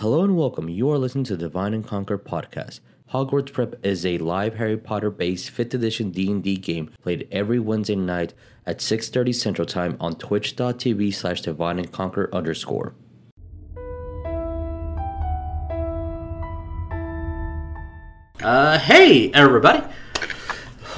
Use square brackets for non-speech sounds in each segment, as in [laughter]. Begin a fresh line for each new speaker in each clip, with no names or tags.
Hello and welcome. You are listening to Divine and Conquer podcast. Hogwarts Prep is a live Harry Potter based 5th edition D&D game played every Wednesday night at 6.30 Central Time on twitch.tv slash divine and conquer underscore. Uh, hey everybody.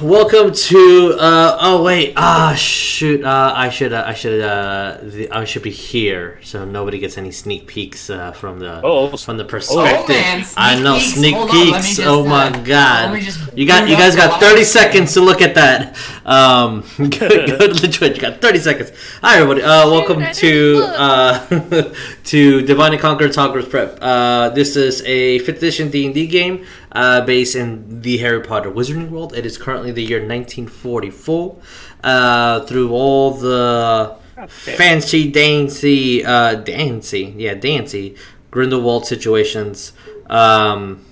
Welcome to uh oh wait ah shoot uh I should uh, I should uh the, I should be here so nobody gets any sneak peeks uh, from the
Oh.
from the perspective.
man,
I know
peeks.
sneak
Hold on,
peeks.
just,
oh my
uh,
god!
let me just
You got you guys got thirty seconds to look at that. Um, go, go to the Twitch. You got thirty seconds. Hi everybody. Uh, welcome to uh [laughs] to Divine and Conquer Hogwarts Prep. Uh, this is a fifth edition D and D game uh, based in the Harry Potter Wizarding World. It is currently the year nineteen forty four. Uh, through all the fancy dancy uh dancy yeah dancy Grindelwald situations. Um,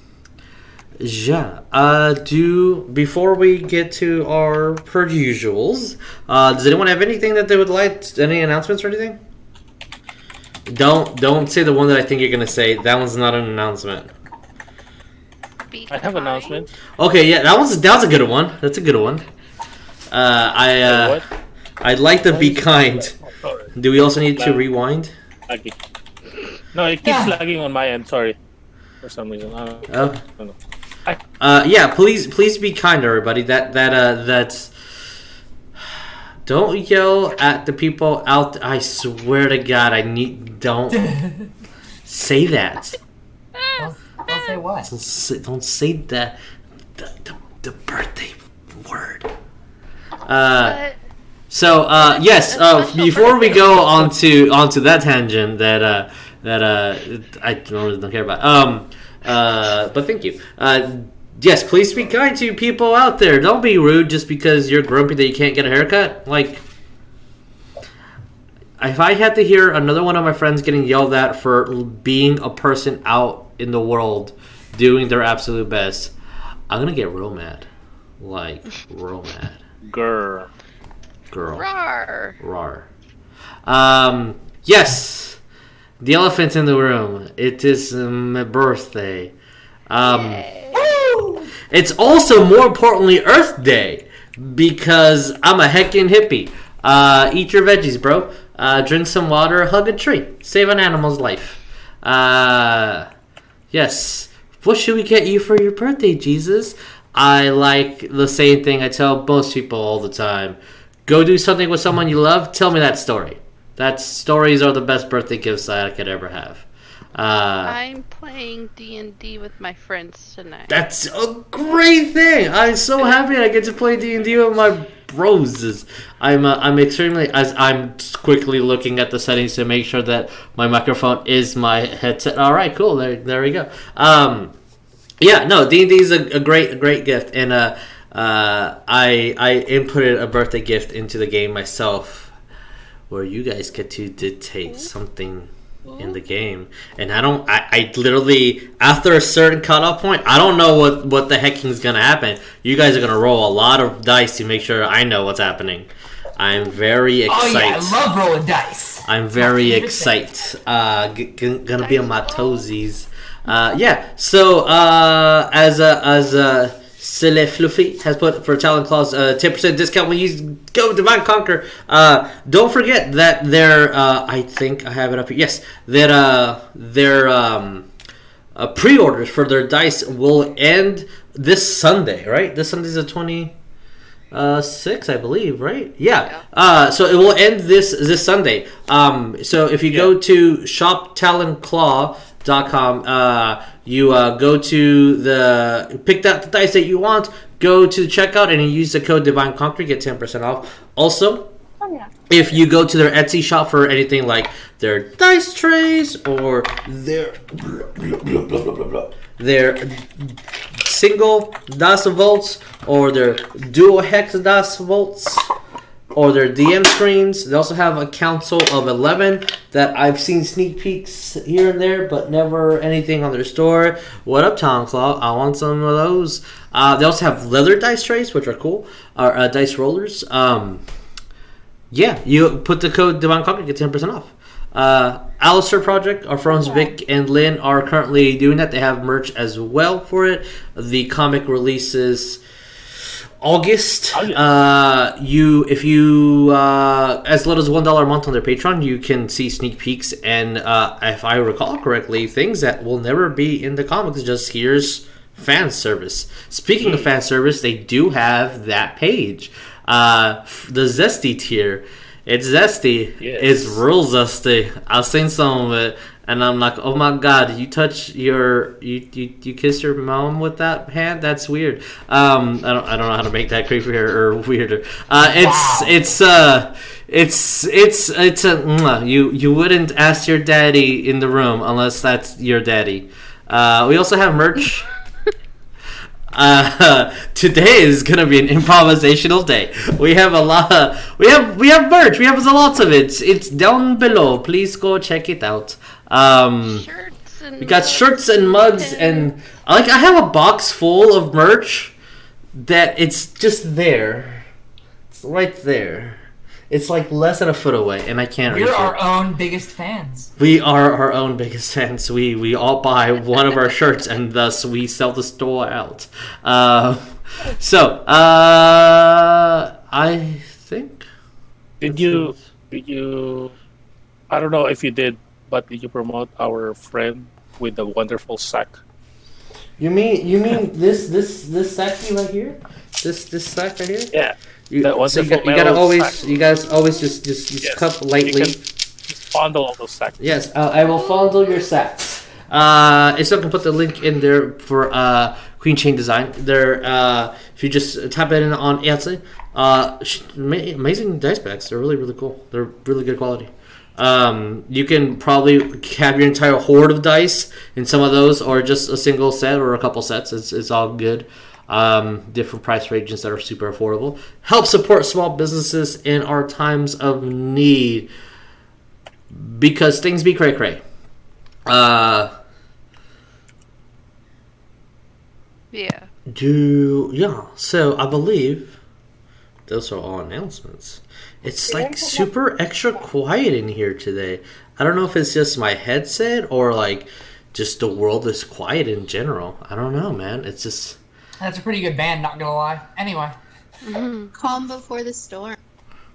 yeah. Uh, do before we get to our per usuals, uh, does anyone have anything that they would like? Any announcements or anything? Don't don't say the one that I think you're gonna say. That one's not an announcement.
I have
kind.
announcement.
Okay, yeah, that was that was a good one. That's a good one. Uh, I uh,
what?
I'd like to be kind. Do we also need to rewind?
No, it keeps
Yeah.
lagging on my end. Sorry, for some reason. I don't,
Oh.
I don't know.
Uh, yeah, please, please be kind, everybody. That that uh, that's. Don't yell at the people out. I swear to God, I need. Don't [laughs] say that.
Don't, don't say what.
Don't say, don't say that. The, the, the birthday word. Uh, so uh, yes, uh, before we
birthday.
go onto onto that tangent that uh, that uh, I don't really don't care about. Um, uh, but thank you. Yes, please be kind to people out there. Don't be rude just because you're grumpy that you can't get a haircut. Like, if I had to hear another one of my friends getting yelled at for being a person out in the world doing their absolute best, I'm gonna get real mad. Like, real mad.
Grr.
Girl.
rar.
Rar. Um, yes, the elephant in the room. It is um, my birthday. Um,
Yay.
It's also more importantly Earth Day because I'm a heckin' hippie. Uh, eat your veggies, bro. Uh, drink some water. Hug a tree. Save an animal's life. Uh, yes. What should we get you for your birthday, Jesus? I like the same thing I tell most people all the time. Go do something with someone you love. Tell me that story. That stories are the best birthday gifts I could ever have. Uh,
I'm playing D and D with my friends tonight.
that's a great thing. I'm so happy I get to play D and D with my bros. I'm uh, I'm extremely as I'm quickly looking at the settings to make sure that my microphone is my headset. All right, cool. There there we go. Um, yeah, no, D and D is a, a great a great gift, and uh, uh, I I inputted a birthday gift into the game myself, where you guys get to dictate something in the game, and I don't. I, I literally after a certain cutoff point, I don't know what what the heck is gonna happen. You guys are gonna roll a lot of dice to make sure I know what's happening. I'm very excited.
Oh yeah, I love rolling dice.
I'm very excited. Uh, g- g- gonna be on my toesies. Uh, yeah. So uh, as a as a Silly Fluffy has put for Talon Claws uh, ten percent discount when you go Divine Conquer. Uh, don't forget that their uh, I think I have it up here. Yes, that uh, their um, uh, pre-orders for their dice will end this Sunday. Right, this Sunday's the twenty uh six i believe right yeah,
Yeah.
uh so it will end this this sunday um so if you go to shoptalonclaw.com uh you uh go to the pick out the dice that you want go to the checkout and you use the code divine conquer get 10% off. Also if you go to their Etsy shop for anything like their dice trays or their their single dice vaults or their dual hex dice vaults or their DM screens. They also have a council of 11 that I've seen sneak peeks here and there, but never anything on their store. What up, Tom Claw? I want some of those. Uh, they also have leather dice trays, which are cool, or uh, dice rollers. Um, yeah, you put the code Divine Conquer, get 10% off. Uh, Alistair Project, our friends Vic and Lynn are currently doing that. They have merch as well for it. The comic releases August. Uh, you if you uh, as little as one dollar a month on their Patreon, you can see sneak peeks and uh, if I recall correctly, things that will never be in the comics. Just here's fan service. Speaking of fan service, they do have that page. Uh, the Zesty tier. It's zesty.
Yes.
It's real zesty. I've seen some of it, and I'm like, oh my god, you touch your you you, you kiss your mom with that hand? That's weird. Um, I don't I don't know how to make that creepier or weirder. Uh, it's
Wow.
it's uh. It's it's it's a you you wouldn't ask your daddy in the room unless that's your daddy. Uh, we also have merch. [laughs] Uh, [laughs] today is gonna be an improvisational day. We have a lot. Of, we have we have merch. We have lots of it. It's down below. Please go check it out. Um,
Shirts and
we got shirts and mugs and like I have a box full of merch that it's just there. It's right there. It's like less than a foot away, and I can't reach
We're
it.
our own biggest fans.
We are our own biggest fans. We we all buy one of our [laughs] shirts, and thus we sell the store out. Uh, so uh, I think
Did you? Did you? I don't know if you did, but did you promote our friend with the wonderful sack?
you mean you mean this this this sack right here, this this sack right here.
Yeah.
You,
That
so you, got, you gotta always
sack.
you guys always just just, just
Yes.
cup
You
lightly.
fondle all those sacks.
Yes, uh, I will fondle your sacks. Uh, I still can put the link in there for uh, Queen Chain Design. There, uh, if you just tap it in on Etsy, uh, amazing dice bags. They're really really cool. They're really good quality. Um, you can probably have your entire hoard of dice in some of those, or just a single set or a couple sets. It's, it's all good. Um, different price ranges that are super affordable. Help support small businesses in our times of need because things be cray cray. Uh,
Yeah.
do yeah. So I believe those are all announcements. It's like super extra quiet in here today. I don't know if it's just my headset or like just the world is quiet in general. I don't know, man. It's just
That's a pretty good band, not gonna lie. Anyway, mm-hmm.
Calm before the storm.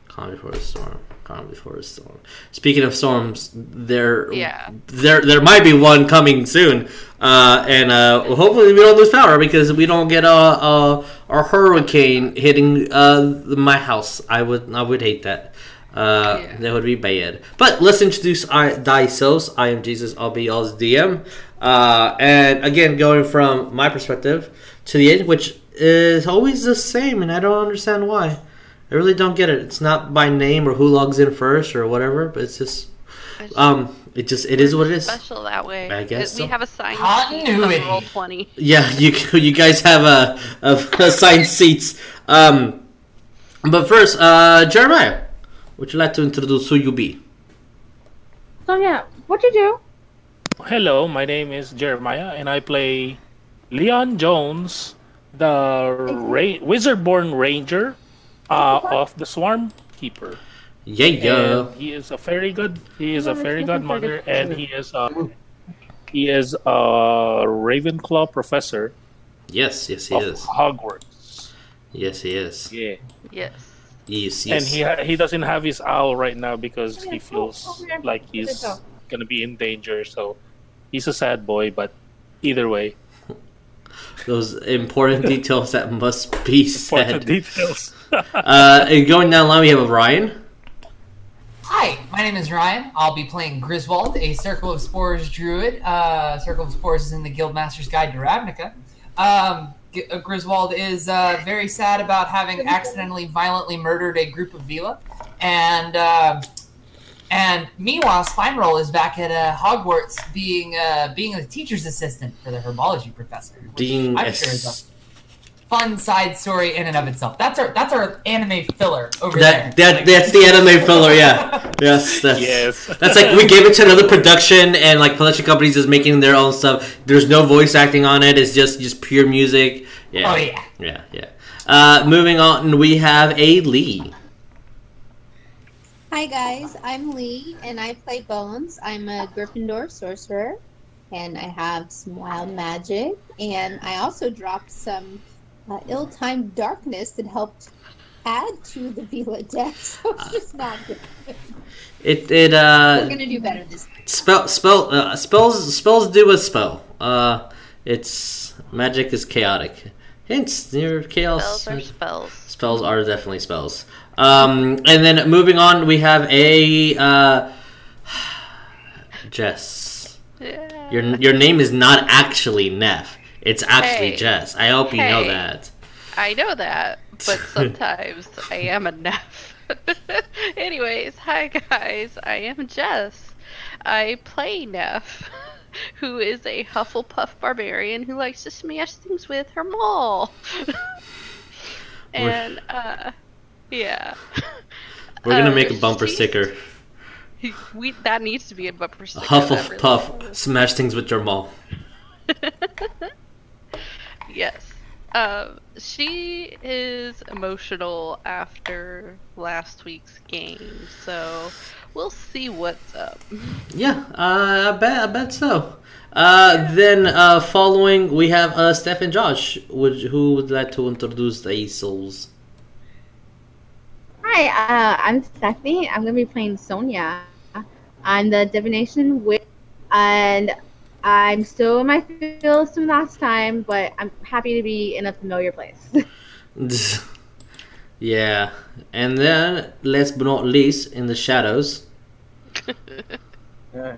calm before the storm. Calm before the storm. Speaking of storms, there
Yeah.
there there might be one coming soon, uh, and uh, hopefully we don't lose power because we don't get a a, a hurricane hitting uh, my house. I would I would hate that. Uh,
Yeah.
That would be bad. But let's introduce I, Disos. I am Jesus. I'll be y'all's DM. Uh, and again, going from my perspective to the end, which is always the same, and I don't understand why. I really don't get it. It's not by name or who logs in first or whatever, but it's just
It's
um, it just it is what it is.
special that way.
I guess
we
so.
have a sign
Continuity.
roll twenty.
Yeah, [laughs] you you guys have a, a assigned seats. Um, but first, uh, Jeremiah, would you like to introduce who you be?
So yeah, what you do?
Hello, my name is Jeremiah, and I play Leon Jones, the ra- wizard-born ranger uh, of the Swarm Keeper.
Yeah, yeah.
And he is a very good. He is a
Yeah,
fairy
it's nothing
godmother, and he is a he is a Ravenclaw professor
Yes, yes, he
of
is.
Hogwarts.
Yes, he is.
Yeah,
Yes.
Yes,
and he ha- he doesn't have his owl right now because he feels like he's gonna be in danger. So he's a sad boy, but either way,
Those important [laughs] details that must be
important
said.
details. [laughs]
Uh, and going down the line, we have Ryan.
Hi, my name is Ryan. I'll be playing Griswold, a Circle of Spores druid. Uh, Circle of Spores is in the Guildmaster's Guide to Ravnica. Um, G- uh, Griswold is uh, very sad about having accidentally violently murdered a group of Veela, and uh, and meanwhile, Spine Roll is back at uh, Hogwarts, being uh, being the teacher's assistant for the herbology professor. which
Being
I'm
a
sure is
s-
a fun side story in and of itself. That's our that's our anime filler over
That
there.
that that's the [laughs] anime filler, yeah. Yes, [laughs] that's
Yes.
That's like we gave it to another production, and like production companies is making their own stuff. There's no voice acting on it. It's just just pure music. Yeah.
Oh yeah.
Yeah, yeah. Uh, moving on, we have a Lee.
Hi guys, I'm Lee and I play Bones. I'm a Gryffindor sorcerer and I have some wild magic and I also dropped some uh, ill-timed darkness that helped add to the Veela [laughs] deck, so it's just not good.
It it uh.
We're gonna do better this time.
spell spell uh, spells spells do a spell. Uh, it's magic is chaotic. Hints near chaos.
Spells are spells.
Spells are definitely spells. Um, and then moving on, we have a uh, [sighs] Jess.
Yeah.
Your your name is not actually Nef. It's actually
Hey.
Jess. I hope you know that.
I know that, but [laughs] sometimes I am a Nef. [laughs] Anyways, hi guys, I am Jess. I play Nef, [laughs] who is a Hufflepuff barbarian who likes to smash things with her maul. and, uh, yeah. [laughs]
We're gonna
Uh,
make a bumper sticker. [laughs]
We, that needs to be a bumper sticker. Really-
puff, smash things with your maul. [laughs]
Yes. Um, she is emotional after last week's game, so we'll see what's up.
Yeah, uh, I bet I bet so. Uh, then uh, following we have uh, Steph and Josh. Would who would like to introduce the themselves?
Hi, uh, I'm Stephanie. I'm gonna be playing Sonya. I'm the divination witch, and I'm still in my fields from last time, but I'm happy to be in a familiar place. [laughs]
yeah, and then last but not least, in the shadows. [laughs]
Hi,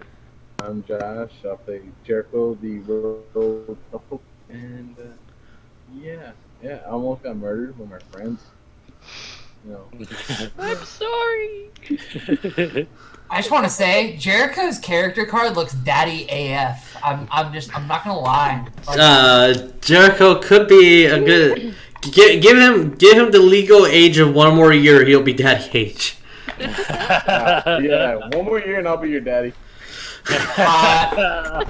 I'm Josh. I play Jericho, the road couple, and uh, yeah, yeah, I almost got murdered with my friends. You
I'm sorry. [laughs]
I just want to say, Jericho's character card looks daddy AF. I'm, I'm just, I'm not gonna lie. Like,
Uh, Jericho could be a good. Give, give him give him the legal age of one more year. He'll be daddy [laughs] age.
uh, [laughs] yeah, one more year and I'll be your daddy.
uh,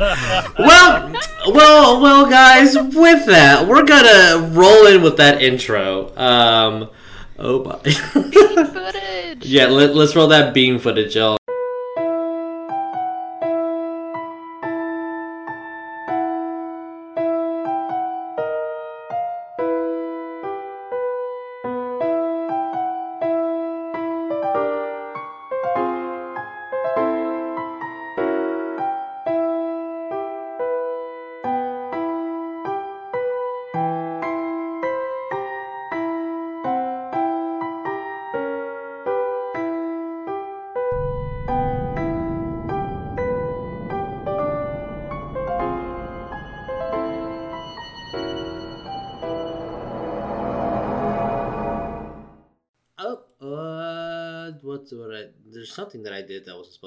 Well, well, well, guys. With that, we're gonna roll in with that intro. Um, oh my.
Footage. [laughs]
yeah, let, let's roll that beam footage, y'all.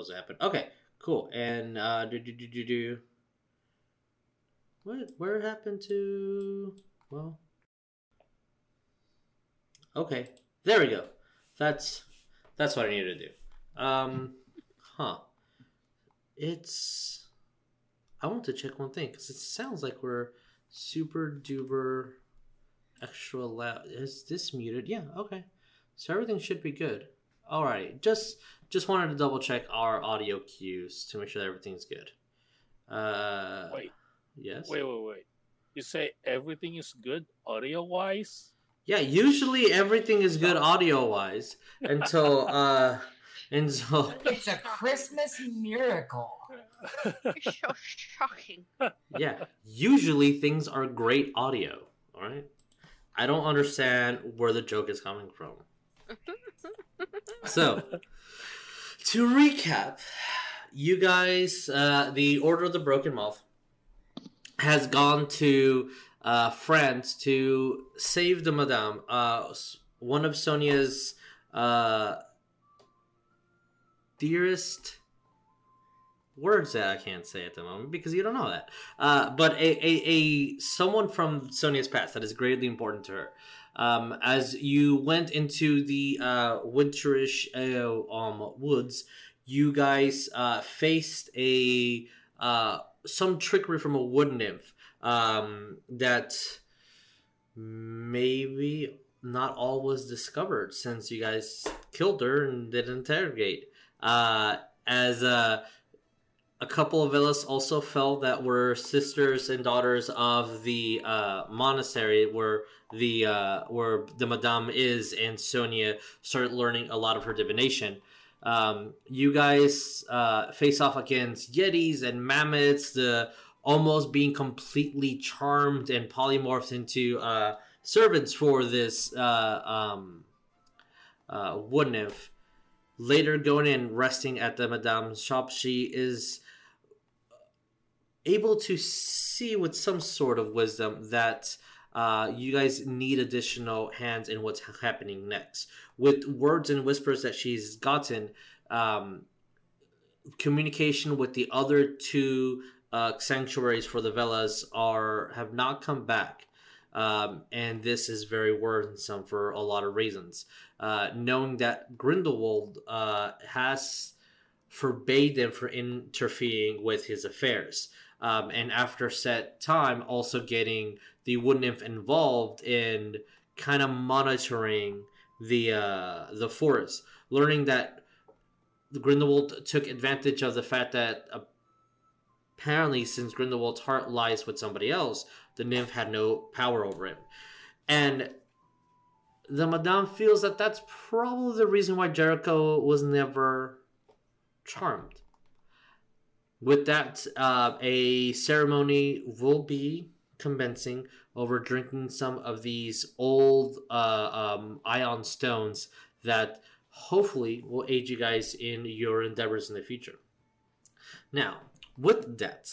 Supposed to happen. Okay, cool. And uh, do do do do do. What? Where happened to? Well. Okay, there we go. That's that's what I needed to do. Um, huh? It's. I want to check one thing because it sounds like we're super duper extra loud. Is this muted? Yeah. Okay. So everything should be good. Alright, just just wanted to double check our audio cues to make sure that everything's good. Uh,
Wait,
yes.
wait, wait, wait. You say everything is good audio wise?
Yeah, usually everything is good audio wise until [laughs] uh until
it's a Christmas miracle. [laughs]
You're so shocking.
yeah, usually things are great audio. All right, I don't understand where the joke is coming from. [laughs] So, to recap, you guys, uh, the Order of the Broken Moth has gone to uh, France to save the Madame, uh, one of Sonya's uh, dearest words that I can't say at the moment because you don't know that. Uh, but a, a, a someone from Sonya's past that is greatly important to her. Um, as you went into the uh, winterish uh, um, woods, you guys uh, faced a uh, some trickery from a wood nymph um, that maybe not all was discovered since you guys killed her and did interrogate. Uh, as uh, a couple of Veelas also fell that were sisters and daughters of the uh, monastery where the uh, where the madame is, and Sonya started learning a lot of her divination. Um, you guys uh, face off against yetis and mammoths, the almost being completely charmed and polymorphed into uh, servants for this uh, um, uh. Later, going in resting at the madame's shop, she is able to see with some sort of wisdom that uh, you guys need additional hands in what's happening next. With words and whispers that she's gotten, um, communication with the other two uh, sanctuaries for the Veelas are have not come back. Um, and this is very worrisome for a lot of reasons. Uh, knowing that Grindelwald uh, has forbade them from interfering with his affairs. Um, and after set time, also getting the wood nymph involved in kind of monitoring the uh, the forest, learning that Grindelwald took advantage of the fact that apparently, since Grindelwald's heart lies with somebody else, the nymph had no power over him, and the Madame feels that that's probably the reason why Jericho was never charmed. With that, uh, a ceremony will be commencing over drinking some of these old uh, um, Ioun stones that hopefully will aid you guys in your endeavors in the future. Now, with that,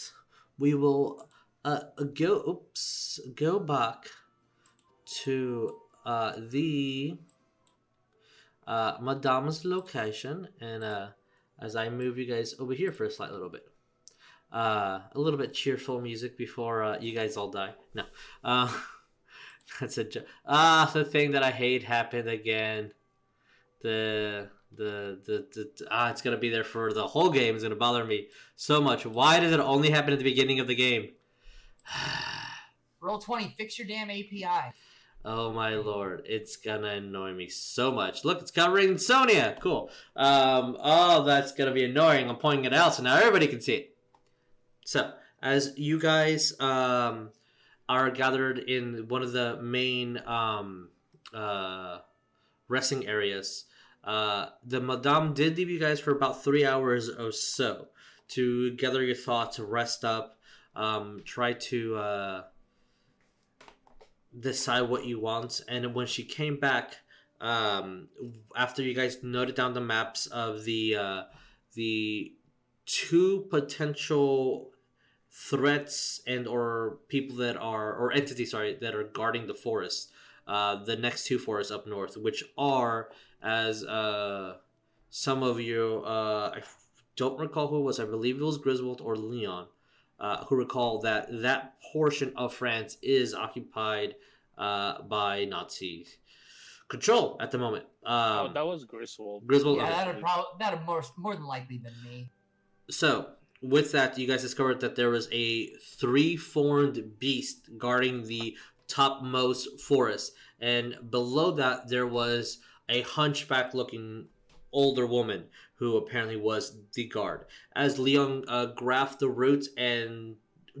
we will uh, go oops go back to uh, the uh, Madame's location, and uh, as I move you guys over here for a slight little bit uh, a little bit cheerful music before uh, you guys all die. No, uh, [laughs] that's a jo- ah the thing that I hate happened again. The the, the the ah it's gonna be there for the whole game. It's gonna bother me so much. Why does it only happen at the beginning of the game? [sighs]
Roll twenty. Fix your damn API.
Oh my lord, it's gonna annoy me so much. Look, it's covering Sonya. Cool. Um, oh, that's gonna be annoying. I'm pointing it out so now everybody can see it. So, as you guys um, are gathered in one of the main um, uh, resting areas, uh, the Madame did leave you guys for about three hours or so to gather your thoughts, rest up, um, try to uh, decide what you want. And when she came back, um, after you guys noted down the maps of the uh, the two potential threats and or people that are or entities sorry that are guarding the forest uh, the next two forests up north which are as uh, some of you uh, i don't recall who it was. I believe it was griswold or leon uh, who recall that that portion of france is occupied uh, by nazi control at the moment. Um,
oh, that was griswold.
Griswold
Yeah, that'd probably that'd more more than likely than me.
So, with that, you guys discovered that there was a three formed beast guarding the topmost forest. And below that, there was a hunchback looking older woman who apparently was the guard. As Leon uh, graphed the route and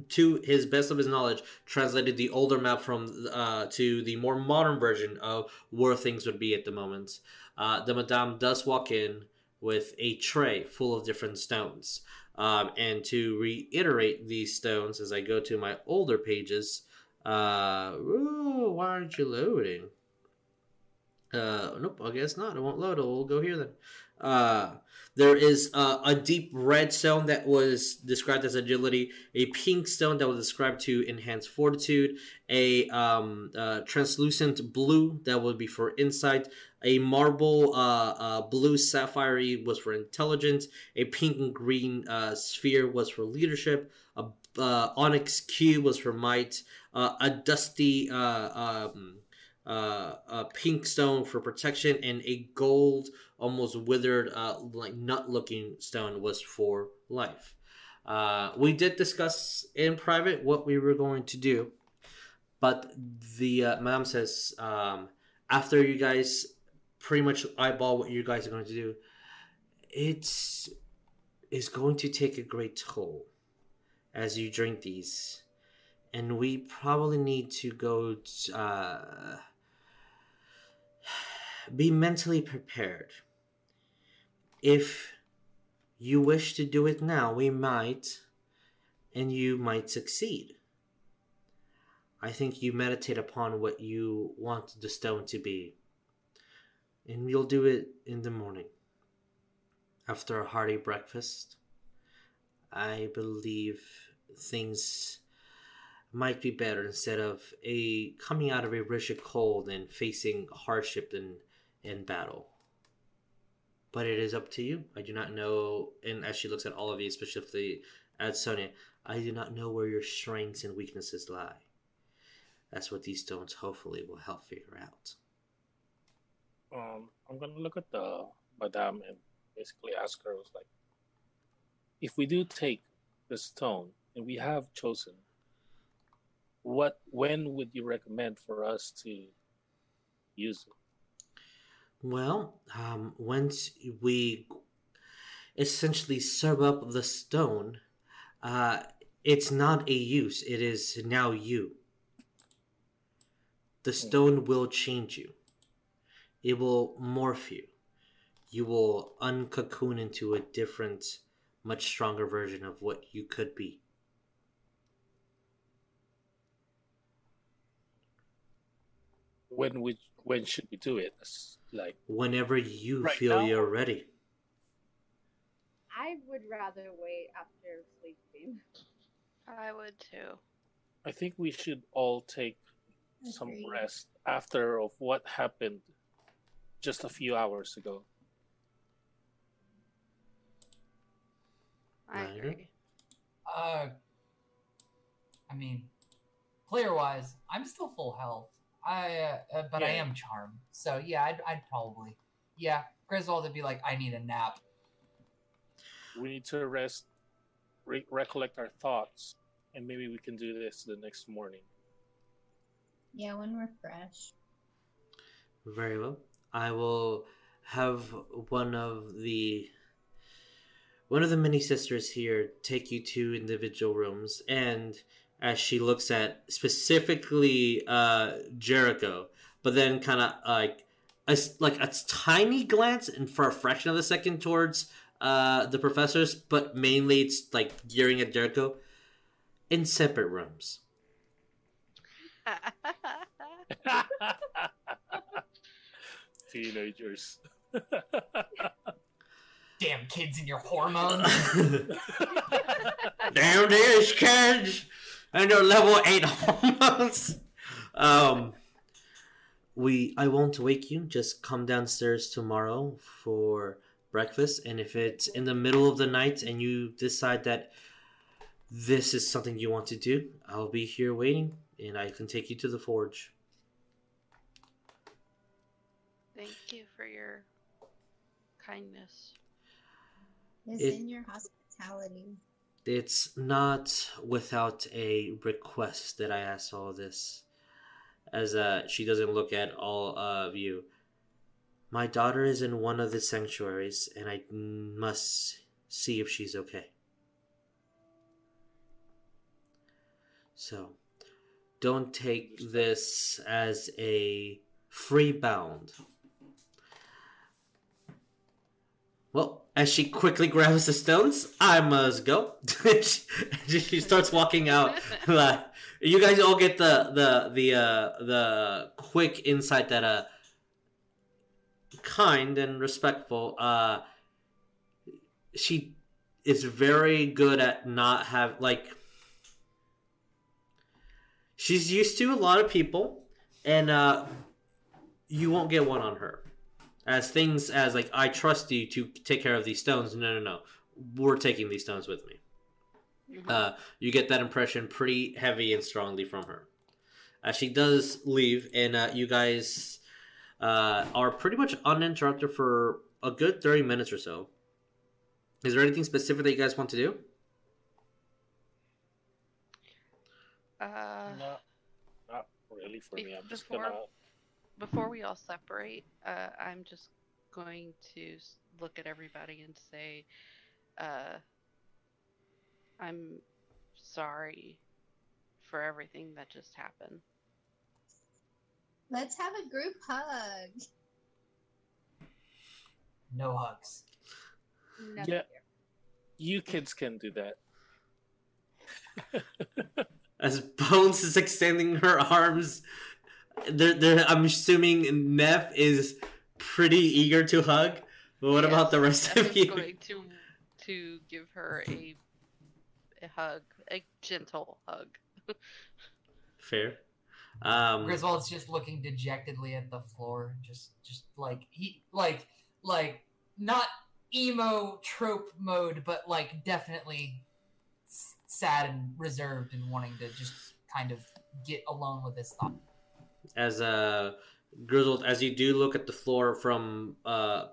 to his best of his knowledge, translated the older map from uh, to the more modern version of where things would be at the moment. Uh, the Madame does walk in with a tray full of different stones. Um, and to reiterate these stones, as I go to my older pages, uh, ooh, why aren't you loading? Uh, nope, I guess not. It won't load. We'll go here then. Uh, there is uh, a deep red stone that was described as agility, a pink stone that was described to enhance fortitude, a um, uh, translucent blue that would be for insight, a marble uh, uh, blue sapphire was for intelligence, a pink and green uh, sphere was for leadership, a uh, onyx cube was for might, uh, a dusty uh, um, uh, a pink stone for protection, and a gold, almost withered, uh, like nut-looking stone was for life. Uh, we did discuss in private what we were going to do, but the uh, madam says, um, after you guys pretty much eyeball what you guys are going to do, it's is going to take a great toll as you drink these, and we probably need to go. Uh, [sighs] be mentally prepared. If you wish to do it now, we might, and you might succeed. I think you meditate upon what you want the stone to be, and you'll do it in the morning. After a hearty breakfast, I believe things might be better instead of a coming out of a rigid cold and facing hardship and, in battle. But it is up to you. I do not know, and as she looks at all of you, specifically at Sonya, I do not know where your strengths and weaknesses lie. That's what these stones hopefully will help figure out.
Um, I'm gonna look at the madame and basically ask her, was like, if we do take the stone and we have chosen, what when would you recommend for us to use it?
Well, um, once we essentially serve up the stone, uh, it's not a use, it is now you. The stone will change you, it will morph you. You will uncocoon into a different, much stronger version of what you could be.
When would when should we do it? Like
Whenever you
Right
feel
now?
you're ready.
I would rather wait after sleeping.
I would too.
I think we should all take some rest after of what happened just a few hours ago.
I agree.
Uh, I mean, player wise, I'm still full health. I, uh, uh, but I am charmed. So yeah, I'd, I'd probably, yeah, Griswold would be like, I need a nap.
We need to rest, re- recollect our thoughts, and maybe we can do this the next morning.
Yeah, when we're fresh.
Very well. I will have one of the one of the mini sisters here take you to individual rooms and as she looks at specifically uh Jericho, but then kind of like a, s- like a tiny glance and for a fraction of a second towards uh the professors, but mainly it's like gearing at Jericho in separate rooms. [laughs]
Teenagers. [laughs]
Damn kids and your hormones. [laughs]
Damn these kids and their level eight [laughs] almost. Um, we I won't wake you. Just come downstairs tomorrow for breakfast, and if it's in the middle of the night and you decide that this is something you want to do, I'll be here waiting, and I can take you to the forge.
Thank you for your kindness.
It's
It-
in your hospitality.
It's not without a request that I ask all this, as uh, she doesn't look at all of you. My daughter is in one of the sanctuaries, and I must see if she's okay. So, don't take this as a free bound. Well, as she quickly grabs the stones, I must go. [laughs] she, starts walking out. You guys all get the the the uh, the quick insight that uh kind and respectful. Uh, she is very good at not have like. She's used to a lot of people, and uh, you won't get one on her as things as like I trust you to take care of these stones. No, no, no. We're taking these stones with me. Uh, you get that impression pretty heavy and strongly from her. Uh, she does leave, and uh, you guys uh, are pretty much uninterrupted for a good thirty minutes or so. Is there anything specific that you guys want to do?
Uh,
Not, not really for me. I'm just gonna
before we all separate, uh, I'm just going to look at everybody and say, uh, I'm sorry for everything that just happened.
Let's have a group hug.
No hugs.
No,
Yeah. You kids can do that. [laughs]
As Bones is extending her arms, they're, they're, I'm assuming Nef is pretty eager to hug. But what about the rest
Yes,
of
I'm
you?
going to to give her a a hug, a gentle hug.
Fair. Um,
Griswold's just looking dejectedly at the floor, just just like he like like not emo trope mode, but like definitely sad and reserved and wanting to just kind of get alone with his thoughts.
As uh, Griswold, as you do look at the floor from uh,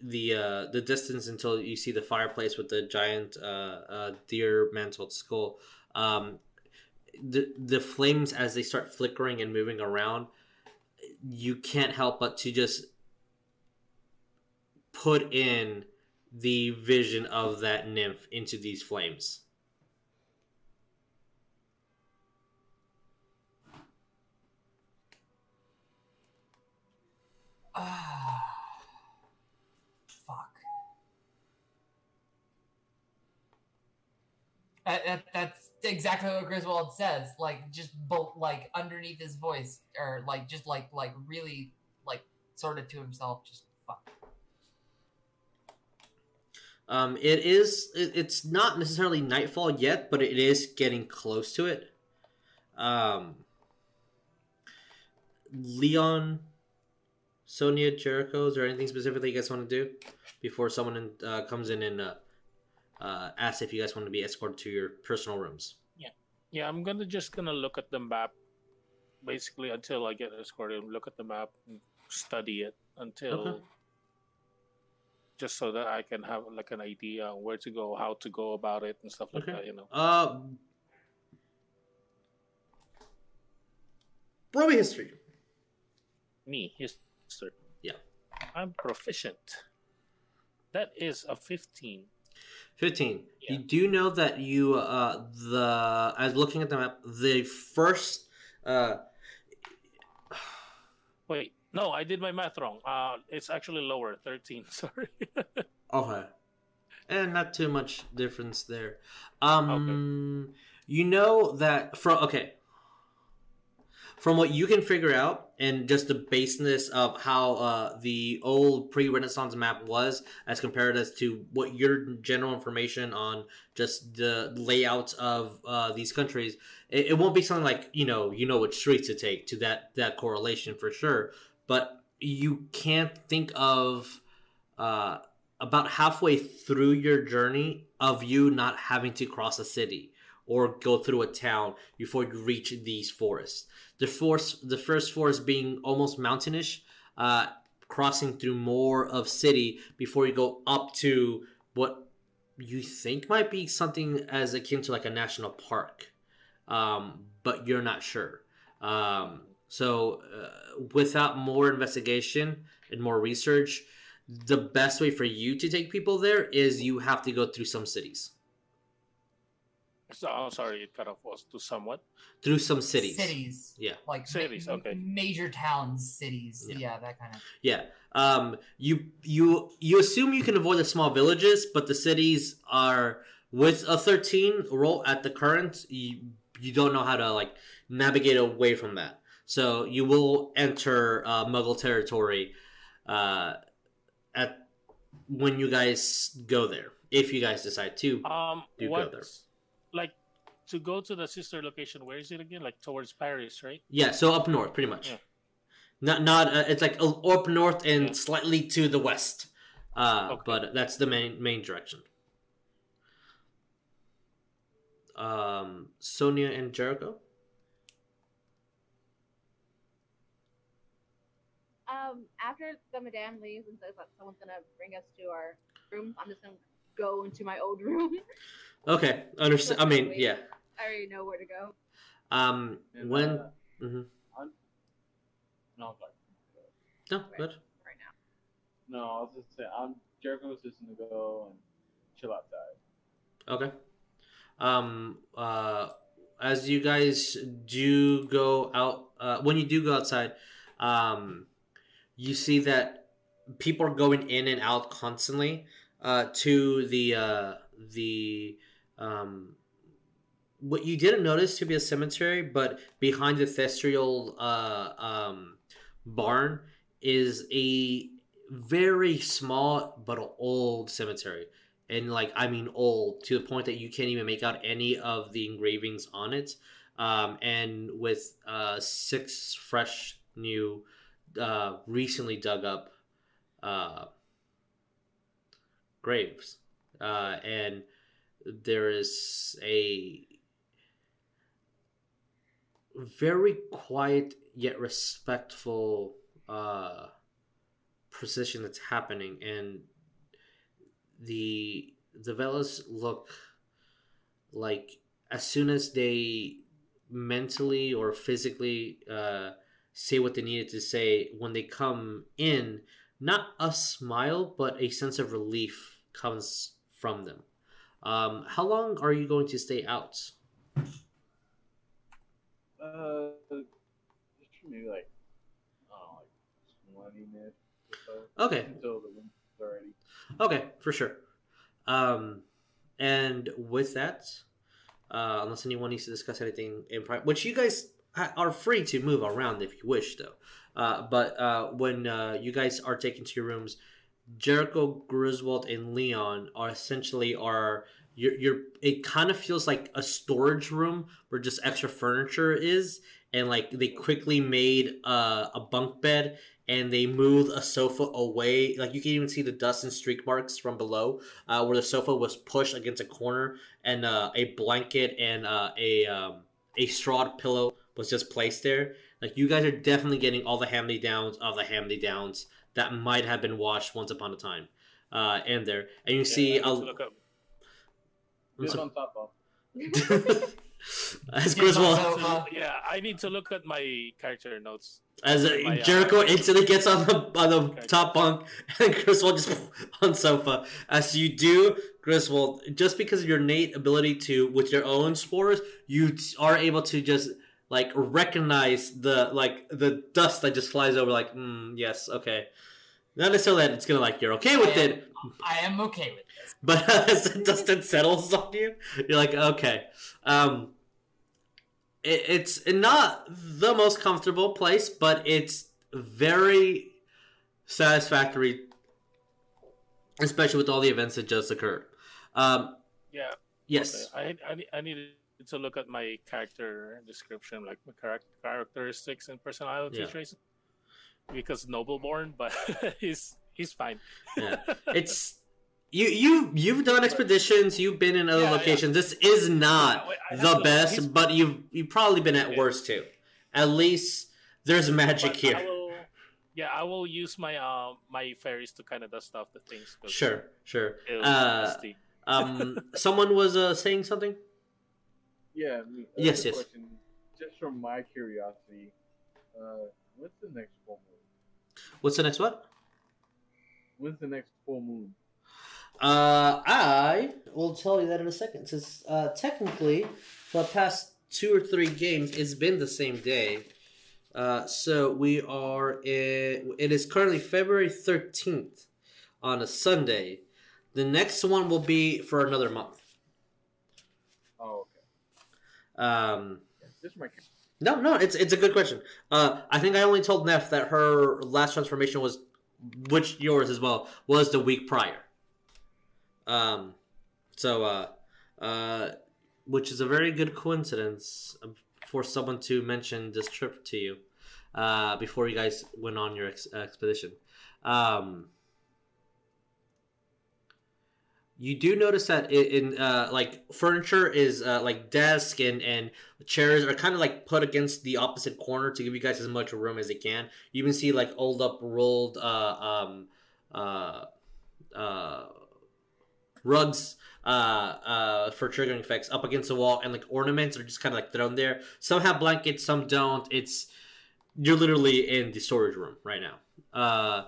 the uh, the distance until you see the fireplace with the giant uh, uh, deer mantled skull. Um, the the flames as they start flickering and moving around, you can't help but to just put in the vision of that nymph into these flames.
Ah, fuck. That, that, that's exactly what Griswold says. Like just both like underneath his voice, or like just like like really like sort of to himself. Just fuck.
Um, it is. It, it's not necessarily nightfall yet, but it is getting close to it. Um, Leon, Sonya, Jericho. Is there anything specifically you guys want to do before someone uh, comes in and uh, uh, asks if you guys want to be escorted to your personal rooms?
Yeah, yeah. I'm gonna just gonna look at the map, basically until I get escorted. And look at the map, and study it until,
Okay.
just so that I can have like an idea on where to go, how to go about it, and stuff like
Okay.
that. You know.
Uh, roll me history.
Me, yes, sir.
Yeah.
I'm proficient. That is a 15.
15
Yeah.
you do know that you uh the as looking at the map the first uh [sighs]
Wait, no, I did my math wrong. Uh, it's actually lower, 13. [laughs] Sorry.
okay and not too much difference there um you know that from okay from what you can figure out and just the baseness of how uh, the old pre-renaissance map was as compared as to what your general information on just the layout of uh, these countries it, it won't be something like you know you know which streets to take to that that correlation for sure. But you can't think of uh, about halfway through your journey of you not having to cross a city or go through a town before you reach these forests. The forest, the first forest being almost mountainish, uh, crossing through more of city before you go up to what you think might be something as akin to like a national park, um, but you're not sure. Um, so, uh, without more investigation and more research, the best way for you to take people there is you have to go through some cities,
so, oh, sorry, it cut off was to somewhat.
through some cities.
Cities.
Yeah.
Like
Cities,
ma-
okay.
Major towns, cities.
Yeah.
Yeah, that kind of.
Yeah. Um, you you you assume you can avoid the small villages, but the cities are with a thirteen roll at the current. You you don't know how to like navigate away from that. So you will enter uh, Muggle territory uh, at when you guys go there. If you guys decide to.
Um,
Do go there.
Like, to go to the sister location, where is it again? Like, towards Paris, right?
Yeah, so up north, pretty much.
Yeah.
Not not uh, it's like uh, up north and
Yeah.
slightly to the west. Uh,
Okay.
But that's the main main direction. Um, Sonya and Jericho.
Um, after the madame leaves and says that someone's gonna bring us to our room, I'm just gonna go into my old room. [laughs]
Okay, understand. I mean, yeah.
I already know where to go.
Um,
And,
when
uh,
mhm.
no, I'm.
No,
right,
good.
right now.
No, I was just saying, I'm Jericho's just gonna go and chill outside.
Okay. Um. Uh. As you guys do go out, uh, when you do go outside, um, you see that people are going in and out constantly uh, to the uh, the um, what you didn't notice to be a cemetery, but behind the Thestral uh, um, barn is a very small but old cemetery and like I mean old to the point that you can't even make out any of the engravings on it. Um, and with uh, six fresh new, uh, recently dug up uh, graves, uh, and there is a very quiet yet respectful uh, precision that's happening, and the the Veelas look like as soon as they mentally or physically uh, say what they needed to say when they come in, not a smile but a sense of relief comes from them. Um, how long are you going to stay out?
Uh, maybe like, I like 20 minutes or so.
Okay,
Until the room's already.
Okay, for sure. Um, and with that, uh, unless anyone needs to discuss anything in private, which you guys are free to move around if you wish, though. Uh, but uh, when uh, you guys are taken to your rooms, Jericho, Griswold, and Leon are essentially are you're, you're it kind of feels like a storage room where just extra furniture is. And like they quickly made uh, a bunk bed and they moved a sofa away. Like you can even see the dust and streak marks from below uh, where the sofa was pushed against a corner and uh, a blanket and uh, a um, a straw pillow was just placed there. Like you guys are definitely getting all the hand downs of the hand downs that might have been washed once upon a time uh, in there and you see
Yeah, I
a,
need to look up.
I'm
Just
so-
on top of.
as
Get
Griswold
on.
Yeah, I need to look at my character notes.
As uh,
My, uh,
Jericho instantly gets on the on the top bunk, [laughs] and Griswold just [laughs] on sofa. As you do, Griswold, just because of your innate ability to with your own spores, you t- are able to just like recognize the like the dust that just flies over. Like, mm, yes, okay. Not necessarily that it's gonna like you're okay with it,
I am okay with this. [laughs]
but as the dust then settles on you, you're like, okay. Um, it, it's not the most comfortable place, but it's very satisfactory, especially with all the events that just occurred. Um,
Yeah.
yes.
Okay. I, I, need- I need to look at my character description, like my charac- characteristics and personality
Yeah.
traits. Because noble-born, but [laughs] he's he's fine.
Yeah. [laughs] It's you you you've done expeditions, you've been in other
Yeah, yeah.
locations. This is not
Yeah, wait, I have
the best, but you've you've probably been at worse too. At least there's magic
But
here.
I will, yeah, I will use my uh, my fairies to kind of dust off the things.
Sure, sure. Uh, um, [laughs] someone was uh, saying something.
Yeah.
Yes, yes.
Question, just from my curiosity, uh, what's the next full moon?
What's the next one?
When's the next full moon?
Uh, I will tell you that in a second. Since uh, technically, for the past two or three games, it's been the same day. Uh, so we are. In, it is currently February thirteenth on a Sunday. The next one will be for another month. Um, no, no, it's it's a good question. Uh, I think I only told Nef that her last transformation was, which yours as well was the week prior. Um, so uh, uh, which is a very good coincidence for someone to mention this trip to you, uh, before you guys went on your ex- expedition. Um. You do notice that in, in uh, like furniture is uh, like desk and and chairs are kind of like put against the opposite corner to give you guys as much room as they can. You even see like old up rolled uh, um, uh, uh, rugs uh, uh, for triggering effects up against the wall, and like ornaments are just kind of like thrown there. Some have blankets, some don't. It's you're literally in the storage room right now.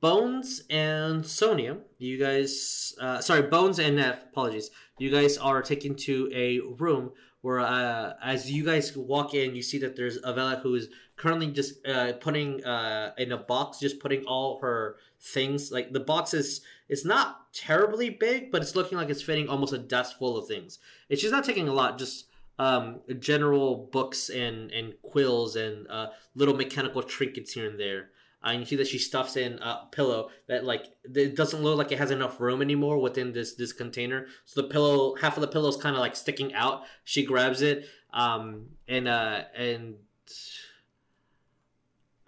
Bones and Sonya, you guys, uh, sorry, Bones and Nef, apologies. You guys are taken to a room where, uh, as you guys walk in, you see that there's Avella who is currently just uh, putting uh, in a box, just putting all her things. Like the box is, it's not terribly big, but it's looking like it's fitting almost a desk full of things. And she's not taking a lot, just um, general books and, and quills and uh, little mechanical trinkets here and there. And you see that she stuffs in a pillow that like it doesn't look like it has enough room anymore within this this container. So the pillow, half of the pillow is kind of like sticking out. She grabs it, um, and uh, and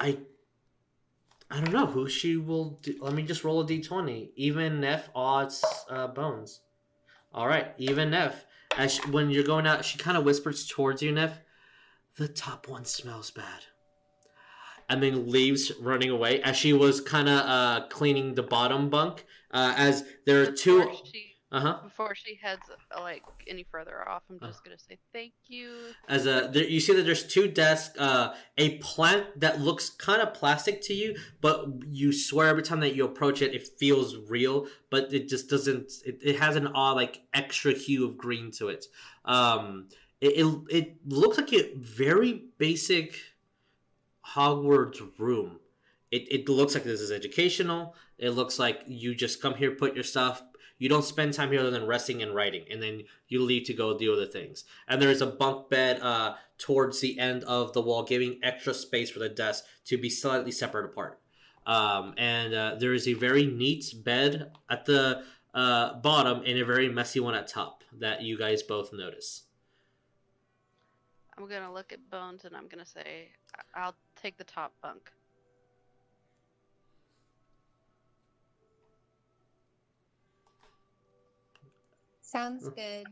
I I don't know who she will. Do. Let me just roll a d20. Even Nef odds uh, bones. All right, even Nef. As she, when you're going out, she kind of whispers towards you, Nef. The top one smells bad and then leaves running away as she was kind of uh, cleaning the bottom bunk. Uh, as there are two. Uh huh.
before she heads uh, like any further off, I'm just gonna say thank you.
As a, there, you see that there's two desks, uh, a plant that looks kind of plastic to you, but you swear every time that you approach it, it feels real, but it just doesn't. It, it has an odd like extra hue of green to it. Um, it, it, it looks like a very basic Hogwarts room. It, it looks like this is educational. It looks like you just come here, put your stuff. You don't spend time here other than resting and writing, and then you leave to go do other things. And there is a bunk bed uh, towards the end of the wall, giving extra space for the desk to be slightly separate apart. Um, and uh, there is a very neat bed at the uh, bottom and a very messy one at top that you guys both notice.
I'm gonna look at Bones and I'm gonna say I'll take the top bunk.
Sounds mm. good.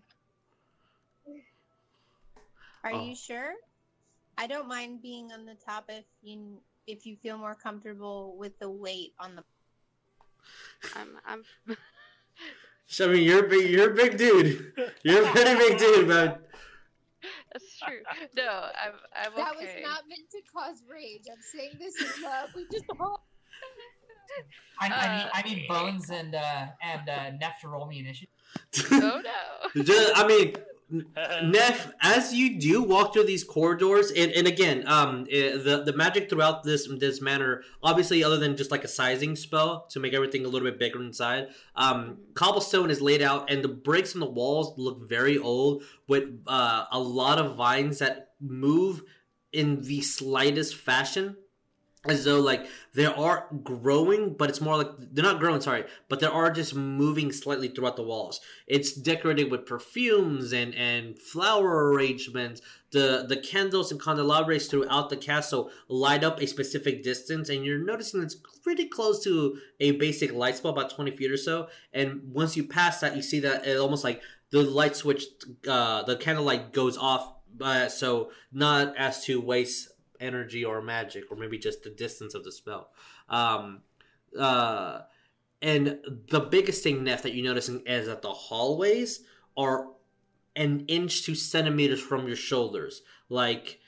Are
Oh.
you sure? I don't mind being on the top if you if you feel more comfortable with the weight on the.
I'm I'm [laughs]
So, I mean, you're a big, you're a big dude. [laughs] You're a pretty big dude, man.
That's true. No, I'm I'm
That
okay.
was not meant to cause rage. I'm saying this in love. We just [laughs] all.
I, I need
Uh,
I need Bones and uh, and uh, Nef to roll me initiative.
oh no. [laughs]
Just, I mean, Nef, as you do walk through these corridors, and, and again, um, eh, the the magic throughout this this manor, obviously, other than just like a sizing spell to make everything a little bit bigger inside, um, cobblestone is laid out, and the bricks on the walls look very old, with uh, a lot of vines that move in the slightest fashion as though like they are growing, but it's more like they're not growing. Sorry, but they are just moving slightly throughout the walls. It's decorated with perfumes and and flower arrangements. The the candles and candelabras throughout the castle light up a specific distance, and you're noticing it's pretty close to a basic light spell, about twenty feet or so. And once you pass that, you see that it almost like the light switch, uh, the candlelight goes off. Uh, so not as to waste energy or magic or maybe just the distance of the spell. Um uh and the biggest thing Nef that you're noticing is that the hallways are an inch to centimeters from your shoulders. Like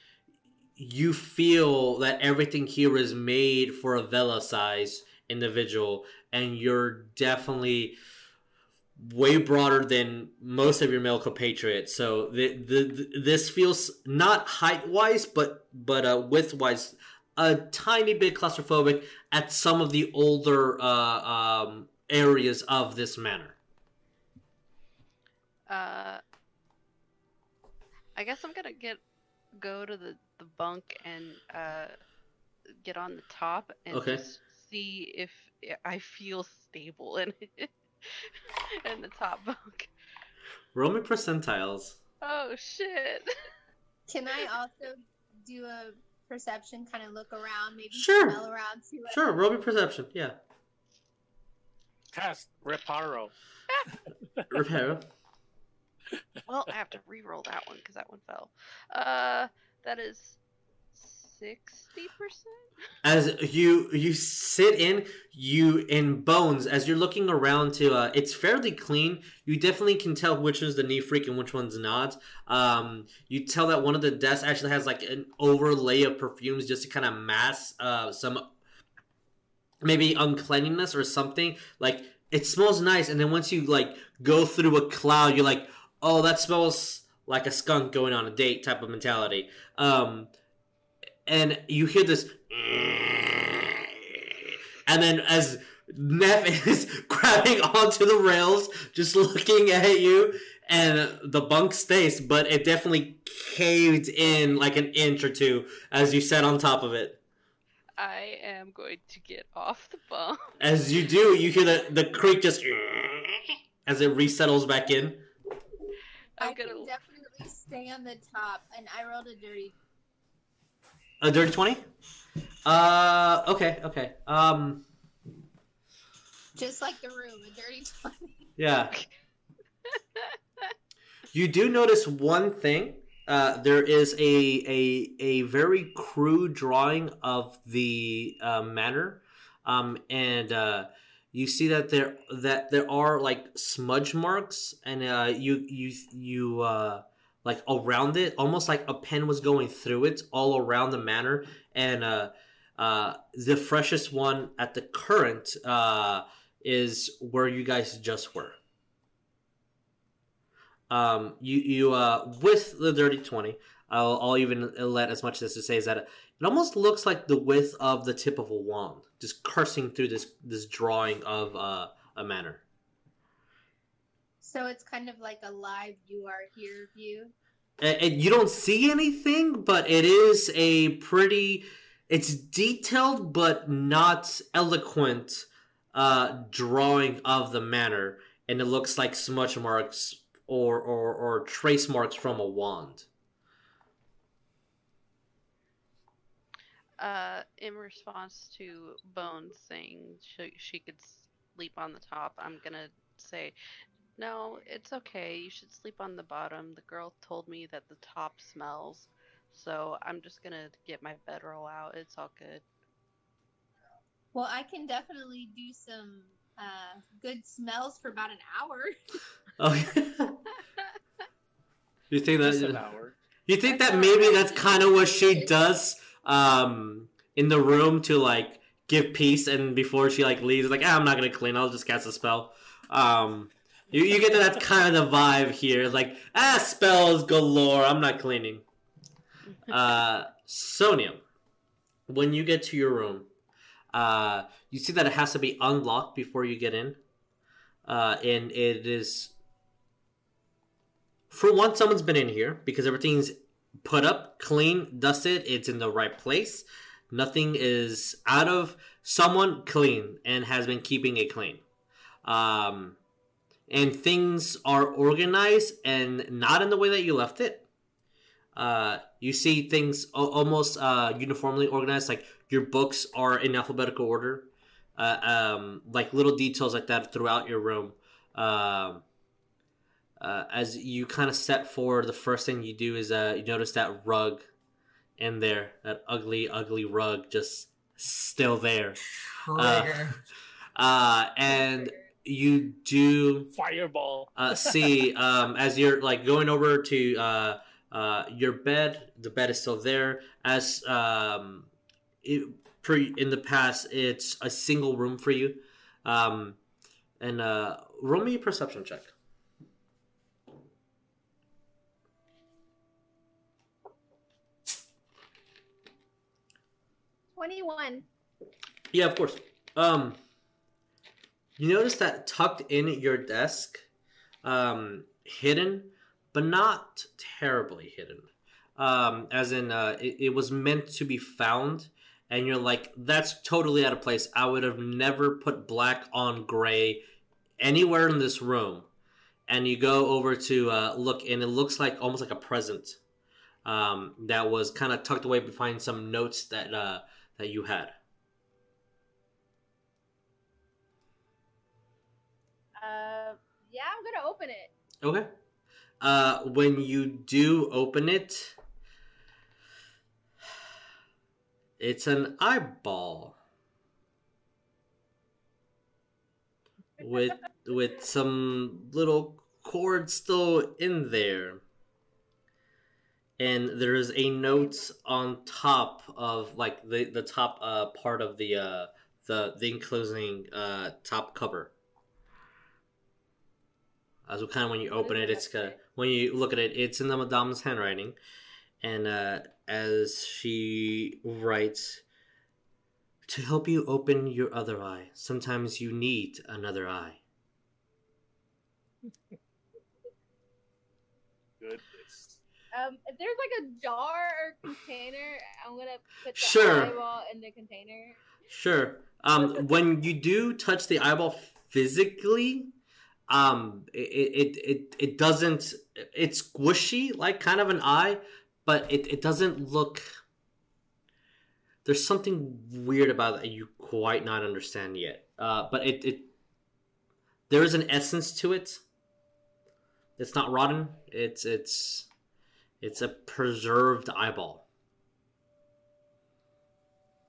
you feel that everything here is made for a Veela size individual and you're definitely way broader than most of your male compatriots. So the, the, the this feels not height wise, but but uh, width wise, a tiny bit claustrophobic at some of the older uh, um, areas of this manor.
Uh, I guess I'm gonna get go to the the bunk and uh get on the top and
Okay.
just see if I feel stable in it [laughs] in the top bunk.
Roll me percentiles.
Oh shit!
Can I also do a perception, kind of look around, maybe
Sure.
smell around, see what?
Sure, roll me perception. Yeah,
Test Reparo. [laughs]
repair.
well, I have to re-roll that one because that one fell. Uh, that is sixty percent.
as you you sit in you in bones as you're looking around to uh it's fairly clean. You definitely can tell which one's the knee freak and which one's not. Um you tell that one of the desks actually has like an overlay of perfumes just to kind of mask uh some maybe uncleanliness or something. Like it smells nice and then once you like go through a cloud you're like oh that smells like a skunk going on a date type of mentality. Um and you hear this and then as Nef [laughs] is grabbing onto the rails, just looking at you, and the bunk stays, but it definitely caved in like an inch or two as you sat on top of it.
I am going to get off the bunk.
As you do, you hear the, the creak just as it resettles back in.
I
I'm
can
gonna.
definitely stay on the top, and I rolled a dirty.
A dirty 20? Uh, okay, okay. Um,
Just like the room, a dirty twenty.
Yeah. [laughs] you do notice one thing. Uh, there is a, a a very crude drawing of the uh, manor, um, and uh, you see that there that there are like smudge marks, and uh, you you you uh, like around it, almost like a pen was going through it all around the manor, and uh, uh, the freshest one at the current uh, is where you guys just were. Um, you you uh with the dirty twenty, I'll, I'll even let as much as to say is that it, almost looks like the width of the tip of a wand, just cursing through this this drawing of uh, a manor.
So it's kind of like a live "You Are Here" view.
And, and you don't see anything, but it is a pretty. It's detailed but not eloquent uh, drawing of the manor, and it looks like smudge marks or, or, or trace marks from a wand.
Uh, in response to Bones saying she, she could sleep on the top, I'm gonna say, no, it's okay. You should sleep on the bottom. The girl told me that the top smells, so I'm just gonna get my bedroll out. It's all good.
Well, I can definitely do some uh, good smells for about an hour. [laughs]
Okay. [laughs] you think
Just an
that
hour.
you think that maybe that's kind of what she does um, in the room to like give peace, and before she like leaves, like ah, I'm not gonna clean. I'll just cast a spell. Um, you, you get that kind of the vibe here. Like ah, spells galore. I'm not cleaning. Uh, Sonya, when you get to your room, uh, you see that it has to be unlocked before you get in, uh, and it is for one, someone's been in here because everything's put up, clean, dusted. It's in the right place. Nothing is out of someone clean and has been keeping it clean. Um, and things are organized and not in the way that you left it. Uh, you see things al- almost uh, uniformly organized, like your books are in alphabetical order, uh, um, like little details like that throughout your room. Um, uh, as you kind of step forward, the first thing you do is uh, you notice that rug in there, that ugly, ugly rug, just still there. Uh, and you do
Fireball.
uh, see um, as you're like going over to uh, uh, your bed, the bed is still there. As um, it, pre, in the past, it's a single room for you. Um, and uh, roll me a perception check.
Twenty-one.
Yeah, of course. Um, you notice that tucked in your desk, um, hidden, but not terribly hidden. Um, as in, uh, it, it was meant to be found, and you're like, that's totally out of place. I would have never put black on gray anywhere in this room. And you go over to uh, look, and it looks like almost like a present um, that was kind of tucked away behind some notes that uh, that you had.
Yeah, I'm gonna open it.
Okay. Uh, when you do open it, It's an eyeball with [laughs] with some little cord still in there. And there is a note on top of like the the top uh, part of the uh, the the enclosing uh, top cover. As kind of when you open it, it's kind of, when you look at it, it's in the Madame's handwriting, and uh, as she writes, to help you open your other eye, sometimes you need another eye.
Goodness.
Um, if there's like a jar or container, I'm gonna put the
Sure.
eyeball in the container.
Sure. Um, [laughs] when you do touch the eyeball physically, um, it, it, it, it doesn't, it's squishy, like kind of an eye, but it, it doesn't look, there's something weird about it that you quite not understand yet. Uh, but it, it, there is an essence to it. It's not rotten. It's, it's, it's a preserved eyeball.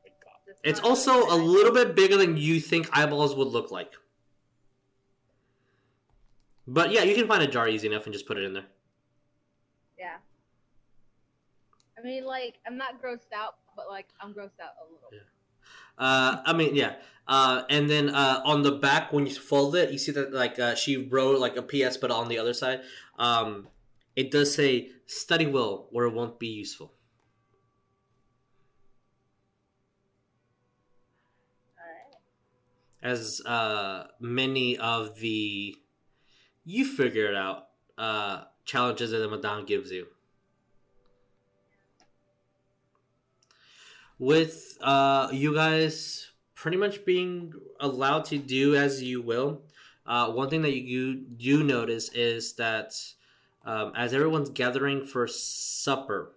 My God.
That's
It's also a little bit bigger than you think eyeballs would look like. But yeah, you can find a jar easy enough and just put it in there.
Yeah. I mean, like, I'm not grossed out, but like, I'm grossed out a little.
Yeah. Uh, I mean, yeah. Uh, and then uh, on the back, when you fold it, you see that like uh, she wrote like a PS, but on the other side, um, it does say "study well, or it won't be useful."
Alright.
As uh, many of the you figure it out uh, challenges that the Madame gives you. with uh, you guys pretty much being allowed to do as you will. Uh, one thing that you do notice is that um, as everyone's gathering for supper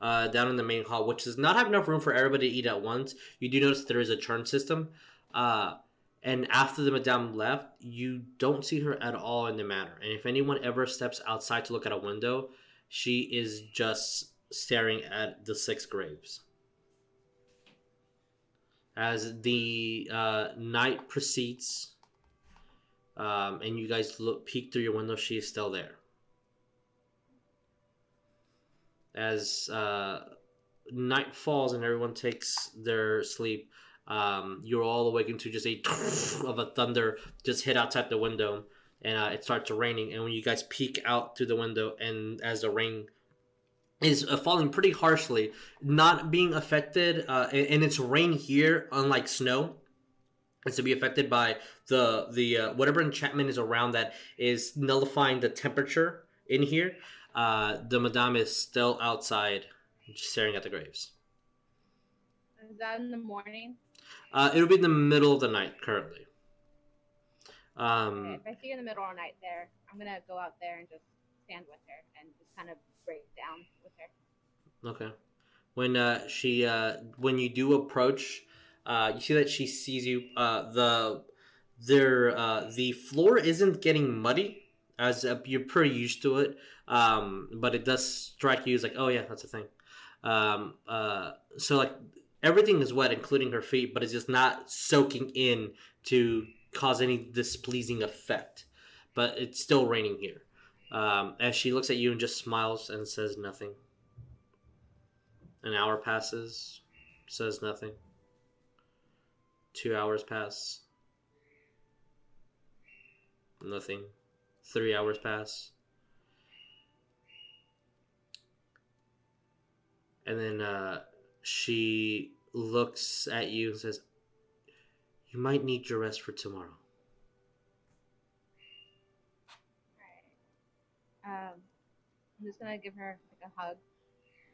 uh, down in the main hall, which does not have enough room for everybody to eat at once, you do notice there is a churn system. Uh, and after the madame left, you don't see her at all in the manor. And if anyone ever steps outside to look at a window, she is just staring at the six graves as the uh, night proceeds um, and you guys look peek through your window she is still there as uh, night falls and everyone takes their sleep um, you're all awakened to just a [laughs] of a thunder just hit outside the window and uh, it starts raining and when you guys peek out through the window and as the rain is uh, falling pretty harshly, not being affected, uh, and, and it's rain here, unlike snow. It's to be affected by the the uh, whatever enchantment is around that is nullifying the temperature in here. Uh, the madame is still outside, staring at the graves.
Is that in the morning?
Uh, it'll be in the middle of the night currently. Um,
Okay, if I see her in the middle of the night there, I'm gonna go out there and just stand with her and just kind of break down with her.
Okay. When uh, she uh, when you do approach, uh, you see that she sees you. Uh, the there uh, the floor isn't getting muddy as uh, you're pretty used to it, um, but it does strike you as like, oh yeah, that's a thing. Um, uh, so like everything is wet, including her feet, but it's just not soaking in to cause any displeasing effect. But it's still raining here. Um, as she looks at you and just smiles and says nothing. An hour passes, says nothing. Two hours pass, nothing. Three hours pass. And then uh, she looks at you and says, You might need your rest for tomorrow.
Um, I'm just gonna give her like a hug.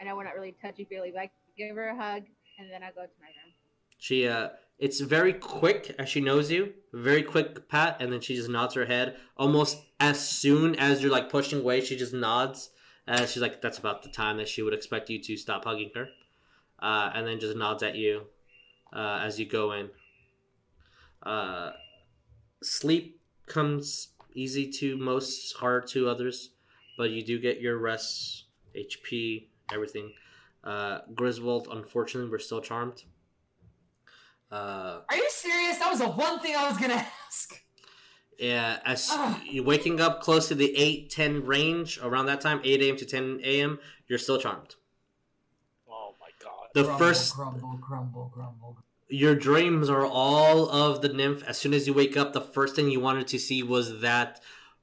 I know we're not really touchy feely, but I give her a hug and then I go to my room.
She uh it's very quick as she knows you. Very quick pat and then she just nods her head. Almost as soon as you're like pushing away, she just nods. And she's like, that's about the time that she would expect you to stop hugging her. Uh, and then just nods at you uh, as you go in. Uh, sleep comes easy to most, hard to others, but you do get your rest, HP, everything. Uh, Griswold, unfortunately, we're still charmed. Uh,
Are you serious? That was the one thing I was gonna [laughs] ask.
yeah, as you're waking up close to the 8 10 range, around that time, 8 a.m. to 10 a.m., you're still charmed. The
grumble,
first
grumble, grumble, grumble.
your dreams are all of the nymph. As soon as you wake up, the first thing you wanted to see was that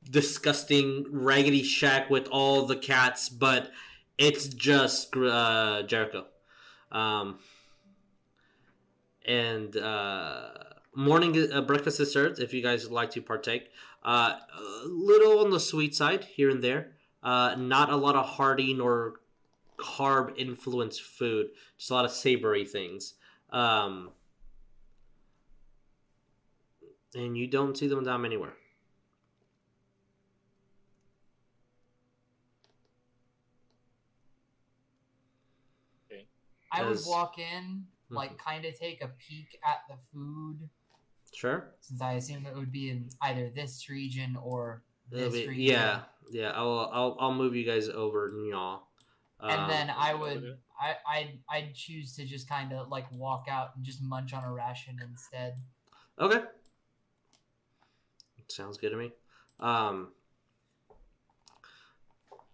disgusting raggedy shack with all the cats, but it's just uh, Jericho. Um, and uh, morning uh, breakfast is served if you guys would like to partake. Uh, a little on the sweet side here and there. Uh, not a lot of hearty nor carb influenced food. Just a lot of savory things. Um, and you don't see them down anywhere. Okay.
I would walk in, like,
Mhm.
kind of take a peek at the food,
Sure.
since I assume it would be in either this region or this
be-
region.
yeah, yeah. I'll, I'll I'll move you guys over, y'all.
And
Um,
then I would, I, I'd, I'd choose to just kind of like walk out and just munch on a ration instead.
Okay. Sounds good to me. Um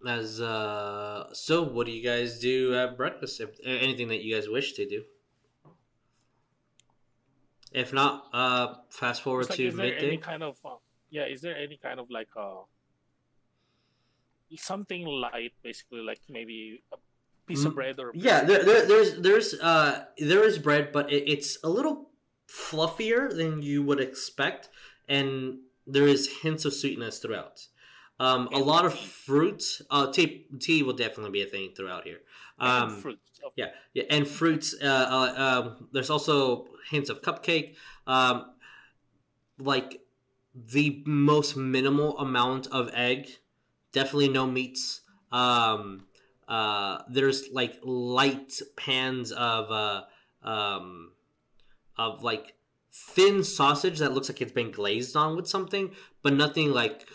as uh so what do you guys do at breakfast? If anything that you guys wish to do. If not, uh fast forward
like,
to
is there
midday.
any kind of uh, yeah? Is there any kind of like uh something light, basically like maybe a piece
Mm,
of bread or
Yeah, there, there, there's there's uh there is bread, but it, it's a little fluffier than you would expect, and there is hints of sweetness throughout. Um, a lot of
tea.
fruits. Uh, tea tea will definitely be a thing throughout here. Um,
fruit.
Yeah, yeah, and fruits. Uh, uh, um, there's also hints of cupcake. Um, like the most minimal amount of egg. Definitely no meats. Um, uh, there's like light pans of uh, um, of like thin sausage that looks like it's been glazed on with something, but nothing like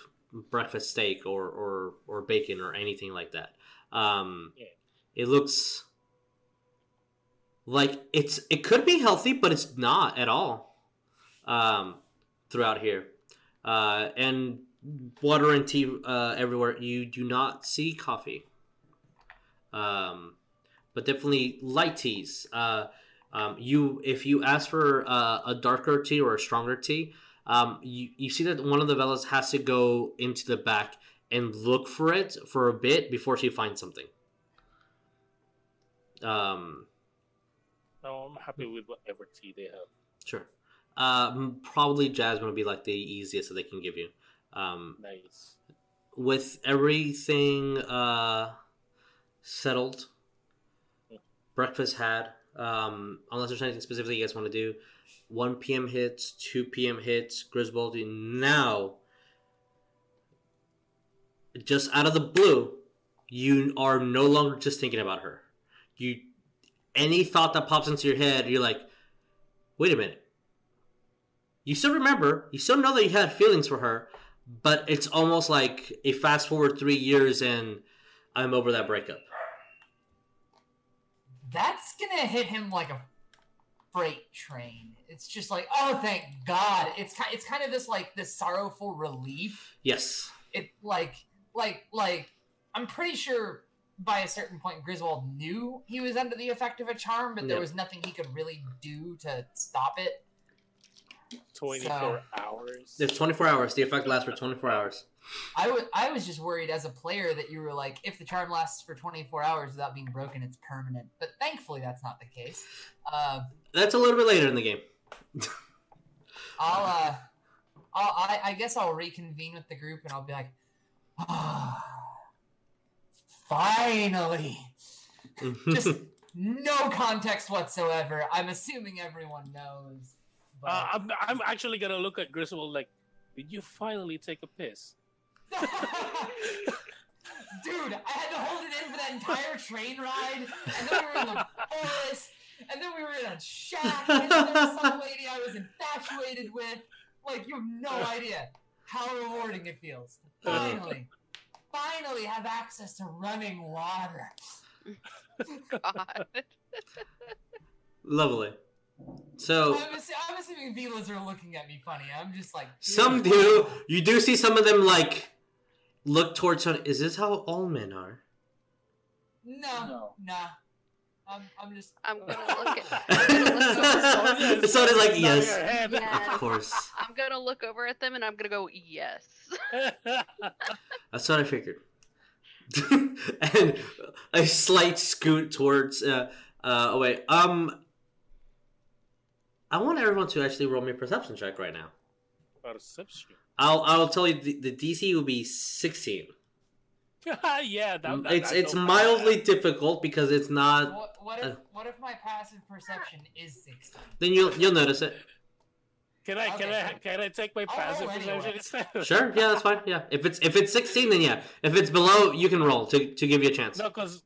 breakfast steak or or, or bacon or anything like that. Um,
Yeah.
It looks like it's it could be healthy, but it's not at all. Um, throughout here, uh, and water and tea uh, everywhere. You do not see coffee. Um, but definitely light teas. Uh, um, you if you ask for uh, a darker tea or a stronger tea, um, you, you see that one of the fellas has to go into the back and look for it for a bit before she finds something. Um,
No, I'm happy with whatever tea they have.
sure. Um, probably jasmine would be like the easiest that they can give you. Um,
Nice.
with everything uh, settled, breakfast had. Um, unless there's anything specifically you guys want to do, 1 p.m. hits, 2 p.m. hits, Griswoldy. Now, just out of the blue, you are no longer just thinking about her. You, any thought that pops into your head, you're like, wait a minute. You still remember, you still know that you had feelings for her, but it's almost like a fast forward three years and I'm over that breakup.
That's gonna hit him like a freight train. It's just like, oh, thank God. It's kind, it's kind of this like this sorrowful relief.
Yes.
It like, like, like. I'm pretty sure by a certain point Griswold knew he was under the effect of a charm, but there
Yeah.
was nothing he could really do to stop it.
24
So-
hours.
It's 24 hours. The effect lasts for 24 hours.
I wa- I was just worried as a player that you were like, if the charm lasts for 24 hours without being broken, it's permanent. But thankfully, that's not the case. Uh,
That's a little bit later in the game. [laughs]
I'll, uh, I'll I, I guess I'll reconvene with the group and I'll be like, ah, [sighs] finally. [laughs] Just no context whatsoever. I'm assuming everyone knows. But...
Uh, I'm, I'm actually gonna look at Griswold like, did you finally take a piss? [laughs]
Dude, I had to hold it in for that entire train ride, and then we were in the forest, and then we were in a shack, and then there was some lady I was infatuated with. Like, you have no idea how rewarding it feels to finally, finally have access to running water. [laughs]
God.
Lovely. So
I'm, assu- I'm assuming Veelas are looking at me funny. I'm just like
some do. You do see some of them like look towards. Son- Is this how all men are?
No,
No.
nah. I'm, I'm just.
I'm gonna look at. I'm gonna
So it is like
Nodding
yes, of course.
I'm gonna look over at them and I'm gonna go yes. [laughs]
That's what I figured. [laughs] and a slight scoot towards uh uh away. Um I want everyone to actually roll me a perception check right now.
Perception.
I'll I'll tell you the, the DC will be sixteen. [laughs]
yeah, that, that,
it's it's mildly
bad.
difficult because it's not.
What, what if
uh,
what if my passive perception is 16?
Then you'll you'll notice it.
Can I can
Okay.
I can I take my
I'll
passive
roll
perception instead?
Sure, yeah, that's fine. Yeah, if it's if it's sixteen, then yeah. If it's below, you can roll to to give you a chance.
No, because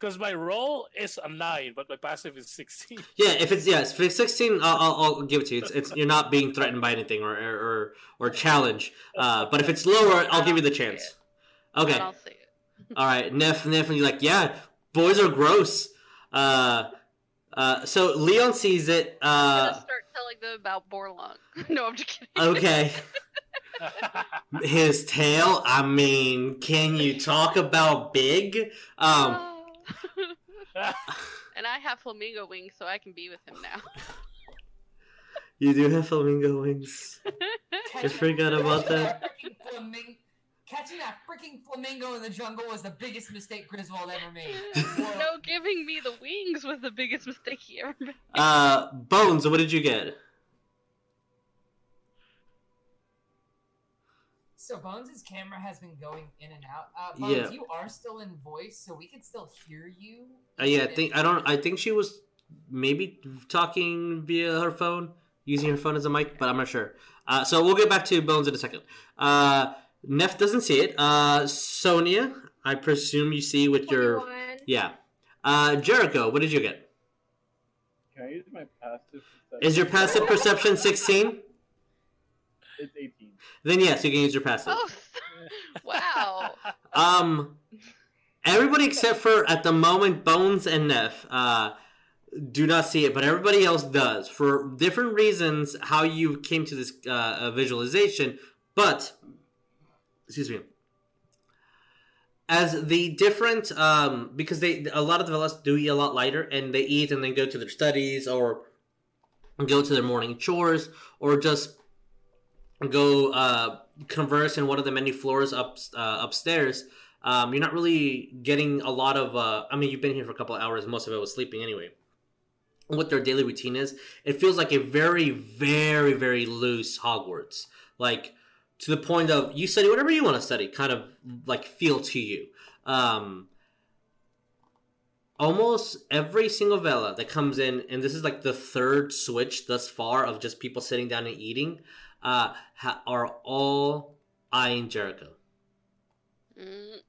because my roll is a nine, but my passive is sixteen. [laughs]
Yeah, if it's yes, if it's sixteen, I'll, I'll, I'll give it to you. It's, it's you're not being threatened by anything or or or, or challenge. Uh, but if it's lower, I'll give you the chance. Okay,
I'll see it. [laughs]
all right. Nef, Nef, and you're like, yeah, boys are gross. Uh, uh, so Leon sees it.
I'm gonna
Uh,
start telling them about Borlong. [laughs] no, I'm just kidding.
okay, his tail. I mean, can you talk about big? Um, [laughs]
and I have flamingo wings, so I can be with him now. [laughs]
you do have flamingo wings. [laughs] I forgot about that.
Freaking flamingo, catching that freaking flamingo in the jungle was the biggest mistake Griswold ever made.
no, giving me the wings was the biggest mistake he ever made.
Uh, Bones, what did you get?
So Bones' camera has been going in and out. Uh, Bones,
Yeah.
you are still in voice, so we can still hear you.
Uh, yeah, I think I don't. I think she was maybe talking via her phone, using her phone as a mic, but I'm not sure. Uh, so we'll get back to Bones in a second. Uh, Nef doesn't see it. Uh, Sonya, I presume you see with your
21.
yeah. Uh, Jericho, what did you get?
Can I use my passive perception?
Is your passive perception 16?
It's 18.
Then yes, you can use your passive.
Oh, [laughs] wow.
Um, everybody except for at the moment Bones and Nef uh, do not see it, but everybody else does for different reasons. How you came to this uh, visualization, but excuse me. As the different, um, because they a lot of the fellas do eat a lot lighter, and they eat and then go to their studies or go to their morning chores or just go uh, converse in one of the many floors up uh, upstairs. Um, you're not really getting a lot of. Uh, I mean, you've been here for a couple hours. Most of it was sleeping anyway. What their daily routine is, it feels like a very, very, very loose Hogwarts. Like to the point of you study whatever you want to study, kind of like feel to you. Um, almost every single Veela that comes in, and this is like the third switch thus far of just people sitting down and eating, uh, ha- are all eyeing Jericho.
Mm,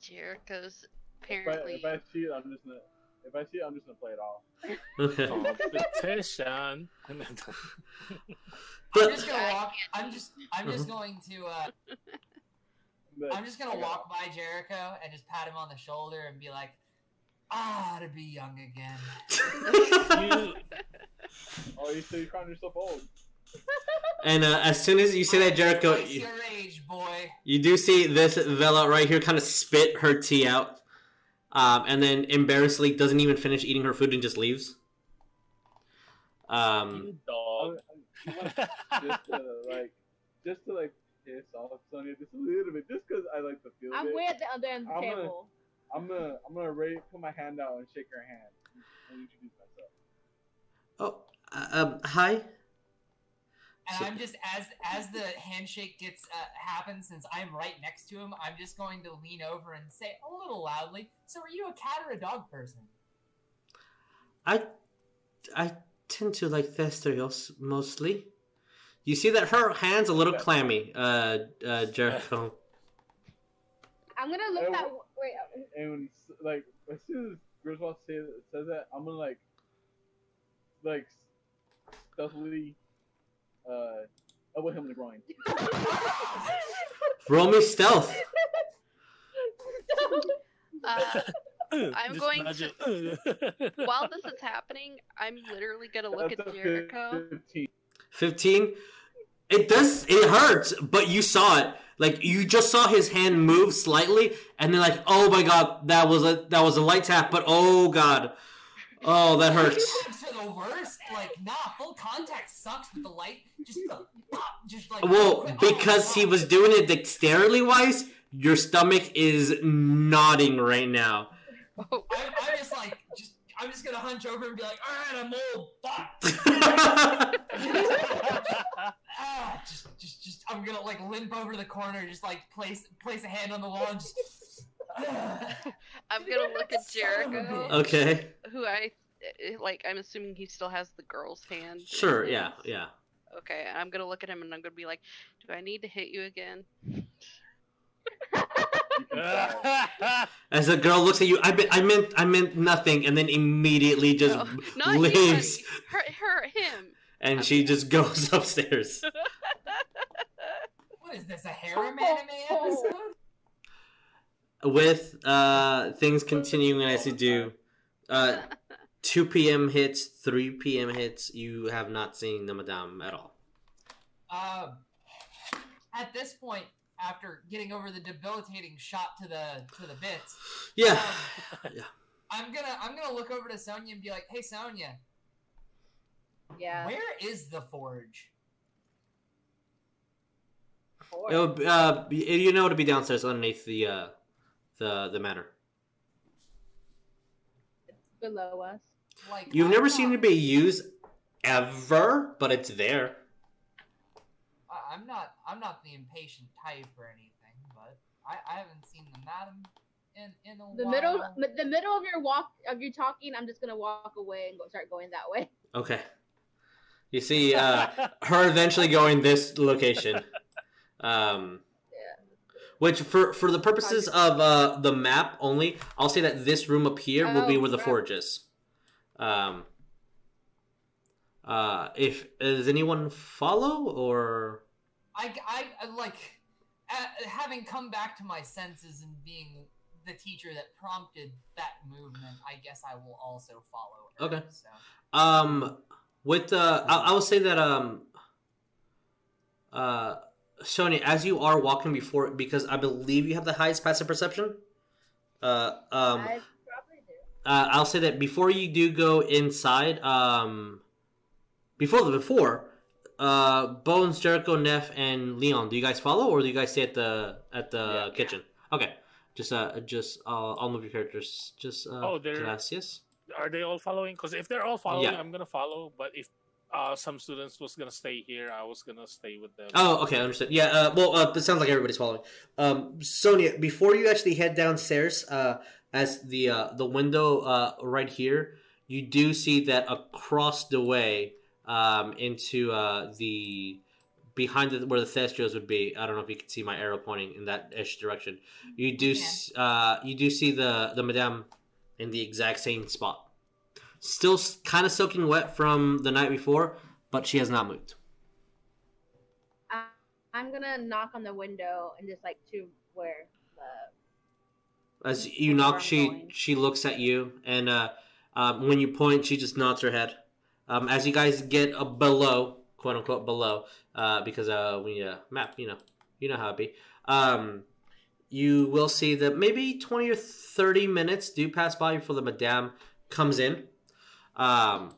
Jericho's
If I,
apparently.
if I see it, I'm just gonna. If I see it, I'm just gonna play it off. [laughs]
Okay.
competition.
I'm just gonna walk. I'm just. I'm just going to. Uh, I'm just gonna walk by Jericho and just pat him on the shoulder and be like, "Ah, to be young again."
you, [laughs]
Oh, you say you're calling yourself old.
and uh, as soon as you say that, Jericho, you,
your age, boy.
you do see this Veela right here kind of spit her tea out, um, and then embarrassedly doesn't even finish eating her food and just leaves. Um,
you dog.
just to like, just to like piss off Sonya just a little bit, just because I like the feel
I'm
it.
way at the other end of the
I'm gonna-
table.
I'm gonna, I'm gonna ra- put my hand out and shake her hand and introduce myself.
oh, uh, um, hi.
And
So-
I'm just as as the handshake gets uh, happens, since I'm right next to him, I'm just going to lean over and say a little loudly. So, are you a cat or a dog person?
I, I tend to like Thesterios mostly. You see that her hand's a little clammy, uh, uh, Jericho. [laughs]
I'm gonna look that. Wait, uh,
And when, like as soon as Griswold say, says that, I'm gonna like, like stealthily, uh, elbow him in the groin.
Roll me stealth.
Uh, [laughs] I'm
This
going
magic. [laughs]
while this is happening, I'm literally gonna look
That's
at Jericho.
15.
15 it does it hurts but you saw it like you just saw his hand move slightly and then like oh my god that was a that was a light tap but oh god oh that hurts
Taps are the worst. Like, nah, full contact sucks with the light. Just the just like.
well
oh,
because he was doing it dexterity wise your stomach is nodding right now [laughs]
Oh,
I'm, I'm just like, just I'm just gonna hunch over and be like, all right, I'm old. Fuck. [laughs] [laughs] ah, just, just, just. I'm gonna like limp over to the corner, just like place place a hand on the wall and just. [laughs]
I'm gonna look at
Son of a
Jericho,
okay
who I eh, like. I'm assuming he still has the girl's hand.
sure
his.
yeah yeah
Okay, I'm gonna look at him and I'm gonna be like, "Do I need to hit you again?" [laughs]
as the girl looks at you i, be, I meant i meant nothing and then immediately just
No, not
leaves
honey. Her, her, him.
and she just goes [laughs] upstairs
What is this? A harem anime episode?
with uh, things continuing as you do. Uh, 2 p.m. hits, 3 p.m. hits. You have not seen the Madame at all.
Um, at this point, after getting over the debilitating shot to the to the bits,
Yeah.
um, [laughs]
Yeah.
I'm gonna I'm gonna look over to Sonya and be like, "Hey, Sonya,
Yeah.
where is the forge?"
Four.
It would, uh, be- you know to be downstairs underneath the uh, the the manor.
It's below us.
Like
You've
I'm
never
not-
seen it be used ever, but it's there.
I'm not I'm not the impatient type or anything, but I, I haven't seen the madam in in a
The
while.
middle, the middle of your walk of you talking, I'm just gonna walk away and go start going that way. [laughs]
Okay. You see uh, her eventually going this location. Um, Which, for for the purposes of uh, the map only, I'll say that this room up here will be
Oh,
where the
crap.
forge is. Um, uh, if does anyone follow or
I, I, I like uh, having come back to my senses and being the teacher that prompted that movement. I guess I will also follow her.
Okay.
So
um with the I, I will say that um uh Sonya, as you are walking before, because I believe you have the highest passive perception. Uh, um,
I probably do.
uh, I'll say that before you do go inside, um, before the before, uh, Bones, Jericho, Nef, and Leon, do you guys follow, or do you guys stay at the at the
Yeah.
kitchen? Okay, just uh, just uh, I'll move your characters. Just uh,
Oh, they're-
gracias.
Are they all following? Because if they're all following,
Yeah.
I'm gonna follow. But if uh, some students was gonna stay here, I was gonna stay with them.
Oh, okay, I understand. Yeah, uh, well, uh, it sounds like everybody's following. Um, Sonya, before you actually head downstairs, uh, as the uh, the window uh, right here, you do see that across the way um, into uh, the behind the, where the thestrals would be. I don't know if you can see my arrow pointing in that ish direction. You do s uh, you do see the the madame in the exact same spot, still kind of soaking wet from the night before, but she has not moved.
I'm gonna knock on the window and just like to where the
As you knock,
I'm
she
going.
she looks at you, and uh, um, when you point, she just nods her head. Um, as you guys get below, quote unquote below, uh, because uh, we uh, map, you know, you know how it be. Um, you will see that maybe twenty or thirty minutes do pass by before the madame comes in. Um,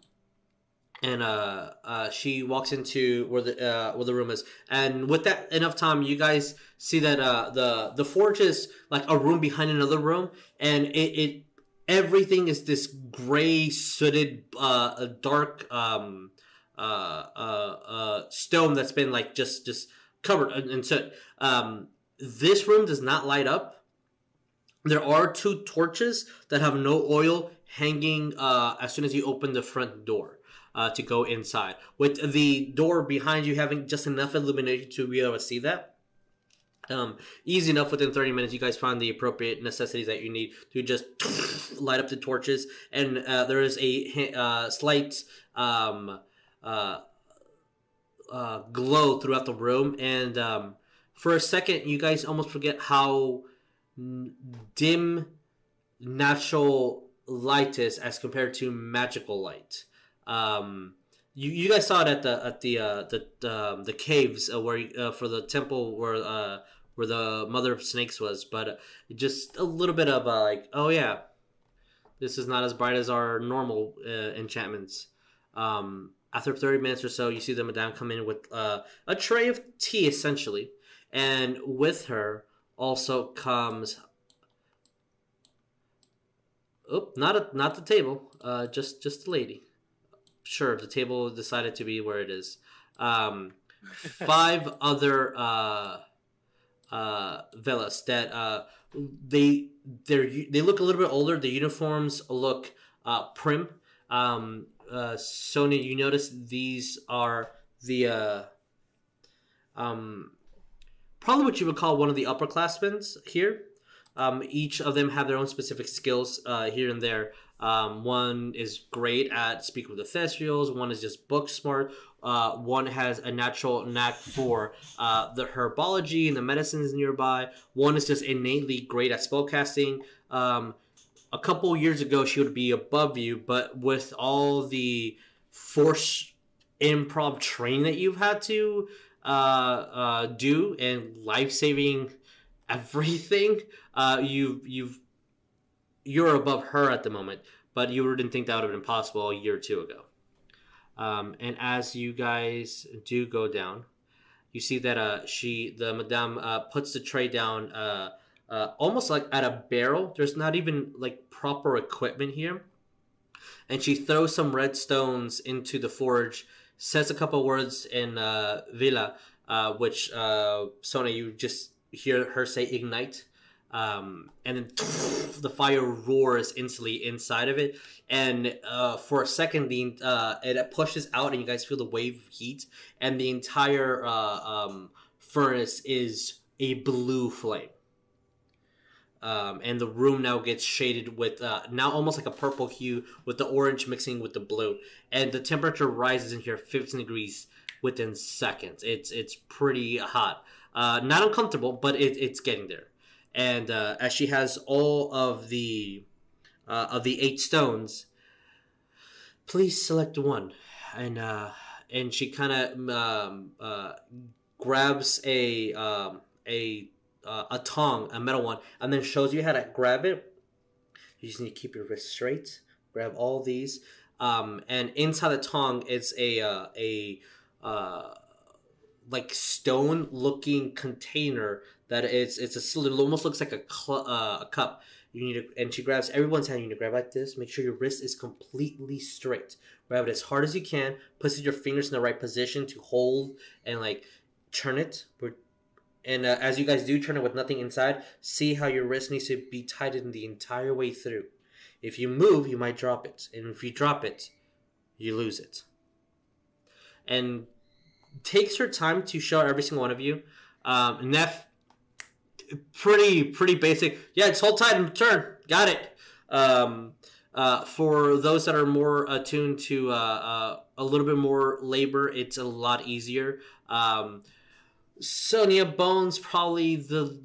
and uh, uh, she walks into where the uh, where the room is, and with that enough time, you guys see that uh, the the forge is like a room behind another room, and it, it everything is this gray sooted, uh, dark um, uh, uh, uh, stone that's been like just just covered and so. Um, this room does not light up. There are two torches that have no oil hanging uh, as soon as you open the front door uh, to go inside. With the door behind you having just enough illumination to be able to see that. Um, easy enough within 30 minutes, you guys find the appropriate necessities that you need to just [sniffs] light up the torches. And uh, there is a uh, slight um, uh, uh, glow throughout the room. And um, for a second, you guys almost forget how dim natural light is as compared to magical light. Um, you, you guys saw it at the at the uh, the um, the caves uh, where for the temple where where the mother of snakes was, but uh, just a little bit of uh, like oh yeah, this is not as bright as our normal uh, enchantments. Um, after 30 minutes or so, you see the madame come in with uh, a tray of tea, essentially. And with her also comes. Oh, not a, not the table, uh, just just the lady. Sure, the table decided to be where it is. Um, five other uh, Veelas that uh, they they they look a little bit older. The uniforms look uh, prim. Um, uh, Sonya, you notice these are the uh, um, probably what you would call one of the upperclassmen here. Um, each of them have their own specific skills uh, here and there. Um, one is great at speaking with the ethereals. One is just book smart. Uh, one has a natural knack for uh, the herbology and the medicines nearby. One is just innately great at spellcasting. Um, a couple years ago, she would be above you, but with all the force improv training that you've had to uh, uh, do and life saving [laughs] everything, uh, you've you've you're above her at the moment. But you didn't think that would have been possible a year or two ago. Um, and as you guys do go down, you see that uh, she the madame uh, puts the tray down uh, uh, almost like at a barrel. There's not even like proper equipment here, and she throws some red stones into the forge. Says a couple words in uh, Veela, uh, which Sonya you just hear her say ignite. Um, and then the fire roars instantly inside of it, and uh, for a second, the uh, it pushes out, and you guys feel the wave of heat, and the entire uh, um, furnace is a blue flame. Um, and the room now gets shaded with uh, now almost like a purple hue with the orange mixing with the blue, and the temperature rises in here 15 degrees within seconds. It's it's pretty hot, uh, not uncomfortable, but it, it's getting there. And uh, as she has all of the uh, of the eight stones, please select one, and uh, and she kind of um, uh, grabs a um, a uh, a tong, a metal one, and then shows you how to grab it. You just need to keep your wrist straight. Grab all these, um, and inside the tong is a uh, a uh, like stone looking container that it's it's a. It almost looks like a cl- uh, a cup. You need to, and she grabs everyone's hand. You need to grab like this. Make sure your wrist is completely straight. Grab it as hard as you can. Place your fingers in the right position to hold and like turn it. And uh, as you guys do turn it with nothing inside, see how your wrist needs to be tightened the entire way through. If you move, you might drop it. And if you drop it, you lose it. And takes her time to show every single one of you. Um, Nef, pretty, pretty basic. Yeah, it's hold tight and turn. Got it. Um, uh, for those that are more attuned to uh, uh, a little bit more labor, it's a lot easier. Um, Sonya Bones probably the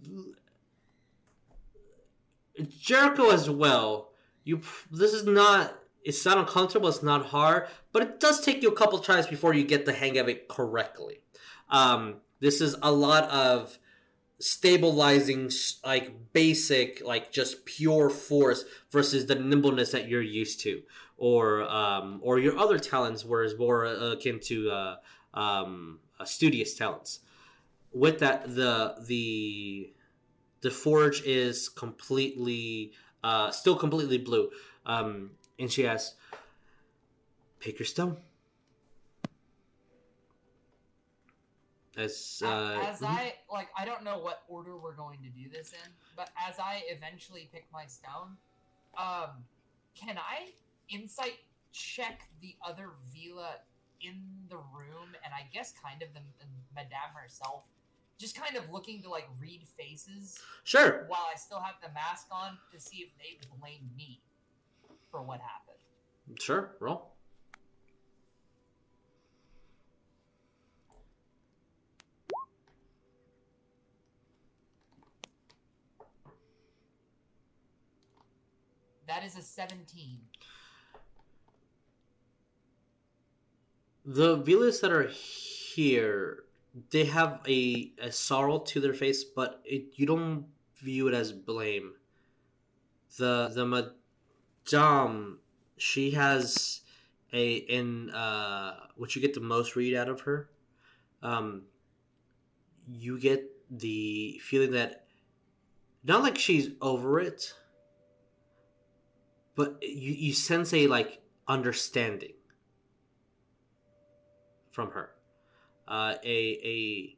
Jericho as well. You this is not it's not uncomfortable, it's not hard, but it does take you a couple tries before you get the hang of it correctly. Um, this is a lot of stabilizing like basic like just pure force versus the nimbleness that you're used to or um, or your other talents whereas more akin to uh, um, uh, studious talents. With that the the the forge is completely uh, still completely blue. Um, and she asks pick your stone as uh,
as I like, I don't know what order we're going to do this in, but as I eventually pick my stone, um, can I insight check the other Veela in the room, and I guess kind of the, the Madame herself, just kind of looking to like read faces
sure.
while I still have the mask on to see if they blame me for what happened.
sure roll
That is a 17.
The Veelas that are here, they have a, a sorrow to their face, but it, you don't view it as blame. The the madame, she has a in uh, what you get the most read out of her. Um, you get the feeling that not like she's over it, but you you sense a like understanding from her. Uh, a a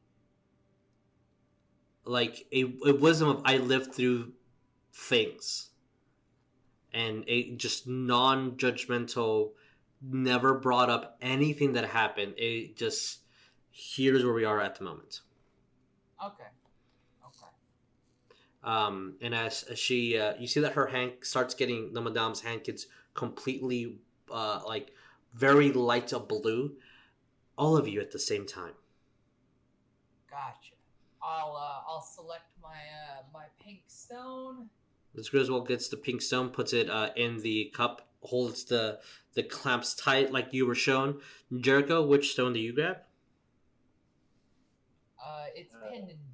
like a, a wisdom of I lived through things, and a just non-judgmental, never brought up anything that happened. It just here's where we are at the moment.
Okay. Okay.
Um, and as, as she, uh, you see that her hand starts getting the madame's hand gets completely uh, like very light of blue. All of you at the same time.
Gotcha. I'll uh, I'll select my uh, my pink stone.
This Griswold gets the pink stone, puts it uh, in the cup, holds the the clamps tight like you were shown. Jericho, which stone do you grab?
Uh, it's pinned in Discord.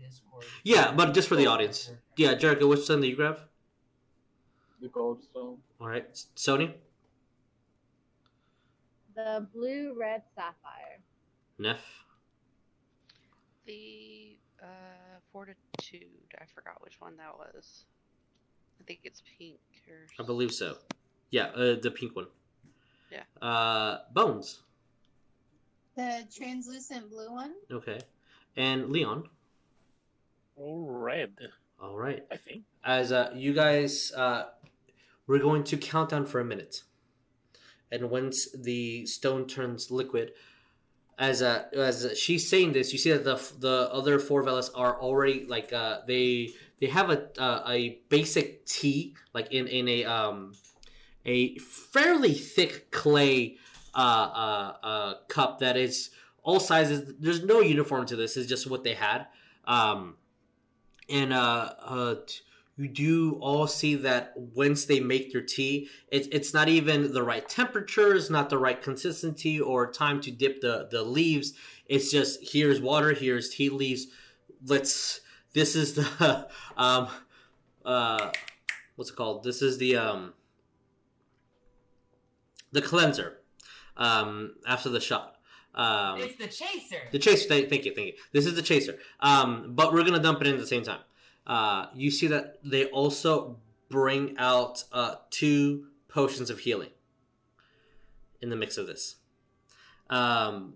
Yeah, but just for the audience. Yeah, Jericho, which stone do you grab?
The gold stone.
All right, Sony,
The blue red sapphire.
Nef,
The uh, fortitude. I forgot which one that was. I think it's pink or.
I believe so. Yeah, uh, the pink one.
Yeah.
Uh, Bones.
The translucent blue one.
Okay, and Leon.
Oh, red,
All right.
I think.
as uh, you guys uh, we're going to count down for a minute. And once the stone turns liquid as uh, as she's saying this you see that the the other four Veelas are already like uh, they they have a uh, a basic tea like in in a um a fairly thick clay uh, uh, uh, cup that is all sizes. There's no uniform to this. It's just what they had. Um and uh, uh, you do all see that once they make your tea, it, it's not even the right temperature, it's not the right consistency or time to dip the, the leaves. It's just here's water, here's tea leaves. Let's. This is the [laughs] um, uh, what's it called? This is the um, the cleanser um, after the shot. Um,
It's the chaser.
the chaser. Thank, thank you, thank you. This is the chaser. Um, but we're gonna dump it in at the same time. Uh, you see that they also bring out uh, two potions of healing in the mix of this. Um,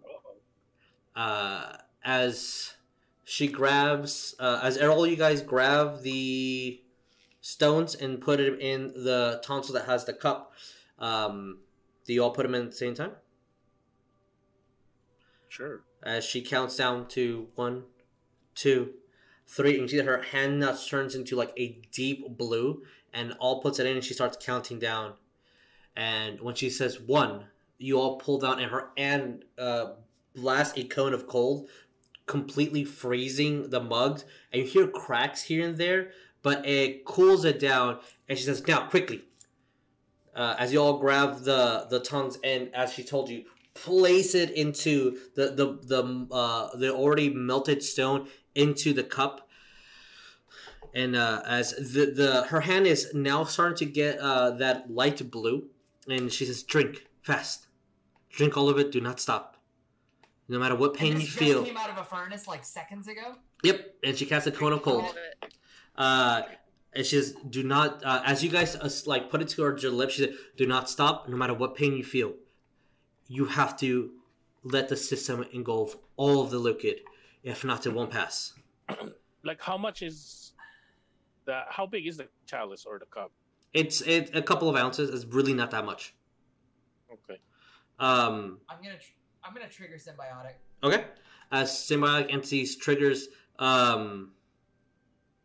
uh, as she grabs, uh, as all you guys grab the stones and put it in the tonsil that has the cup, um, do you all put them in at the same time?
Sure.
as she counts down to one, two, three, and you see that her hand now turns into like a deep blue, and all puts it in, and she starts counting down. And when she says one, you all pull down, and her hand uh, blasts a cone of cold, completely freezing the mugs, and you hear cracks here and there, but it cools it down, and she says, "Now, quickly!" Uh, as you all grab the the tongues, and as she told you, place it into the the the uh, the already melted stone into the cup. And uh, as the the her hand is now starting to get uh, that light blue, and she says, "Drink fast, drink all of it. Do not stop, no matter what pain
And
you
just
feel."
came out of a furnace like seconds ago.
Yep, and she casts a cone of cold.
All of it.
Uh, and she says, "Do not." Uh, as you guys uh, like put it to her, to her lips, she said, "Do not stop, no matter what pain you feel. You have to let the system engulf all of the liquid. If not, it won't pass." [clears throat]
Like, how much is the? How big is the chalice or the cup?
It's it a couple of ounces. It's really not that much.
Okay.
Um,
I'm gonna tr- I'm gonna trigger symbiotic.
okay. As symbiotic entities triggers, um,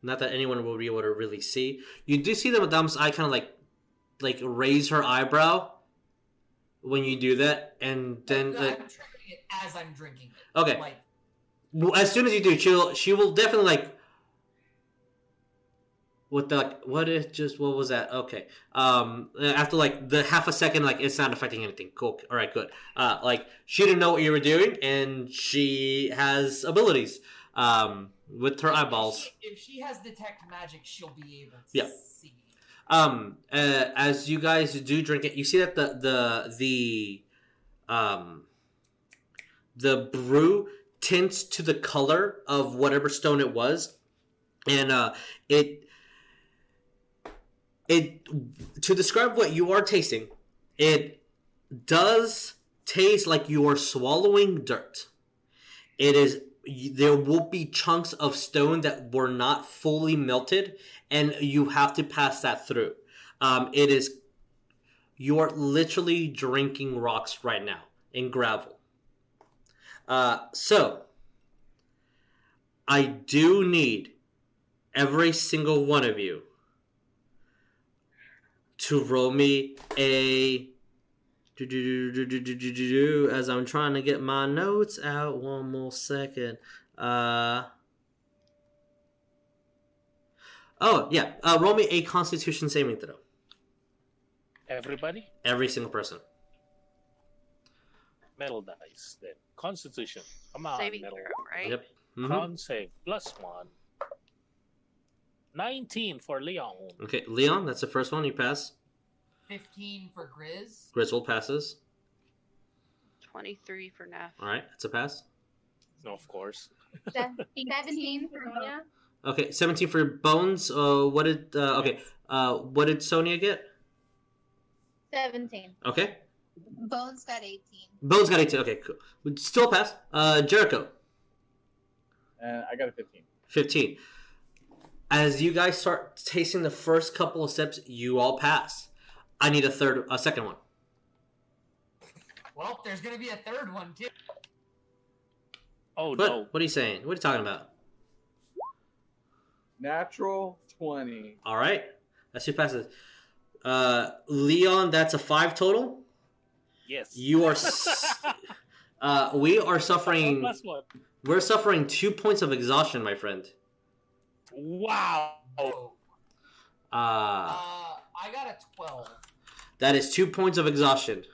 not that anyone will be able to really see. You do see the madame's eye kind of like, like raise her eyebrow when you do that, and then
No,
like,
I'm triggering it as I'm drinking it.
okay.
Like
Well, as soon as you do, she'll she will definitely like What the like, what is just what was that? Okay. Um after like the half a second like it's not affecting anything. Cool. All right, good. Uh like she didn't know what you were doing and she has abilities um with her eyeballs.
If she, if she has detect magic, she'll be able to
Yeah.
see.
Um uh, as you guys do drink it, you see that the the the um the brew tints to the color of whatever stone it was. And uh it it to describe what you are tasting it does taste like you are swallowing dirt. It is there will be chunks of stone that were not fully melted and you have to pass that through. Um, it is you're literally drinking rocks right now in gravel. Uh, so I do need every single one of you to roll me a as I'm trying to get my notes out one more second. Uh oh yeah, uh, roll me a Constitution saving throw.
Everybody,
Every single person.
metal dice. Then Constitution. Come on,
Saving
metal.
throw, right?
Yep. Mhm.
Con save plus one. Nineteen for Leon.
Okay, Leon, that's the first one. You pass.
Fifteen for Grizz.
Griswold passes.
23 for Nef.
All right, that's a pass.
No, of course.
Seventeen for Sonya.
Okay, 17 for Bones. Uh, what did uh, okay? Uh, what did Sonya get?
Seventeen.
Okay,
Bones got 18.
Bones got 18. Okay, cool. Would Still pass. Uh, Jericho.
And I got a 15.
15. As you guys start tasting the first couple of steps, you all pass. I need a third, a second one.
Well, there's gonna be a third one too.
Oh
What?
no.
What are you saying? What are you talking about?
Natural 20.
All right, that's two passes. Uh, Leon, that's a five total.
Yes.
You are. [laughs] S- uh, we are suffering.
Plus one.
We're suffering two points of exhaustion, my friend.
Wow.
Uh,
Uh, I got a twelve.
that is two points of exhaustion.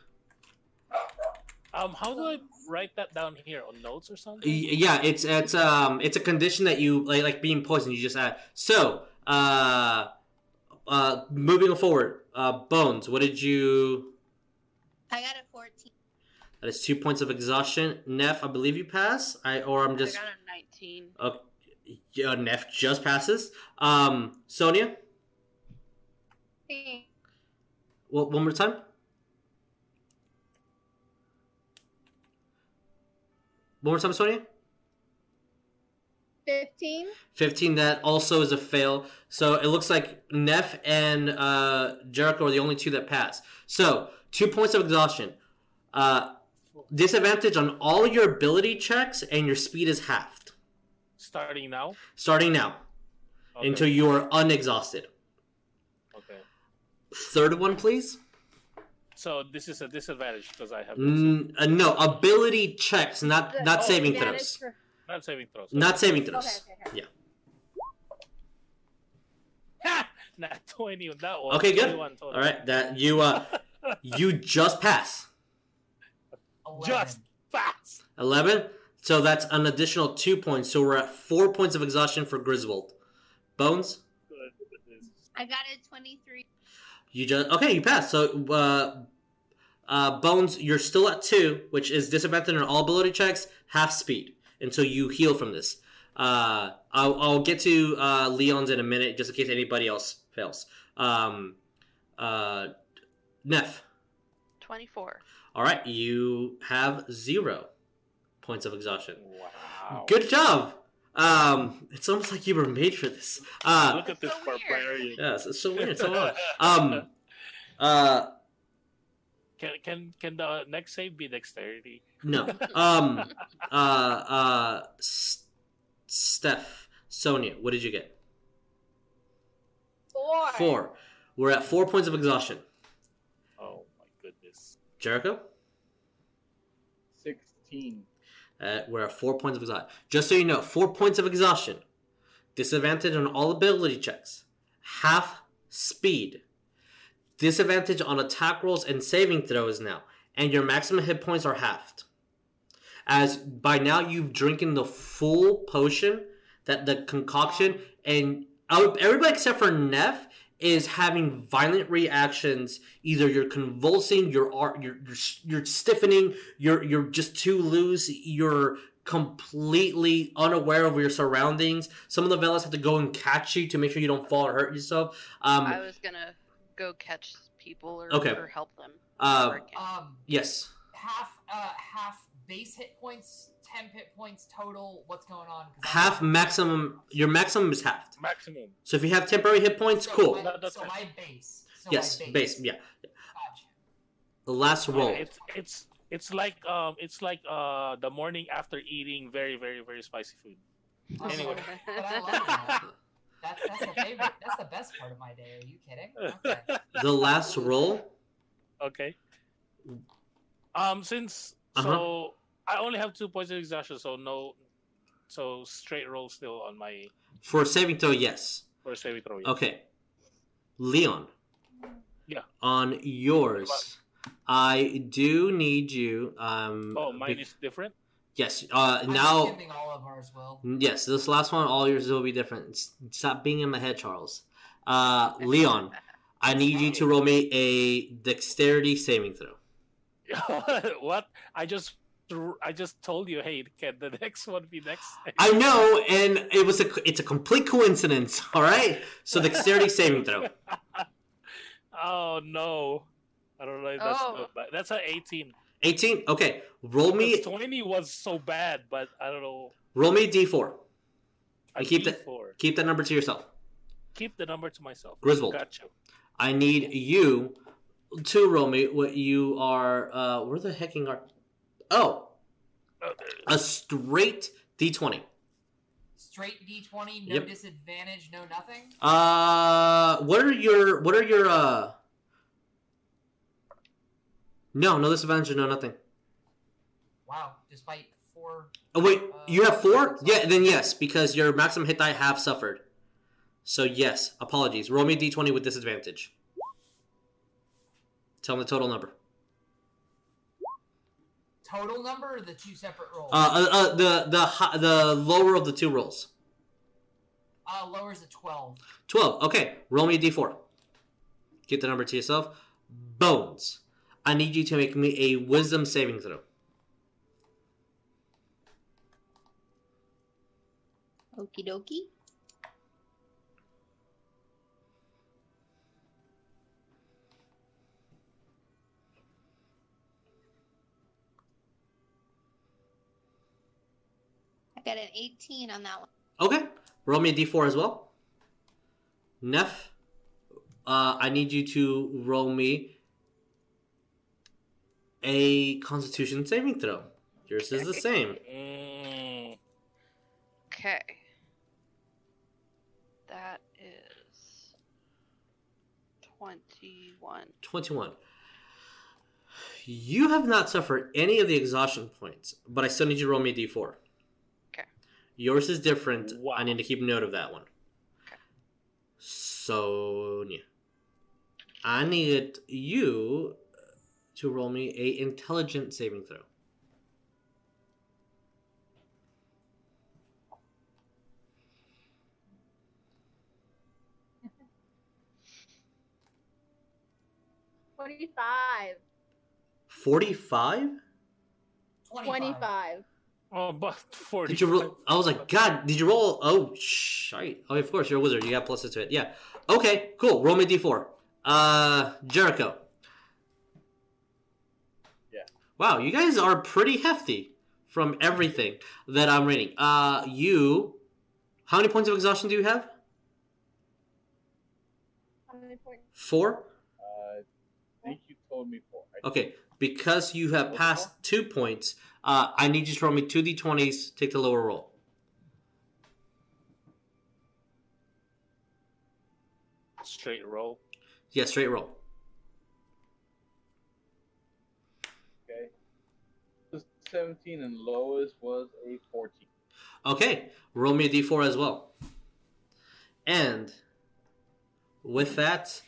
Um, how do I write that down here on notes or something?
Yeah, it's it's um it's a condition that you like like being poisoned. You just add. So uh, uh, moving forward, uh, Bones, what did you?
I got a 14.
That is two points of exhaustion. Nef, I believe you pass. I or I'm just.
I got a 19.
Uh, yeah, Nef just passes. Um, Sonya, well, one more time. One more time, Sonya.
Fifteen.
15 that also is a fail so it looks like nef and uh, jericho are the only two that pass so two points of exhaustion uh, disadvantage on all your ability checks and your speed is halved
Starting now.
starting now
Okay.
until you are unexhausted
okay.
third one please
So this is a disadvantage because I have
mm, uh, no ability checks not not
Oh,
saving
advantage
throws
for-
not saving throws.
not saving throws
Okay, okay, okay.
yeah
Ha! [laughs] Not twenty on that one.
okay good all right that you uh [laughs] you just pass
11.
Just fast.
11 so that's an additional two points so we're at four points of exhaustion for griswold bones
I got a 23.
You just okay you pass. so uh uh bones you're still at two which is disadvantage on all ability checks half speed until you heal from this uh i'll, I'll get to uh leon's in a minute just in case anybody else fails um uh nef
24.
all right you have zero points of exhaustion
Wow.
Good job. Um, it's almost like you were made for this. Uh,
Look at this
so
barbarian.
yes, it's so weird. So [laughs] odd. um, uh,
Can can can the next save be dexterity?
no. [laughs] Um, uh, uh, S- Steph, Sonya, what did you get?
Four.
Four. We're at four points of exhaustion.
Oh my goodness.
Jericho,
16.
We're at four points of exhaustion. Just so you know, four points of exhaustion. Disadvantage on all ability checks. half speed. Disadvantage on attack rolls and saving throws now, and your maximum hit points are halved. As by now you've drinking the full potion, that the concoction, and oh, everybody except for Nef is having violent reactions. Either you're convulsing, you're you're you're, you're stiffening, you're you're just too loose, you're completely unaware of your surroundings. Some of the Veelas have to go and catch you to make sure you don't fall or hurt yourself. Um,
I was gonna go catch people or,
Okay.
or help them.
uh,
Um,
yes.
half uh half base hit points, ten hit points total. What's going on? 'Cause I-
Half maximum. Your maximum is halved.
Maximum.
So if you have temporary hit points,
so
cool.
My,
That-
so my base. So
yes,
my
base. Yeah.
Gotcha.
The last roll.
It's it's it's like um it's like uh the morning after eating very very very spicy food. Anyway.
But I that. That's that's the favorite. That's the best part of my day. Are you kidding? Okay. [laughs]
The last roll.
okay. Um, since
Uh-huh.
so I only have two points of exhaustion, so no, so straight roll still on my
For saving throw, yes.
first saving throw. Yes.
Okay. Leon.
Yeah.
On yours, I do need you. Um,
Oh, mine
be-
is different.
yes. Uh,
I'm
now,
skipping all of ours. Will.
yes. This last one, all yours will be different. Stop being in my head, Charles. Uh, Leon, [laughs] I need you to roll me a dexterity saving throw. [laughs]
what? I just I just told you, hey, can the [laughs] next one be next?
I know, and it was a it's a complete coincidence. [laughs] All right. So the dexterity [laughs] saving throw.
oh no, I don't know. If that's
Oh.
good, but that's an eighteen.
18. Okay. Roll me
Because Twenty was so bad, but I don't know.
roll me a d4.
I
keep that- Keep that number to yourself.
Keep the number to myself.
Griswold.
Gotcha.
I need you to roll me what you are. Uh, where the hecking are? Oh,
Uh,
a straight d20.
Straight D20, no
Yep.
disadvantage, no nothing.
Uh, what are your what are your uh? No, no disadvantage, no nothing.
Wow, despite four.
Oh wait,
Uh,
you have four? Yeah, then yes, because your maximum hit die have suffered. So yes, apologies. Roll me a d20 with disadvantage. Tell me the total number.
Total number or the two separate rolls?
Uh, uh, uh the the the lower of the two rolls.
Uh, lowers a 12.
12. Okay, roll me a d4. Get the number to yourself. Bones. I need you to make me a wisdom saving throw.
Okie dokie. I got an 18 on that one.
Okay, roll me a d4 as well. Nef, uh, I need you to roll me a constitution saving throw. Yours is the same.
Okay. That is 21.
21. You have not suffered any of the exhaustion points, but I still need you to roll me a d4.
Okay.
Yours is different.
Wow.
I need to keep note of that one.
Okay.
Sonya. I need you to roll me a intelligent saving throw.
Twenty-five.
45?
25.
Twenty-five.
oh, but forty.
Did you roll? I was like, God, did you roll? Oh, shite. Oh, of course, you're a wizard. You got pluses to it. Yeah. Okay, cool. Roll me a d4. Uh, Jericho.
Yeah.
Wow, you guys are pretty hefty from everything that I'm reading. Uh, you. How many points of exhaustion do you have?
How many points?
Four?
Uh, I think you told me four. I
Okay, because you have passed two points, uh, I need you to roll me two d20s, take the lower roll.
straight roll.
Yeah, straight roll.
Okay. The 17 and lowest was a 14.
Okay, roll me a d4 as well. And with that,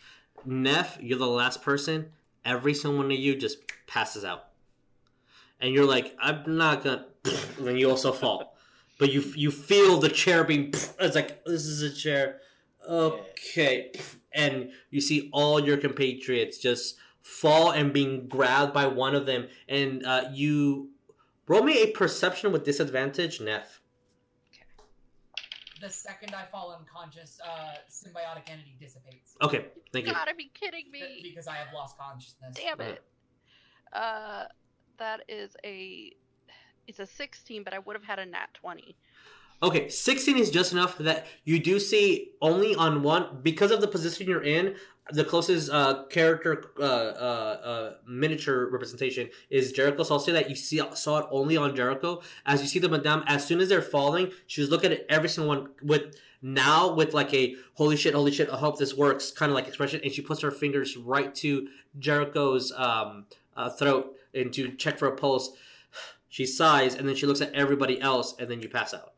Nef, you're the last person. Every single one of you just passes out, and you're like, I'm not gonna. [laughs] Then you also fall, but you you feel the chair being. [laughs] It's like this is a chair. Okay, [laughs] and you see all your compatriots just fall and being grabbed by one of them, and uh, you roll me a perception with disadvantage, Nef. Okay.
The second I fall unconscious, uh, symbiotic entity dissipates
Okay, thank
You
you.
gotta be kidding me.
because I have lost consciousness.
Damn it. Uh, that is a. It's a 16, but I would have had a nat 20.
Okay, 16 is just enough that you do see only on one because of the position you're in. The closest uh, character uh, uh, uh, miniature representation is Jericho. So I'll say that you see saw it only on Jericho. As you see the Madame, as soon as they're falling, she was looking at every single one with now with like a holy shit, holy shit, I hope this works kind of like expression, and she puts her fingers right to Jericho's um, uh, throat and to check for a pulse. She sighs and then she looks at everybody else, and then you pass out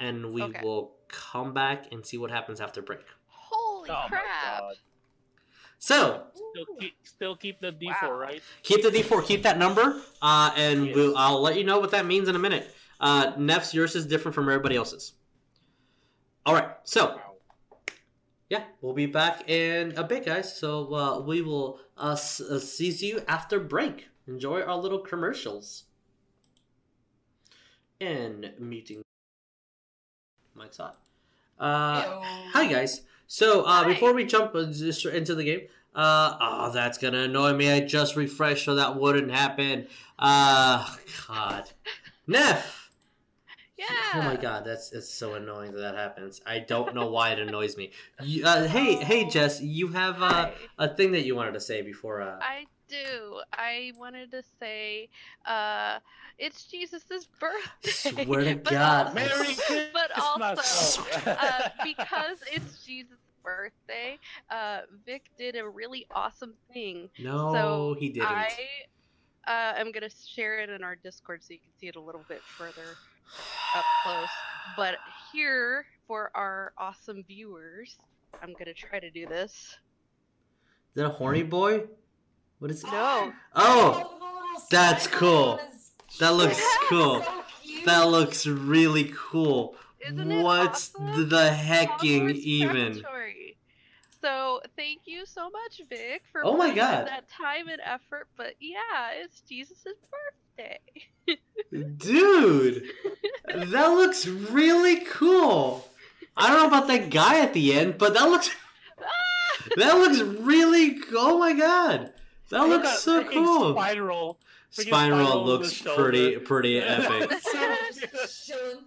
and we
Okay.
will come back and see what happens after break.
Holy
Oh
crap!
So
Still keep, still keep the D4,
Wow.
right?
keep the D4, keep that number, uh, and
Yes.
we'll, I'll let you know what that means in a minute. Uh, Nef's yours is different from everybody else's. All right, so
Wow.
Yeah, we'll be back in a bit, guys. So uh, we will uh, s- uh, seize you after break. Enjoy our little commercials. And meeting. Mike's hot. Uh, Hi guys. So uh,
Hi.
before we jump into the game, uh, oh, that's gonna annoy me. I just refreshed, so that wouldn't happen. Uh, God, Nef.
Yeah.
Oh my God, that's it's so annoying that that happens. I don't know why it annoys me. You, uh, hey, hey, Jess, you have uh, a thing that you wanted to say before. Uh,
I do. I wanted to say, uh, it's Jesus's birthday.
Swear to [laughs] God.
also-
Merry Christmas!
but also,
Oh.
uh, because it's Jesus' birthday, uh, Vic did a really awesome thing.
no,
so
he didn't.
I uh, am gonna share it in our Discord so you can see it a little bit further up close. But here for our awesome viewers, I'm gonna try to do this.
Is that a horny boy? What is it?
No,
Oh,
oh
that's cool. that looks cool. That looks really cool.
Isn't it
What's
awesome?
the hecking
Hogwarts
even?
Preparatory. So thank you so much, Vic, for
Oh my God.
that time and effort. But yeah, it's Jesus' birthday.
Dude, [laughs] that looks really cool. I don't know about that guy at the end, but that looks [laughs] that looks really oh my god. That looks
at
so cool.
Spiral. freaking
Spiral looks pretty pretty [laughs] epic.
Chilling.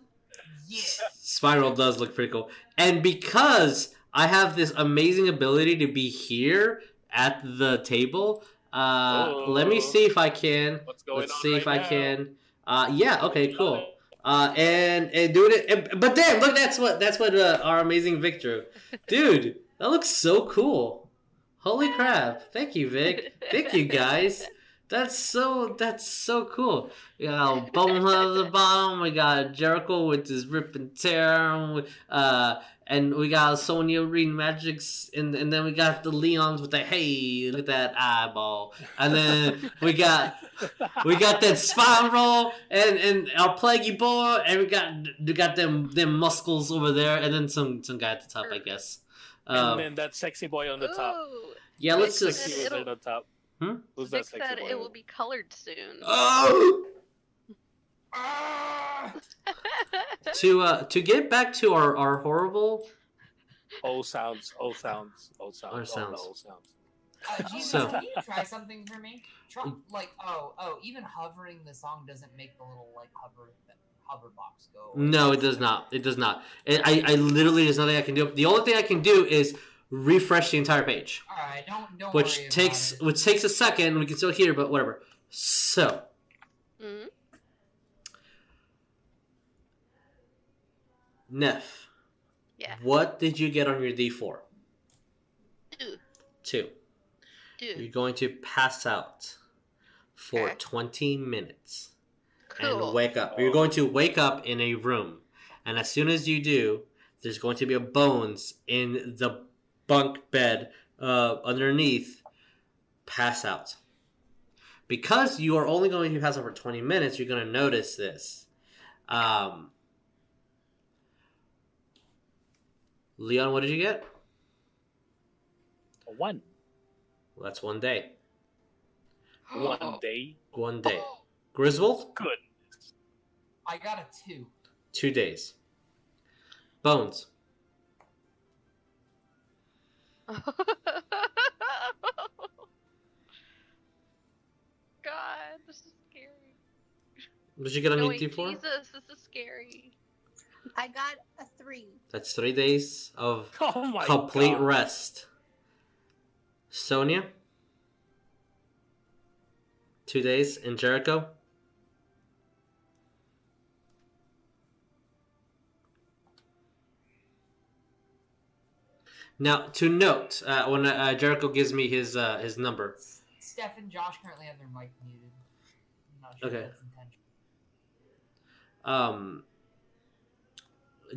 Yeah.
Spiral does look pretty cool. And because I have this amazing ability to be here at the table, uh,
Oh.
let me see if I can.
What's going
Let's
on
see if
right
I can. Uh, yeah. Okay. Cool. Uh, and and doing it. And, but damn, look, that's what that's what uh, our amazing Vic drew, [laughs] dude. That looks so cool. Holy crap! Thank you, Vic. Thank you, guys. That's so that's so cool. You got [laughs] Bonehead at the bottom. We got Jericho with his rip and tear. Uh, and we got Sonya reading magics, and and then we got the Leons with the hey, look at that eyeball. And then we got [laughs] we got that spiral and and our plaguey boy, and we got we got them them muscles over there, and then some some guy at the top, I guess.
and
Um,
then that sexy boy on the top.
Ooh,
yeah, let's just.
sexy was
It'll-
on the top.
Hmm?
Who's
Vic
that
said
boy?
it will be colored soon.
Oh! [gasps] [laughs]
Ah!
to uh to get back to our our horrible
Old sounds, old sounds, old sounds,
Old
old
sounds.
old sounds.
Uh, Jesus,
So-
can you try something for me? Try, like, oh, oh, even hovering the song doesn't make the little like hover hover box go.
no it does not it does not it, i i literally there's nothing i can do the only thing i can do is refresh the entire page
All right, don't don't
which
worry
takes
about it.
which takes a second we can still hear but whatever so
Mhm.
nef
Yeah.
what did you get on your d4
Two.
two you're going to pass out for
Okay.
20 minutes
Cool.
and wake up. You're going to wake up in a room, and as soon as you do, there's going to be a bones in the bunk bed uh, underneath, pass out. Because you are only going to pass out for 20 minutes, you're going to notice this. Um, Leon, what did you get?
A one.
Well, that's one day.
One day.
One day. Griswold,
Good.
I got a two.
two days. Bones, [laughs]
God, this is scary.
what did you get on
No,
your
wait,
D4?
Jesus, this is scary.
I got a three.
That's three days of [laughs]
Oh my
complete
God.
rest. Sonya, two days in Jericho. Now, to note, uh, when uh, Jericho gives me his uh, his number,
Steph and Josh currently have their mic muted. I'm not sure
Okay.
that's intentional.
um,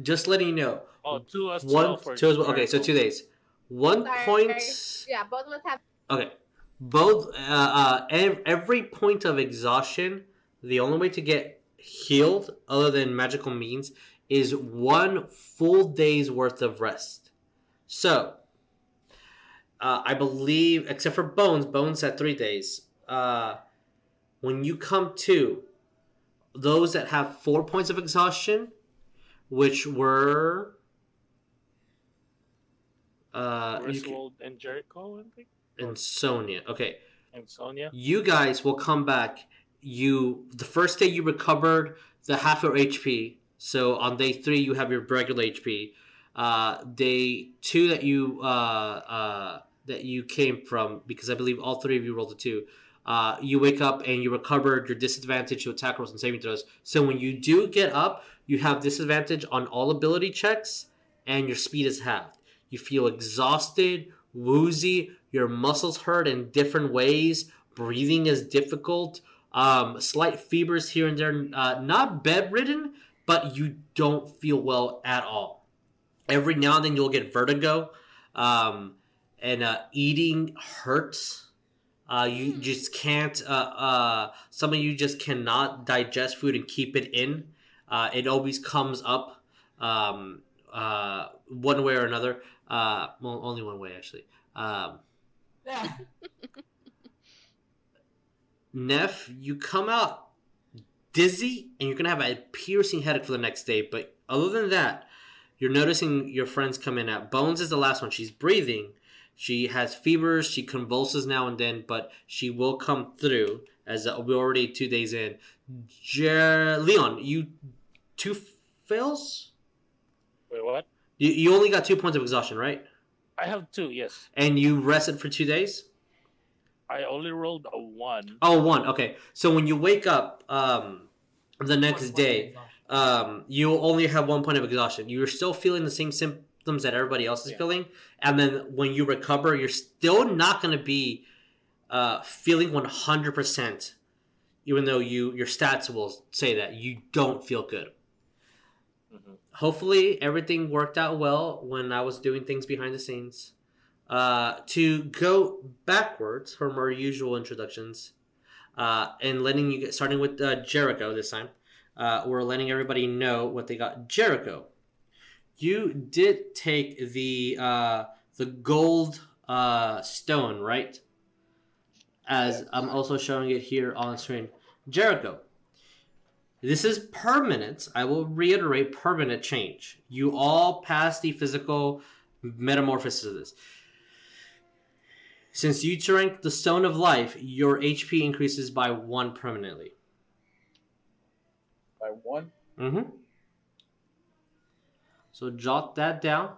just letting you know,
Oh, two as
one,
well
two as. Okay, so two days. One
Sorry.
point.
Yeah, both of us have.
Okay. Both uh, uh, every point of exhaustion, the only way to get healed, other than magical means, is one full day's worth of rest. So, uh, I believe, except for Bones, Bones had three days. Uh, when you come to those that have four points of exhaustion, which were. Uh, can-
and Jericho, I think,
and Sonya. Okay,
and Sonya.
you guys will come back. You the first day you recovered the half your HP. So on day three you have your regular HP. Uh, day two that you uh, uh, that you came from because I believe all three of you rolled a two. Uh, you wake up and you recovered your disadvantage to attack rolls and saving throws. So when you do get up, you have disadvantage on all ability checks and your speed is halved. You feel exhausted, woozy, your muscles hurt in different ways, breathing is difficult, um, slight fevers here and there, uh, not bedridden, but you don't feel well at all. Every now and then you'll get vertigo, um, and uh, eating hurts. Uh, you just can't. Uh, uh, some of you just cannot digest food and keep it in. Uh, it always comes up um, uh, one way or another. Uh, well, only one way actually. Um, [laughs]
Yeah.
Nef, you come out dizzy and you're gonna have a piercing headache for the next day. But other than that, you're noticing your friends come in. At Bones is the last one. She's breathing. She has fevers. She convulses now and then, but she will come through. As uh, we're already two days in. Jer- Leon, you two fails.
Wait, what?
You, you only got two points of exhaustion, right?
I have two. Yes,
And you rested for two days.
I only rolled a one.
Oh, one. Okay. So when you wake up um, the next
Plus
day,
exhaustion.
Um, you only have one point of exhaustion. You're still feeling the same symptoms that everybody else is
Yeah.
feeling, and then when you recover, you're still not going to be uh, feeling 100 percent. Even though you your stats will say that you don't feel good.
Mhm.
Hopefully, everything worked out well when I was doing things behind the scenes. Uh, to go backwards from our usual introductions, uh, and letting you get starting with uh, Jericho this time. Uh, we're letting everybody know what they got. Jericho, you did take the uh, the gold uh, stone, right? As I'm also showing it here on screen. Jericho, this is permanent. I will reiterate permanent change. You all pass the physical metamorphosis of this. Since you drank the Stone of Life, your HP increases by one permanently.
By one?
Mm-hmm. So jot that down,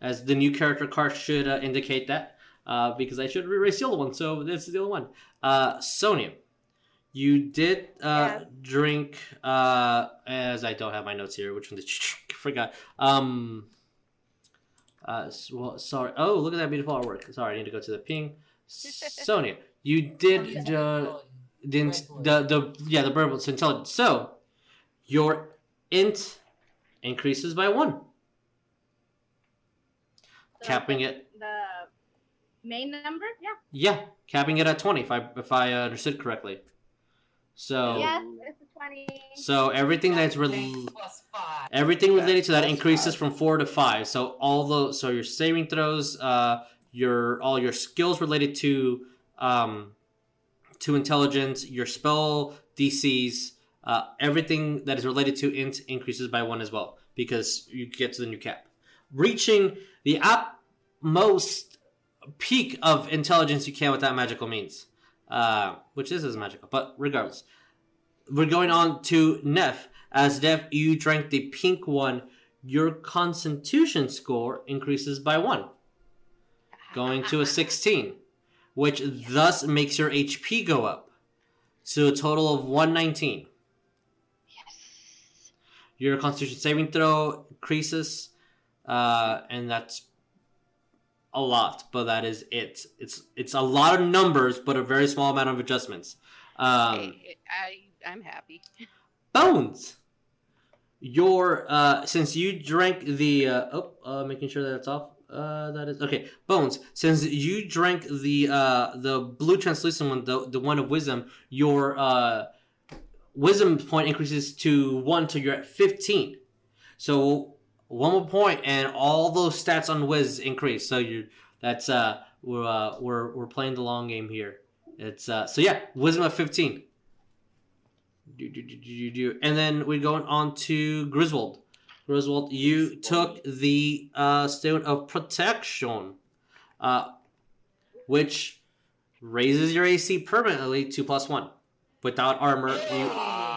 as the new character card should uh, indicate that, uh, because I should erase the old one. So this is the old one. Uh, Sonya, you did uh, drink. Uh, as I don't have my notes here, which one did you [laughs] drink? Forgot. Um. Uh, well, sorry. Oh, look at that beautiful artwork. Sorry, I need to go to the ping. [laughs] Sonya, you did. Uh, the, the the yeah the verbal intelligence. So your int increases by one, capping it.
The Main number? Yeah.
Yeah, capping it at twenty. If I if I understood correctly. So
Yes, it's a 20.
so everything that's
Bang
rel-
plus five.
everything related to that increases
five.
from four to five. So all the so your saving throws, uh, your all your skills related to um, to intelligence, your spell DCs, uh, everything that is related to int increases by one as well because you get to the new cap, reaching the utmost peak of intelligence you can with that magical means, uh, which is as magical. But regardless, we're going on to Nef. As Nef, you drank the pink one. Your Constitution score increases by one, going to a 16, which thus makes your HP go up to a total of 119. Your Constitution saving throw increases, uh, and that's a lot, but that is it. It's it's a lot of numbers, but a very small amount of adjustments. Um,
I, I, I'm happy.
Bones. Your uh, since you drank the uh, oh, uh, making sure that it's off. Uh, that is okay. Bones. Since you drank the uh, the blue translucent one, the the one of wisdom, your uh, wisdom point increases to one till you're at fifteen. So one more point, and all those stats on Wiz increase. So you that's uh we're uh, we're we're playing the long game here. It's uh so yeah, wisdom of fifteen. Do, do, do, do, do. And then we're going on to Griswold. Griswold, you took the uh, stone of protection, uh, which raises your AC permanently to plus one without armor. You,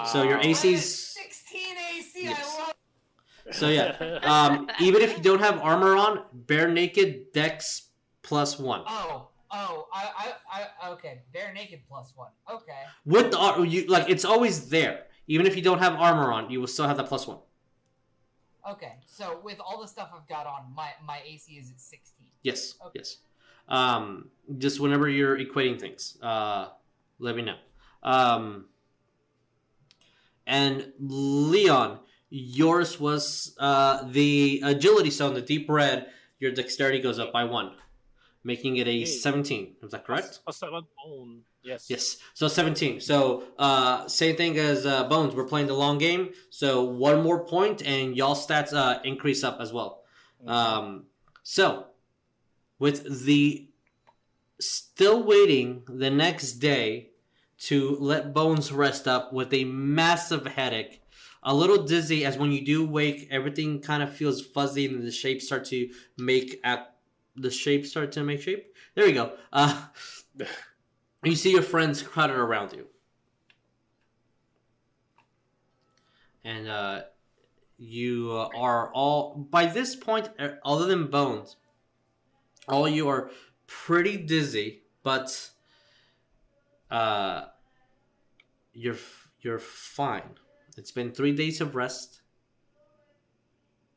so your AC's
16 AC.
Yes.
I love.
so yeah. Um, [laughs] even if you don't have armor on, bare naked Dex plus one.
Oh, oh, I, I, I, okay. Bare naked plus one. Okay.
With the you like it's always there. Even if you don't have armor on, you will still have that plus one.
Okay. So with all the stuff I've got on, my my AC is at 16.
Yes,
Okay.
yes. Um, just whenever you're equating things, uh, let me know. Um, and Leon, yours was uh, the agility stone, the deep red. Your dexterity goes up by one, making it a
Hey.
17. Is that correct?
A seven bone. Yes.
Yes. So 17. So uh, same thing as uh, Bones. We're playing the long game. So one more point, and y'all stats uh, increase up as well. Um, so with the still waiting the next day to let Bones rest up with a massive headache. A little dizzy as when you do wake, everything kind of feels fuzzy and the shapes start to make at the shapes start to make shape. There we go. Uh, [laughs] you see your friends crowded around you. And uh, you are all, by this point, other than Bones, all you are pretty dizzy, but uh, you're you're fine. It's been three days of rest.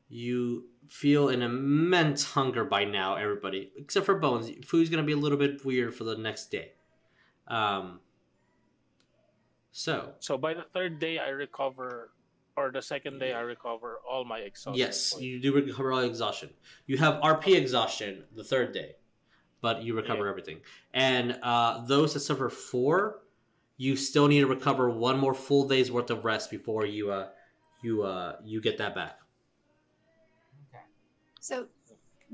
You feel an immense hunger by now, everybody, except for Bones. Food's gonna be a little bit weird for the next day. Um. So
So by the third day, I recover, or the second day, I recover all my exhaustion.
yes,
points.
you do recover all exhaustion. You have RP exhaustion the third day, but you recover
Yeah.
everything. And uh, those that suffer four, you still need to recover one more full day's worth of rest before you uh you uh you get that back.
Okay.
So,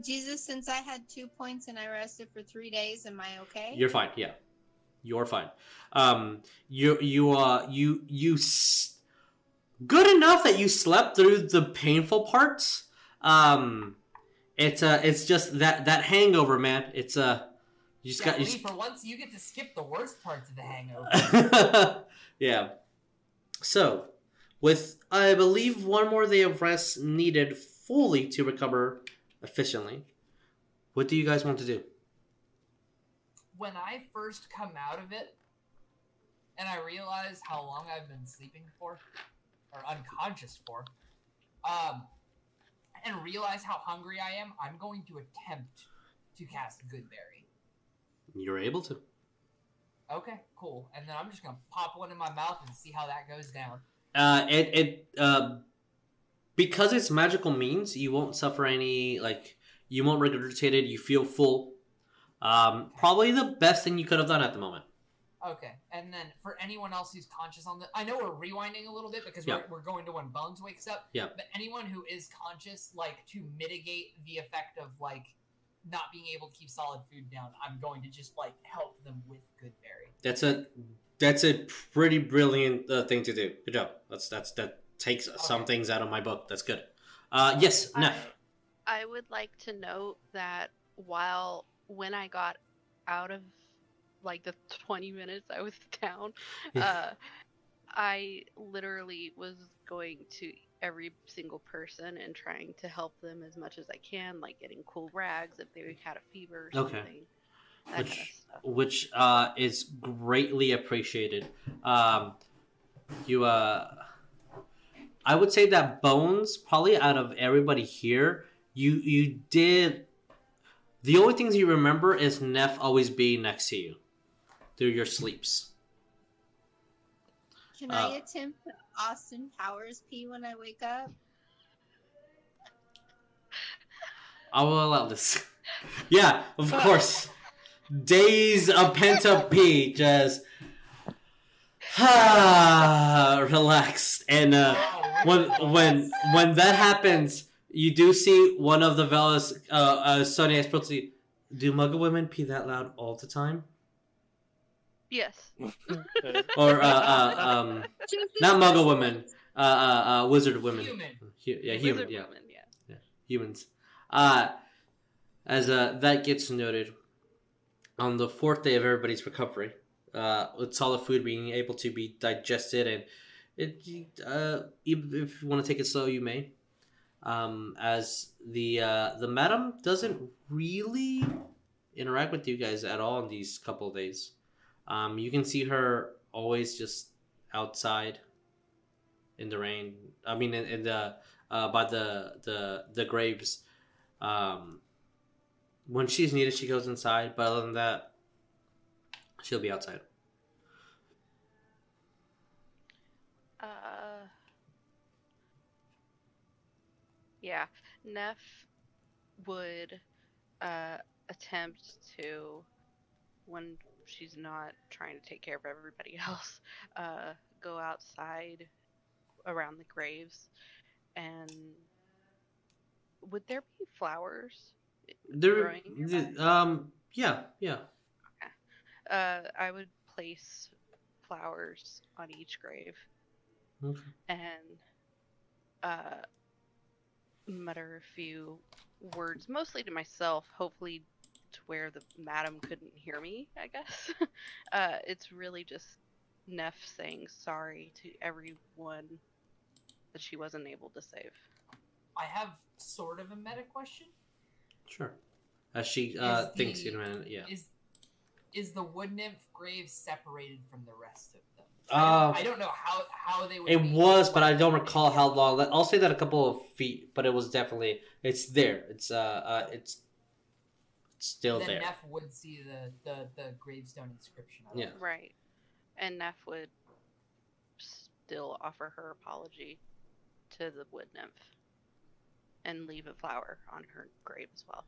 Jesus, since I had two points and I rested for three days, am I okay?
You're fine. Yeah, you're fine. Um, you you uh you you s- good enough that you slept through the painful parts. Um, it's uh it's just that that hangover, man. It's uh you just
Yeah,
got you. Just-
for once, you get to skip the worst parts of the hangover. [laughs]
yeah. So, with I believe one more day of rest needed fully to recover efficiently, what do you guys want to do?
when I first come out of it, and I realize how long I've been sleeping for, or unconscious for, um, and realize how hungry I am, I'm going to attempt to cast Good Goodberry.
You're able to.
Okay, cool. And then I'm just gonna pop one in my mouth and see how that goes down.
Uh, it it uh, because it's magical means you won't suffer any like you won't regurgitate it. You feel full. Um, probably the best thing you could have done at the moment.
Okay, and then for anyone else who's conscious on the, I know we're rewinding a little bit because
Yeah.
we're, we're going to when Bones wakes up.
Yeah.
But anyone who is conscious, like to mitigate the effect of like not being able to keep solid food down, I'm going to just like help them with good berry.
That's a that's a pretty brilliant uh, thing to do. Good job. That's that's that takes some things out of my book. That's good. Uh, yes, Nef.
I, I would like to note that while when I got out of like the 20 minutes I was [laughs] down, uh, I literally was going to every single person and trying to help them as much as I can, like getting cool rags if they had a fever or
Okay.
something. That kind of
which which uh, is greatly appreciated. Um, you, uh, I would say that Bones, probably out of everybody here, you you did. The only things you remember is Nef always being next to you through your sleeps.
Can
Uh,
I attempt the Austin Powers pee when I wake up?
I will allow this. [laughs] yeah, of course. Days of pent up pee, just ah, [sighs] relaxed, and uh, when when when that happens, you do see one of the Veelas, uh, uh, Sonya Explicitly, do Muggle women pee that loud all the time?
Yes. [laughs]
Or, uh, uh, um, not Muggle women, uh, uh, uh, wizard women.
Human.
Hu- yeah, human,
Wizard
yeah.
woman, yeah.
humans. Uh, as uh, that gets noted, on the fourth day of everybody's recovery, uh, with solid food being able to be digested, and it, uh, if you want to take it slow, you may. Um, as the uh, the madam doesn't really interact with you guys at all in these couple of days. Um, you can see her always just outside in the rain. I mean, in, in the uh, by the the the graves. Um, when she's needed, she goes inside. But other than that, she'll be outside.
Uh, yeah, Nef would uh, attempt to, when she's not trying to take care of everybody [laughs] else, uh, go outside around the graves and would there be flowers?
There, um, yeah, yeah.
Uh, I would place flowers on each grave
Okay.
and uh, mutter a few words, mostly to myself, hopefully to where the madam couldn't hear me, I guess. [laughs] uh, it's really just Nef saying sorry to everyone that she wasn't able to save.
I have sort of a meta question.
Sure. As she uh,
Is
thinks
the-
in a minute, yeah.
Is is the wood nymph grave separated from the rest of them?
Uh,
I don't know how how they would.
It
be-
was, but I don't recall how long. I'll say that a couple of feet, but it was definitely it's there. It's uh, uh it's it's still
then
there.
Nef would see the, the, the gravestone inscription. on it.
Yeah.
Right. And Nef would still offer her apology to the wood nymph and leave a flower on her grave as well.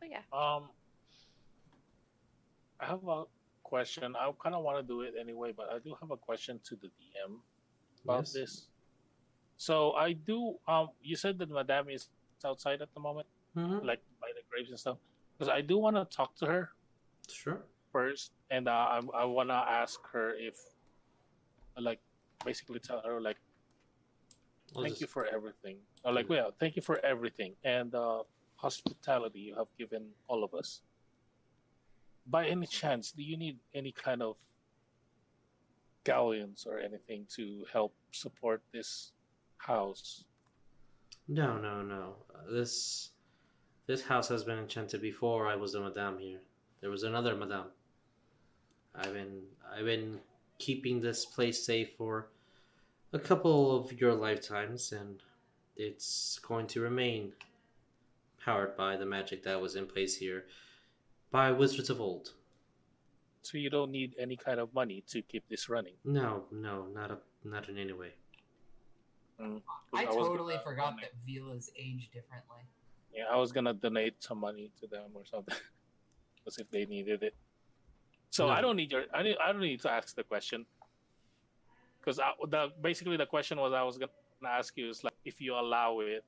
But yeah.
Um, I have a question. I kind of want to do it anyway, but I do have a question to the DM about
Yes.
this. So I do. Um, you said that Madame is outside at the moment,
Mhm.
like by the graves and stuff. Because I do want to talk to her
Sure.
first, and uh, I I want to ask her if, like, basically tell her like,
I'll
thank
just-
you for everything. Or like, well, thank you for everything and uh, hospitality you have given all of us. By any chance, do you need any kind of galleons or anything to help support this house?
No, no, no. Uh, This this house has been enchanted before. I was a madame here. There was another madame. I've been I've been keeping this place safe for a couple of your lifetimes, and it's going to remain powered by the magic that was in place here by wizards of old.
So you don't need any kind of money to keep this running.
No, no, not a, not in any way.
Mm.
I
I
totally
gonna-
forgot that Veelas age differently.
Yeah, I was gonna donate some money to them or something, [laughs] as if they needed it. So
No.
I don't need your. I need, I don't need to ask the question, because the basically the question was I was gonna ask you is like if you allow it,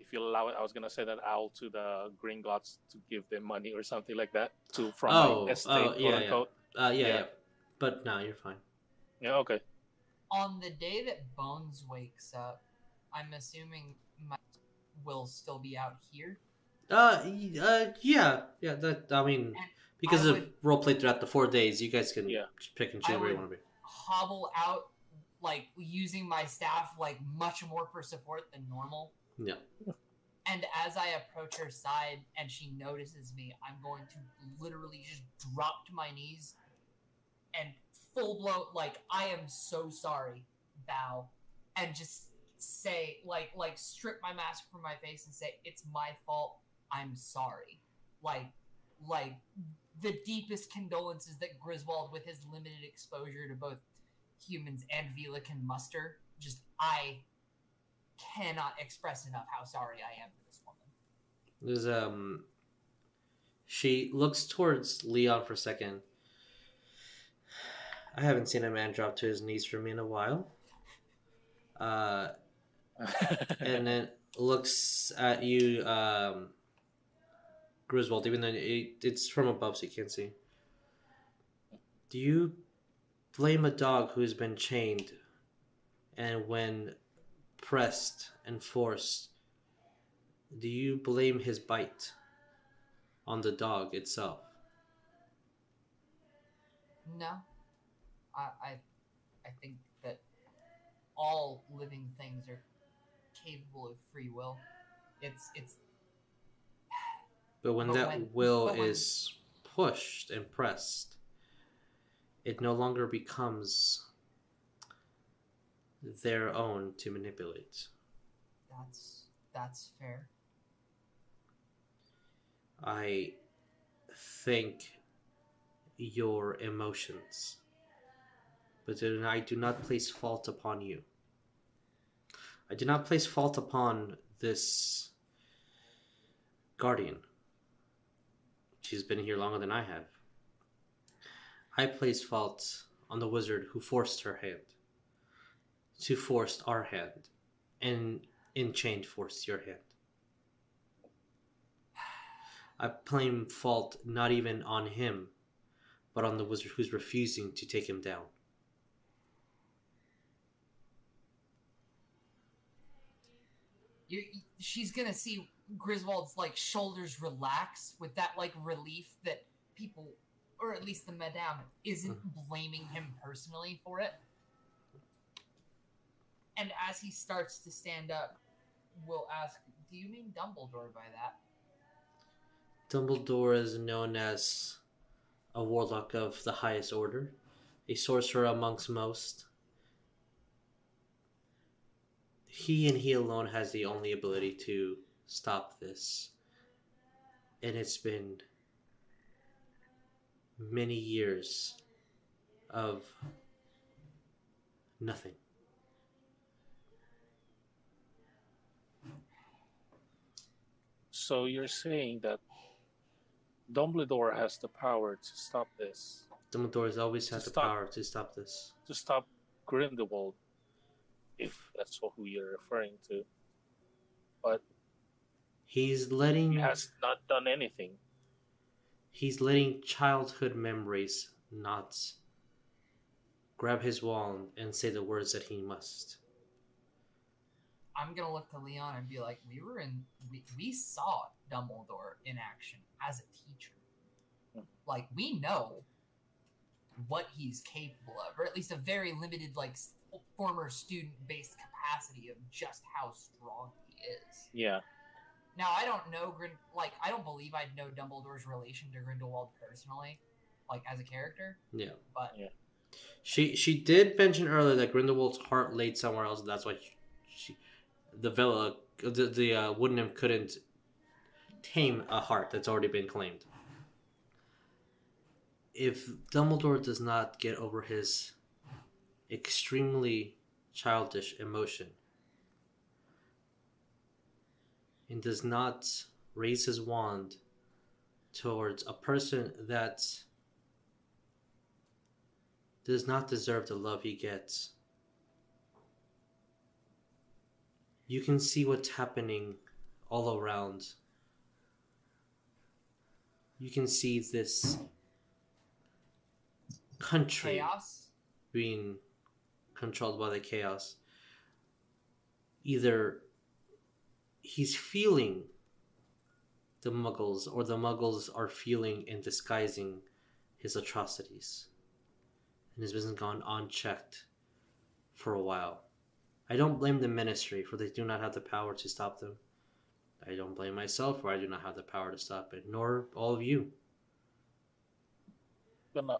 if you allow it, I was gonna send an owl to the Green Gods to give them money or something like that to from
Oh,
my estate,
oh,
quote
yeah, yeah.
unquote.
Uh, yeah,
Yeah.
yeah. But no, you're fine.
Yeah, okay.
On the day that Bones wakes up, I'm assuming my will still be out here.
Uh, uh, yeah, yeah. That I mean,
And
because
I
of
would-
roleplay throughout the four days, you guys can
Yeah.
just pick and choose
I
where you want to be.
Hobble out, like using my staff, like much more for support than normal.
Yeah.
And as I approach her side and she notices me, I'm going to literally just drop to my knees and full blown like I am so sorry, bow, and just say like like strip my mask from my face and say it's my fault. I'm sorry. Like like the deepest condolences that Griswold, with his limited exposure to both humans and Veela, can muster. Just I cannot express enough how sorry I am for this woman.
There's um, she looks towards Leon for a second. I haven't seen a man drop to his knees for me in a while. Uh, [laughs] and then looks at you, um, Griswold, even though it, it's from above, so you can't see. Do you blame a dog who's been chained, and when pressed and forced, do you blame his bite on the dog itself?
No, I, I, I think that all living things are capable of free will. It's it's
But when
But
that
when-
will
when-
is pushed and pressed, it no longer becomes their own to manipulate.
that's that's fair.
I think your emotions, but then I do not place fault upon you. I do not place fault upon this guardian. She's been here longer than I have. I place fault on the wizard who forced her hand, to forced our hand, and in chain forced your hand. I blame fault not even on him, but on the wizard who's refusing to take him down.
You, she's gonna see Griswold's like shoulders relax with that like relief that people, or at least the Madame, isn't mm-hmm. blaming him personally for it. And as he starts to stand up, we'll ask, "Do you mean Dumbledore by that?"
Dumbledore is known as a warlock of the highest order, a sorcerer amongst most. He and he alone has the only ability to stop this. And it's been many years of nothing.
so you're saying that Dumbledore has the power to stop this,
Dumbledore has always had the
Stop.
power to stop this.
to stop Grindelwald, if that's what who you're referring to. But
He's letting
he has not done anything.
He's letting childhood memories not grab his wand and say the words that he must.
I'm gonna look to Leon and be like, "We were in, we, we saw Dumbledore in action as a teacher.
Hmm.
Like we know what he's capable of, or at least a very limited, like s- former student-based capacity of just how strong he is."
Yeah.
Now I don't know Grin, like I don't believe I know Dumbledore's relation to Grindelwald personally, like as a character,
Yeah.
but
Yeah.
She she did mention earlier that Grindelwald's heart laid somewhere else. And that's why she, she the Veela the the uh, wooden nymph couldn't tame a heart that's already been claimed. If Dumbledore does not get over his extremely childish emotion and does not raise his wand towards a person that does not deserve the love he gets. You can see what's happening all around. You can see this country
Chaos.
being controlled by the chaos. Either he's feeling the muggles, or the muggles are feeling and disguising his atrocities. And his business gone unchecked for a while. I don't blame the ministry, for they do not have the power to stop them. I don't blame myself, for I do not have the power to stop it, nor all of you.
gonna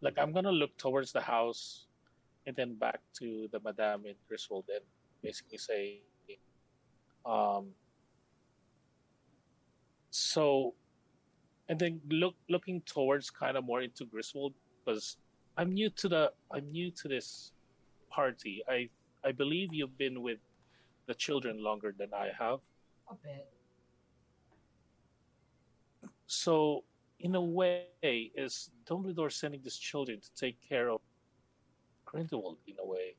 like I'm gonna look towards the house and then back to the Madame in Griswold and basically say um so and then look looking towards kind of more into Griswold because I'm new to the I'm new to this party. I I believe you've been with the children longer than I have.
A bit.
So, in a way, is Dumbledore sending these children to take care of In a way?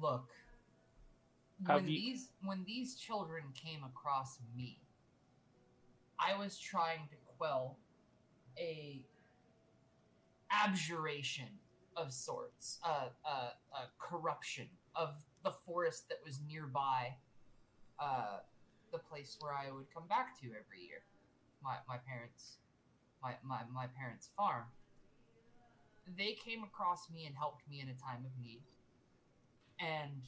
Look.
Have
when
you-
these when these children came across me, I was trying to quell a abjuration of sorts, uh, uh, uh, corruption of the forest that was nearby, uh, the place where I would come back to every year. My my parents, my my my parents' farm. They came across me and helped me in a time of need, and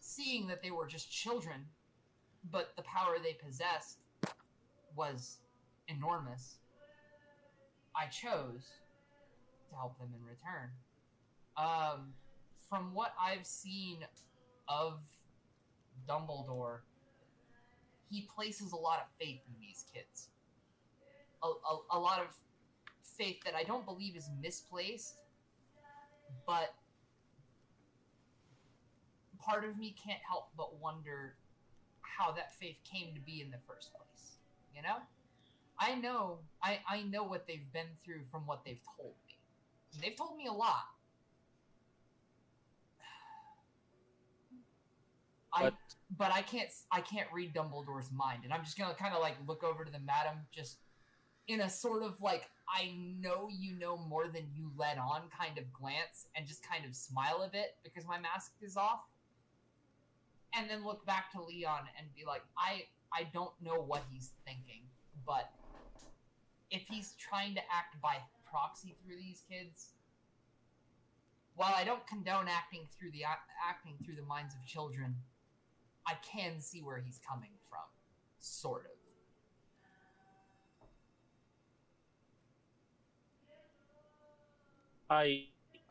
seeing that they were just children, but the power they possessed was enormous, I chose to help them in return. Um, from what I've seen of Dumbledore, he places a lot of faith in these kids. A, a, a lot of faith that I don't believe is misplaced, but part of me can't help but wonder how that faith came to be in the first place. You know? I know I, I know what they've been through from what they've told me. And they've told me a lot. I
But
but I can't I can't read Dumbledore's mind, and I'm just gonna kind of like look over to the madam, just in a sort of like I know you know more than you let on kind of glance, and just kind of smile a bit because my mask is off, and then look back to Leon and be like, I I don't know what he's thinking, but if he's trying to act by proxy through these kids. While I don't condone acting through the acting through the minds of children, I can see where he's coming from, sort of.
I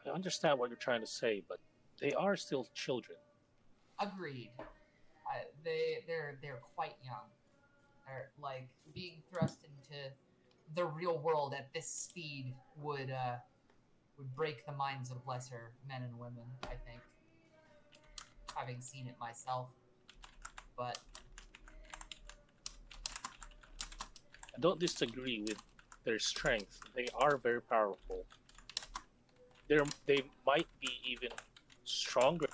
I understand what you're trying to say, but they are still children.
Agreed. I, they they're they're quite young. They're like being thrust into the real world at this speed would uh, would break the minds of lesser men and women. I think, having seen it myself, but
I don't disagree with their strength. They are very powerful. They're, they might be even stronger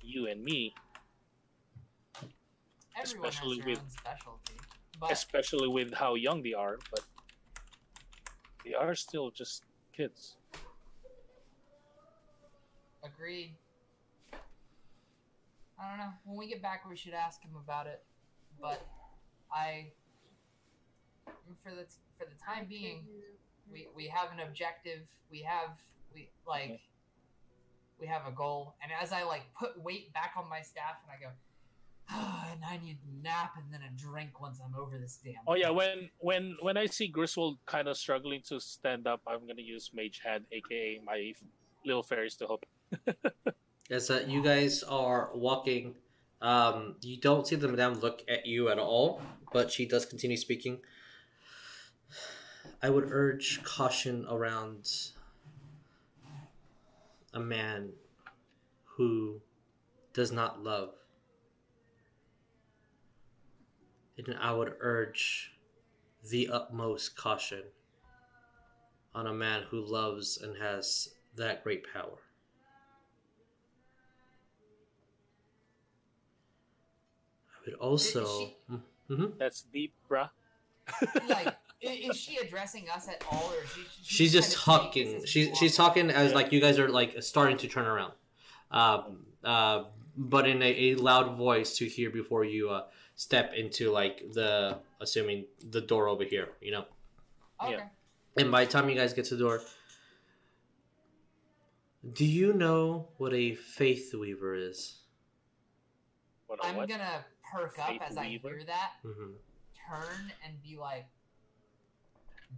than you and me,
everyone
Especially
has their
with-
own specialty. But
especially with how young they are, but they are still just kids.
Agreed. I don't know. When we get back, we should ask him about it. But I, for the for the time being, we we have an objective. We have we like we have a goal. And as I like put weight back on my staff, and I go, ah, and I need a nap and then a drink once I'm over this damn.
Oh yeah, when when when I see Griswold kind of struggling to stand up, I'm gonna use Mage Hand, aka my little fairies, to help. [laughs]
As uh, you guys are walking, um, you don't see the madame look at you at all, but she does continue speaking. [sighs] I would urge caution around a man who does not love. And I would urge the utmost caution on a man who loves and has that great power. I would also.
she-
Mhm.
That's deep, bruh.
like, i- is she addressing us at all, or is she? she
She's just talking. She's
is
she's talking as
Yeah.
like you guys are like starting to turn around, um, uh, but in a, a loud voice to hear before you uh, step into like the assuming the door over here. You know,
Okay.
Yeah.
and by the time you guys get to the door, do you know what a faith weaver is?
What,
I'm
what?
gonna perk
Faith
up as I hear that,
hmm
turn and be like,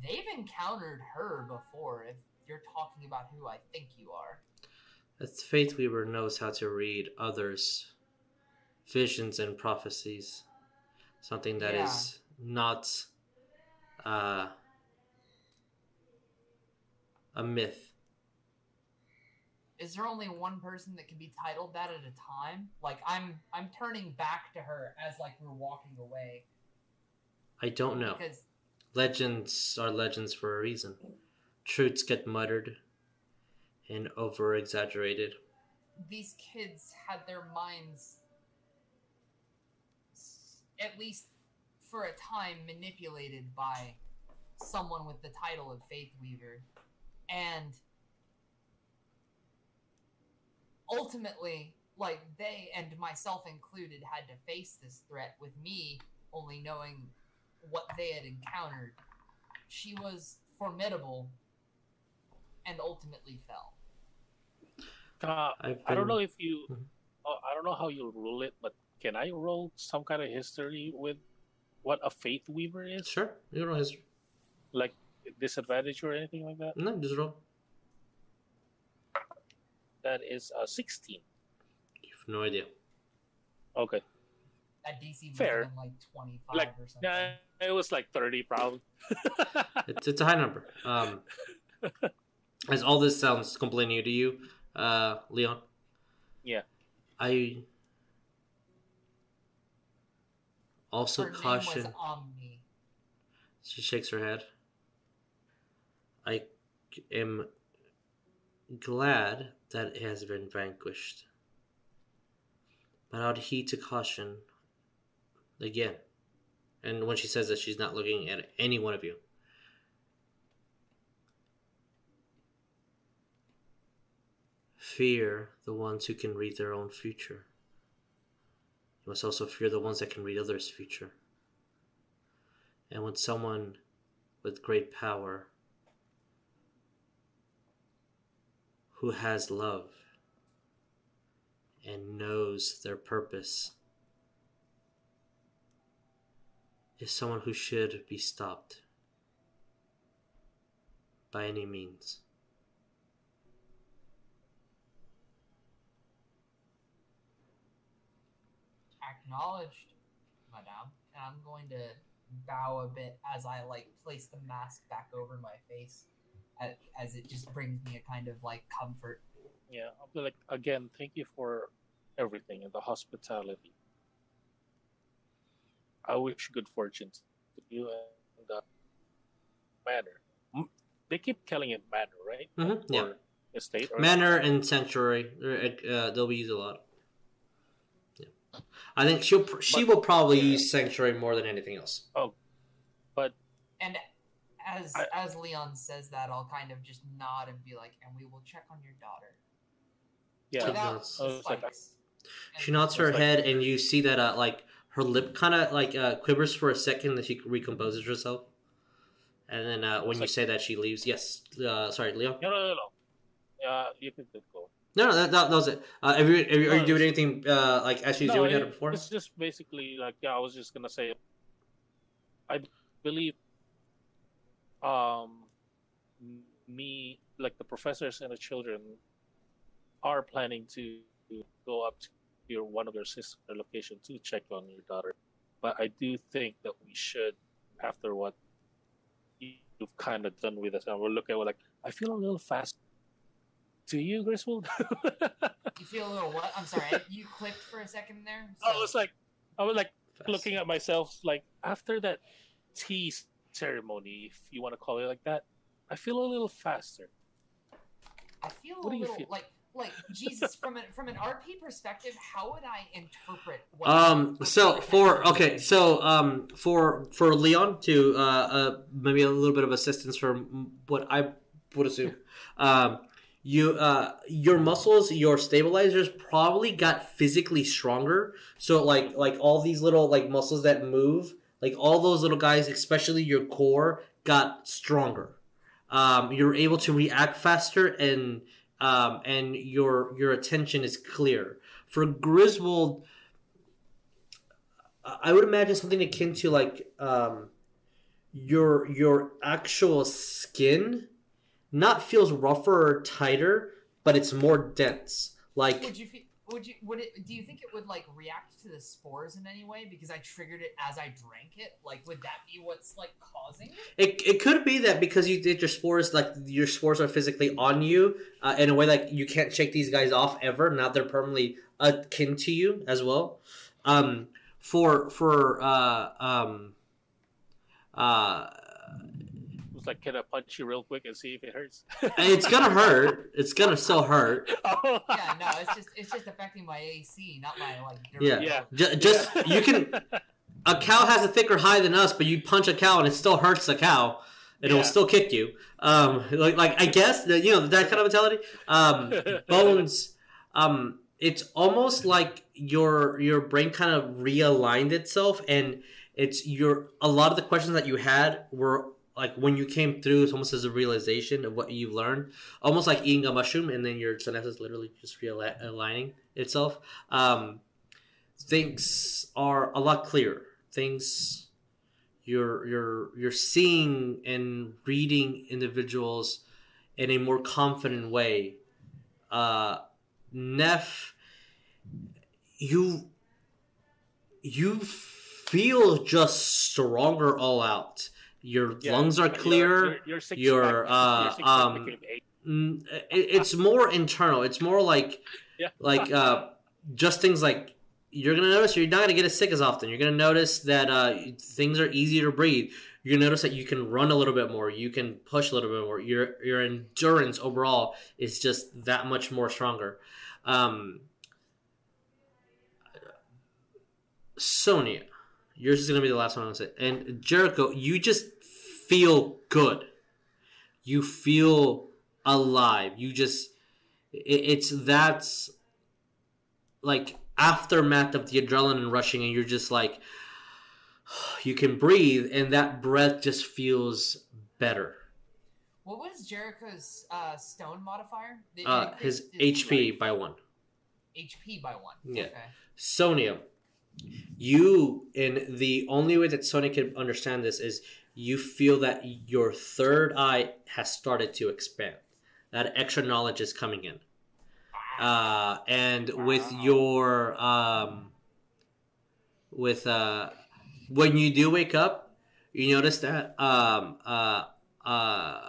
they've encountered her before. If you're talking about who I think you are,
A faith weaver knows how to read others' visions and prophecies. Something that is not uh, a myth.
is there only one person that can be titled that at a time? Like I'm, I'm turning back to her as like we're walking away
I don't know.
because
Legends are legends for a reason. Truths get muttered and over exaggerated.
these kids had their minds, at least for a time, manipulated by someone with the title of Faith Weaver. And ultimately, like, they and myself included had to face this threat with me only knowing what they had encountered. She was formidable and ultimately fell.
Uh,
I've
I don't know if you.
Mhm.
uh, I don't know how you rule it, but can I roll some kind of history with what a faith weaver is?
Sure, you roll history.
Like disadvantage or anything like that?
No, just roll.
That is a sixteen.
You have no idea.
Okay.
That DC was
Fair.
something like 25
Like,
or something.
Yeah, it was like thirty, probably. [laughs]
It's, it's a high number. Um, [laughs] as all this sounds completely new to you, uh, Leon.
Yeah.
I also
Her name
caution.
was Omni.
She shakes her head. I am glad that it has been vanquished. But I would heed to caution again. And when she says that, she's not looking at any one of you. Fear the ones who can read their own future. You must also fear the ones that can read others' future. And when someone with great power who has love and knows their purpose is someone who should be stopped by any means.
Acknowledged, madame. And I'm going to bow a bit as I like place the mask back over my face, as, as it just brings me a kind of like comfort.
Yeah, I'll be like again. Thank you for everything and the hospitality. I wish good fortune to you and the manor. They keep calling it manor, right?
Mhm, yeah.
Or estate. Or
Manor and sanctuary, uh, they'll be used a lot. Yeah. I think she'll pr- she will probably use sanctuary more than anything else.
Oh, but and as
I-
as Leon says that, I'll kind of just nod and be like, "And we will check on your daughter
Yeah.
without
nods.
the
I like,
She nods her
It's like-
head, and you see that uh, like her lip kind of like uh, quivers for a second, then she recomposes herself. And then uh, when
It's
you
like-
say that, she leaves. Yes, uh, sorry, Leo.
No, no, no, no. Yeah, you can go.
No, no, that, that, that was it. Uh, are, you, are, you, are you doing anything uh, like as she was
No,
doing
it-
it before?
It's just basically like yeah. I was just gonna say, I believe, um, me like the professors and the children are planning to go up to your one of your sister location to check on your daughter, but I do think that we should, after what you've kind of done with us, and we'll look at it like I feel a little fast. Do you, Griswold? [laughs]
You feel a little what? I'm sorry, you clicked for a second there.
I was like, I was like, looking at myself like after that tea ceremony, if you want to call it like that, I feel a little faster.
I feel
What
a
do you
little
feel?
like like Jesus from an from an RP perspective. How would I interpret? What
Um. So for okay. So um. For for Leon to uh, uh maybe a little bit of assistance from what I would assume. [laughs] Um. You uh your muscles your stabilizers probably got physically stronger so like like all these little like muscles that move like all those little guys especially your core got stronger um, you're able to react faster and um, and your your attention is clear. For Griswold, I would imagine something akin to like um, your your actual skin not feels rougher or tighter, but it's more dense. Like
would you? Would it? Do you think it would like react to the spores in any way because I triggered it as I drank it? Like, would that be what's like causing it?
It, it could be that because you did your spores, like your spores are physically on you uh, in a way like you can't shake these guys off ever. Now they're permanently akin to you as well. Um, for for uh, um, uh,
was like, can I punch you real quick and see if it hurts?
it's gonna hurt. It's gonna still hurt. [laughs]
oh,
Yeah, no, it's just it's just affecting my AC, not my like.
Yeah.
Yeah.
J- just you can. A cow has a thicker hide than us, but you punch a cow and it still hurts the cow. and
It'll
still kick you. Um, like, like I guess that you know that kind of mentality. Um, [laughs] bones um it's almost like your your brain kind of realigned itself and it's your a lot of the questions that you had were like when you came through it's almost as a realization of what you've learned almost like eating a mushroom and then your synapses literally just realigning itself. Um things are a lot clearer. Things you're you're you're seeing and reading individuals in a more confident way. Uh Nef, you you feel just stronger all out. Your
Yeah,
lungs are clear.
Your, your
your, uh,
your six pack
um, it, it's more internal. It's more like
Yeah. [laughs]
like uh, just things like you're gonna notice you're not gonna get as sick as often. You're gonna notice that uh, things are easier to breathe. You're gonna notice that you can run a little bit more. You can push a little bit more. Your your endurance overall is just that much more stronger. Um, Sonya, yours is gonna be the last one I'm gonna say. And Jericho, you just feel good. You feel alive. You just it, it's that's like aftermath of the adrenaline rushing, and you're just like [sighs] you can breathe, and that breath just feels better.
What was Jericho's uh, stone modifier?
Uh, his HP by one.
HP by one.
Yeah.
Okay.
Sonya, you in the only way that Sony can understand this is you feel that your third eye has started to expand. That extra knowledge is coming in. Uh, and with your um, with uh, when you do wake up, you notice that um, uh, uh,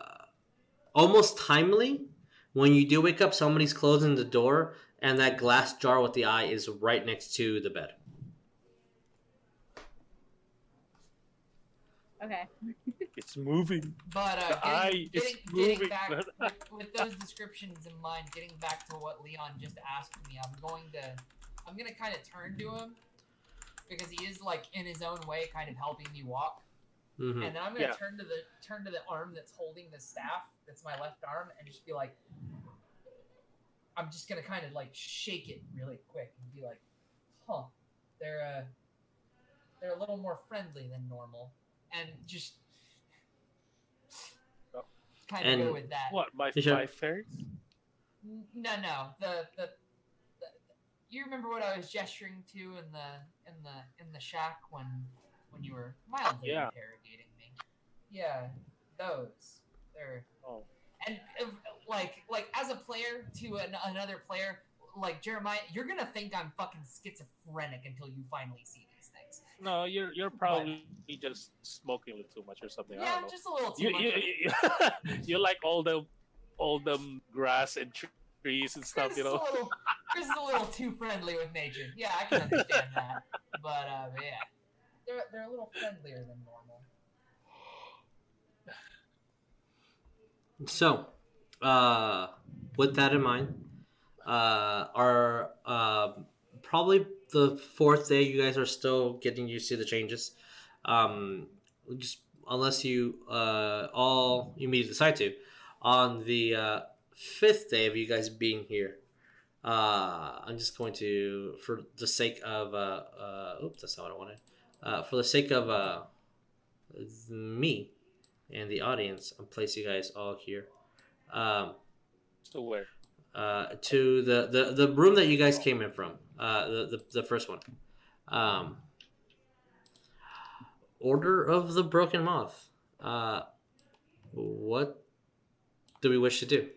almost timely when you do wake up, somebody's closing the door, and that glass jar with the eye is right next to the bed.
Okay.
It's moving.
But uh,
The eye
getting,
is
getting, getting
moving.
back with, with those descriptions in mind, getting back to what Leon just asked me, I'm going to, I'm gonna kind of turn to him because he is like in his own way, kind of helping me walk,
hmm
and then I'm gonna
Yeah.
turn to the turn to the arm that's holding the staff, that's my left arm, and just be like, I'm just gonna kind of like shake it really quick and be like, huh, they're uh, they're a little more friendly than normal, and just
Oh.
kind of go with that.
What? My
Sure.
my fairies?
No, no. The, the the you remember what I was gesturing to in the in the in the shack when when you were mildly
Yeah.
interrogating me. Yeah, those. They're
Oh,
and if, like like as a player to an, another player like Jeremiah, you're gonna think I'm fucking schizophrenic until you finally see these things.
No, you're you're probably just smoking a little too much or something. I
Yeah,
don't know.
just a little too
You,
much.
you, you, [laughs] you like all the all the grass and tr- trees and stuff,
Chris
you know.
a little, Chris is a little [laughs] too friendly with nature. Yeah, I can understand that. But uh, yeah, they're they're a little friendlier than normal.
So, uh, with that in mind, uh, our uh, probably the fourth day, you guys are still getting used to the changes. Um, just unless you uh, all you may decide to, on the uh, fifth day of you guys being here, uh, I'm just going to, for the sake of, uh, uh, oops, that's not what I wanted. Uh, for the sake of uh, me and the audience, I'm placing you guys all here. Um,
So where?
uh, to the, the, the room that you guys came in from, uh, the, the, the first one. Um, Order of the Broken Moth. Uh, what do we wish to do?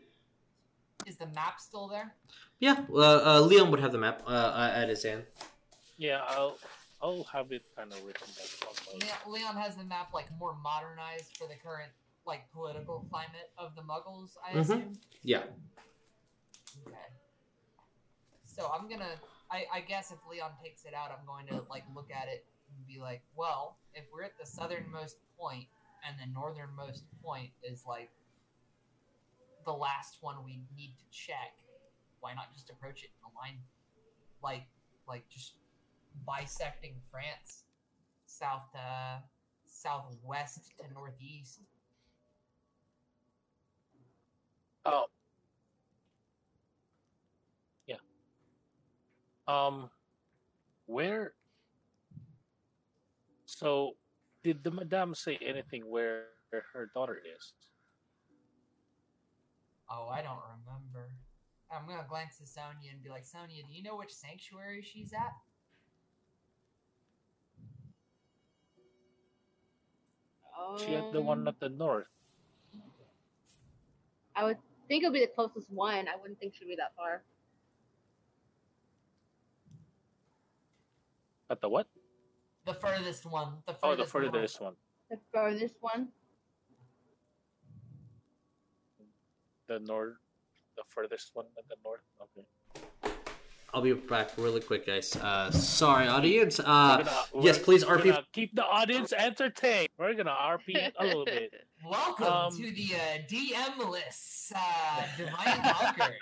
Is the map still there?
Yeah, uh, uh, Leon would have the map uh, at his hand.
Yeah, I'll I'll have it kind of written down. on my-
Le- Leon has the map like more modernized for the current like political climate of the Muggles. I
Mhm.
assume.
Yeah.
Okay. So I'm gonna. I, I guess if Leon takes it out, I'm going to like look at it and be like, well, if we're at the southernmost point and the northernmost point is like the last one we need to check, why not just approach it in a line, like like just bisecting France, south to southwest to northeast.
Oh. Yeah. Um, where? So, did the madame say anything where her daughter is?
Oh, I don't remember. I'm gonna glance at Sonya and be like, Sonya, do you know which sanctuary she's at?
She had the one
Um,
at the north.
I would think it would be the closest one. I wouldn't think she'd be that far.
At the what?
The furthest one. The furthest
Oh, the
one.
furthest one.
The furthest one.
The north. The furthest one at the north. Okay.
I'll be back really quick, guys. Uh, sorry, audience. Uh,
gonna-
yes, please, RP.
keep the audience entertained. We're gonna RP a little bit. [laughs]
Welcome
Um,
to the uh, DM list, uh, Divine Conquer.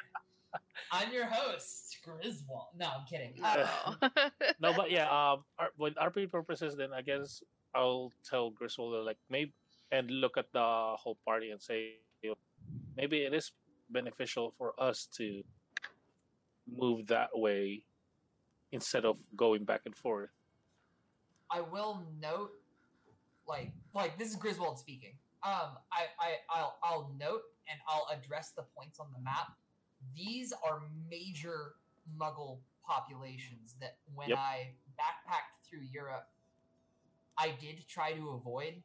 [laughs] I'm your host, Griswold. No, I'm kidding. Uh. [laughs]
No, but yeah, [laughs] um, R- with RP purposes, then I guess I'll tell Griswold like maybe and look at the whole party and say maybe it is beneficial for us to move that way instead of going back and forth.
I will note, like, like this is Griswold speaking. Um, I, I, I'll, I'll note and I'll address the points on the map. These are major Muggle populations that, when
Yep.
I backpacked through Europe, I did try to avoid.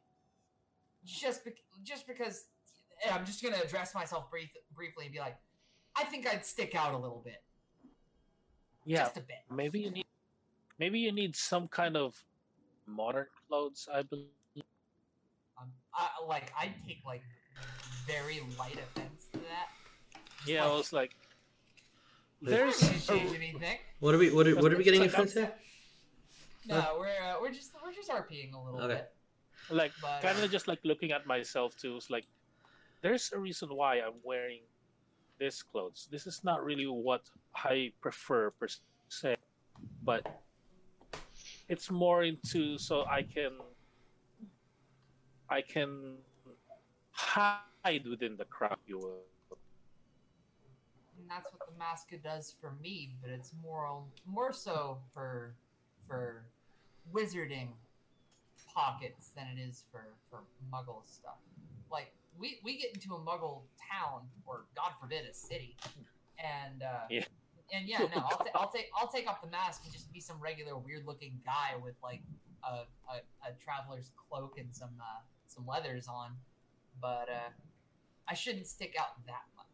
Just, bec- just because, and I'm just gonna address myself brief, briefly and be like, I think I'd stick out a little bit,
Yeah,
just a bit.
maybe you need maybe you need some kind of modern clothes. I believe.
Um, I, like I take like very light offense to that. Just
Yeah, I was like,
there's
there's
change anything.
what are we? What are, what are we getting in front of?
No, we're uh, we're just we're just RPing a little
Okay.
bit.
like
But,
kind
uh,
of just like looking at myself too. It's like there's a reason why I'm wearing this clothes. This is not really what I prefer per se, but it's more into so I can I can hide within the crowd. You will.
And that's what the mask does for me, but it's more more so for for wizarding pockets than it is for for Muggle stuff. Like we we get into a Muggle town or God forbid a city, and uh,
Yeah.
and yeah, no, I'll, ta- I'll take I'll take off the mask and just be some regular weird looking guy with like a, a, a traveler's cloak and some uh, some leathers on, but uh, I shouldn't stick out that much.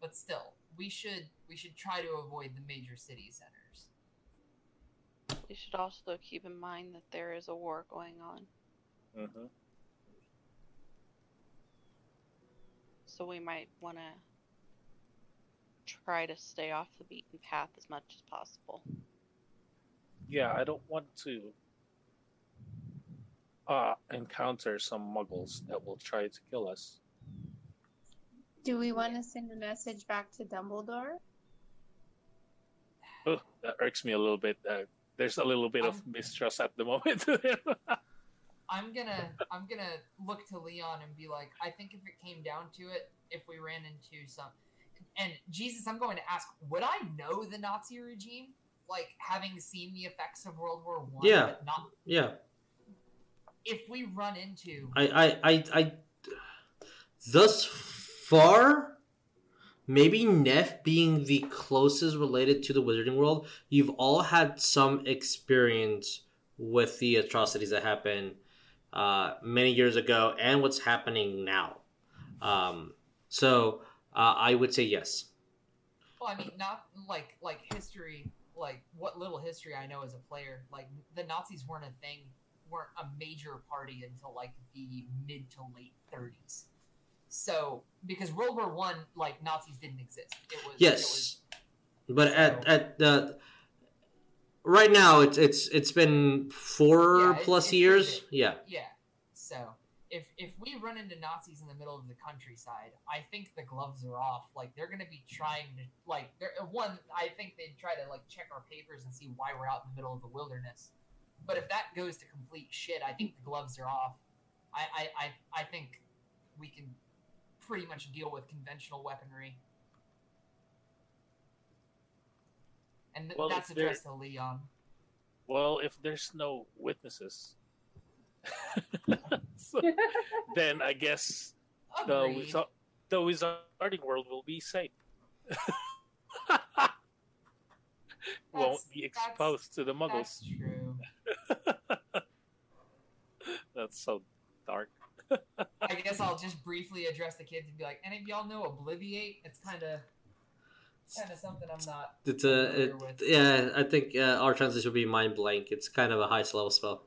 But still, we should we should try to avoid the major city centers.
you should also keep in mind that there is a war going on,
hmm
so we might want to try to stay off the beaten path as much as possible.
Yeah, I don't want to uh, encounter some muggles that will try to kill us.
Do we want to send a message back to Dumbledore?
Oh, that irks me a little bit. Uh, there's a little bit of
Um,
mistrust at the moment. [laughs]
I'm gonna I'm gonna look to Leon and be like, I think if it came down to it, if we ran into some and Jesus, I'm going to ask, would I know the Nazi regime? Like having seen the effects of World War One,
Yeah.
but not
Yeah,
if we run into
I, I, I, I. Thus far, maybe Nef being the closest related to the Wizarding world, you've all had some experience with the atrocities that happened uh, many years ago and what's happening now. Um, so uh, I would say yes.
Well, I mean, not like like history, like what little history I know as a player. Like the Nazis weren't a thing, weren't a major party until like the mid to late 30s. So because World War One, like Nazis didn't exist. It was
Yes, but at
So-
at the right now it's it's it's been four
Yeah, it's-
plus
it's
years. Yeah.
Yeah. So if if we run into Nazis in the middle of the countryside, I think the gloves are off. Like they're gonna be trying to like they're one. I think they'd try to like check our papers and see why we're out in the middle of the wilderness. But if that goes to complete shit, I think the gloves are off. I I I, I think we can pretty much deal with conventional weaponry. And th-
Well,
that's addressed to Leon.
well, if there's no witnesses, [laughs] so, then I guess the
Agreed.
wizard, the wizarding world will be safe. [laughs] Won't be exposed to the muggles.
That's true. [laughs]
That's so dark.
I guess I'll just briefly address the kids and be like, any of y'all know Obliviate? It's kind of kind of something I'm not.
It's a
familiar
it,
with.
yeah. I think uh, our translation would be mind blank. It's kind of a high level spell.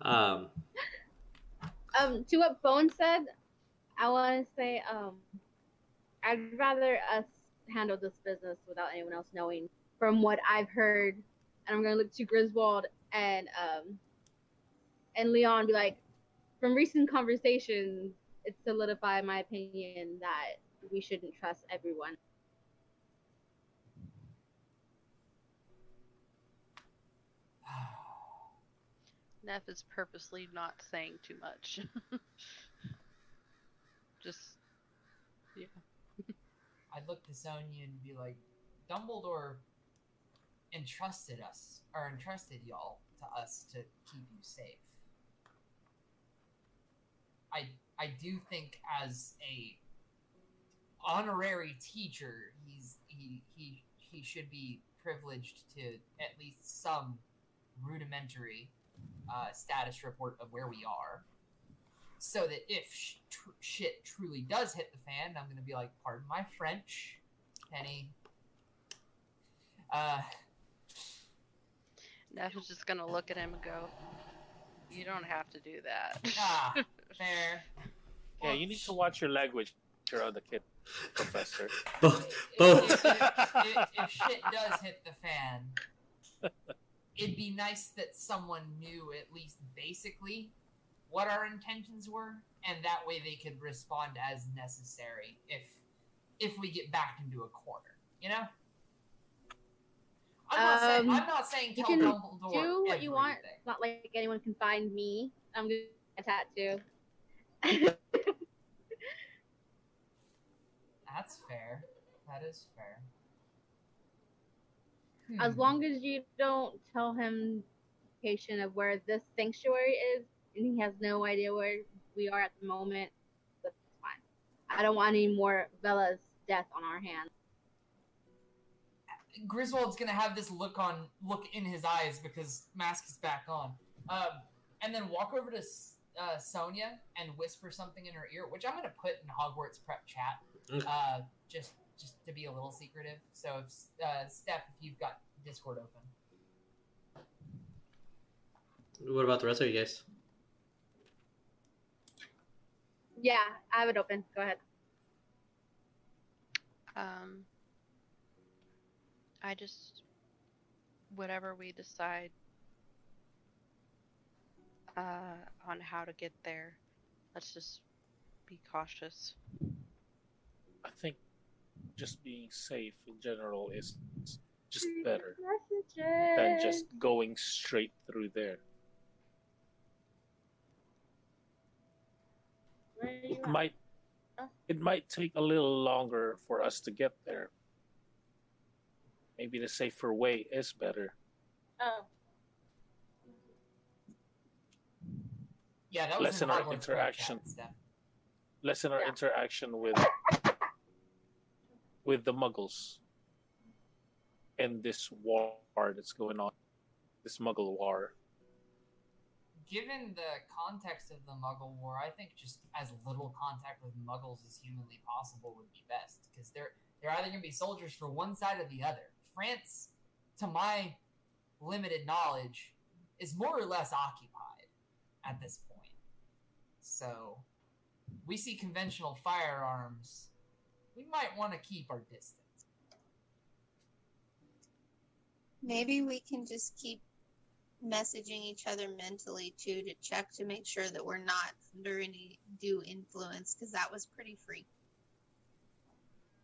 Um,
Um, to what Bone said, I want to say, um, I'd rather us handle this business without anyone else knowing. From what I've heard, and I'm gonna look to Griswold and um, and Leon, be like, from recent conversations, it solidified my opinion that we shouldn't trust everyone. [sighs]
Nef is purposely not saying too much. [laughs] Just yeah.
I'd look to Sonya and be like, Dumbledore entrusted us, or entrusted y'all to us to keep you safe. I I do think as a honorary teacher, he's he he he should be privileged to at least some rudimentary uh, status report of where we are, so that if sh- tr- shit truly does hit the fan, I'm gonna be like, pardon my French, Penny. Uh,
Nef is just gonna look at him and go, "You don't have to do that."
ah, [laughs] fair.
Yeah, you need to watch your language around the kid, Professor. [laughs]
both
If,
both.
if, if, if shit does hit the fan, it'd be nice that someone knew at least basically what our intentions were, and that way they could respond as necessary if if we get backed into a corner. You know. I'm not saying
Um,
I'm not saying
you can
Dumbledore
do what you want.
everything.
It's not like anyone can find me. I'm gonna get a tattoo.
That's fair. That is fair.
As
Hmm.
long as you don't tell him location of where this sanctuary is, and he has no idea where we are at the moment, that's fine. I don't want any more Bella's death on our hands.
Griswold's gonna have this look on look in his eyes because mask is back on, um, and then walk over to uh, Sonya and whisper something in her ear, which I'm gonna put in Hogwarts prep chat, uh, just just to be a little secretive. So if uh, Steph, if you've got Discord open,
What about the rest of you guys?
Yeah, I have it open. Go ahead.
Um, I just whatever we decide uh, on how to get there. Let's just be cautious.
I think just being safe in general is just better
Messages.
than just going straight through there.
Where are you
It
at?
might
Oh.
it might take a little longer for us to get there. Maybe the safer way is better.
Oh.
Yeah, that was
Lessen
in
our interaction. Lessen our
Yeah.
interaction with with the muggles and this war that's going on. This muggle war.
Given the context of the Muggle War, I think just as little contact with Muggles as humanly possible would be best, because they're they're either going to be soldiers for one side or the other. France, to my limited knowledge, is more or less occupied at this point. So, we see conventional firearms. We might want to keep our distance.
Maybe we can just keep messaging each other mentally too to check to make sure that we're not under any due influence because that was pretty freaky.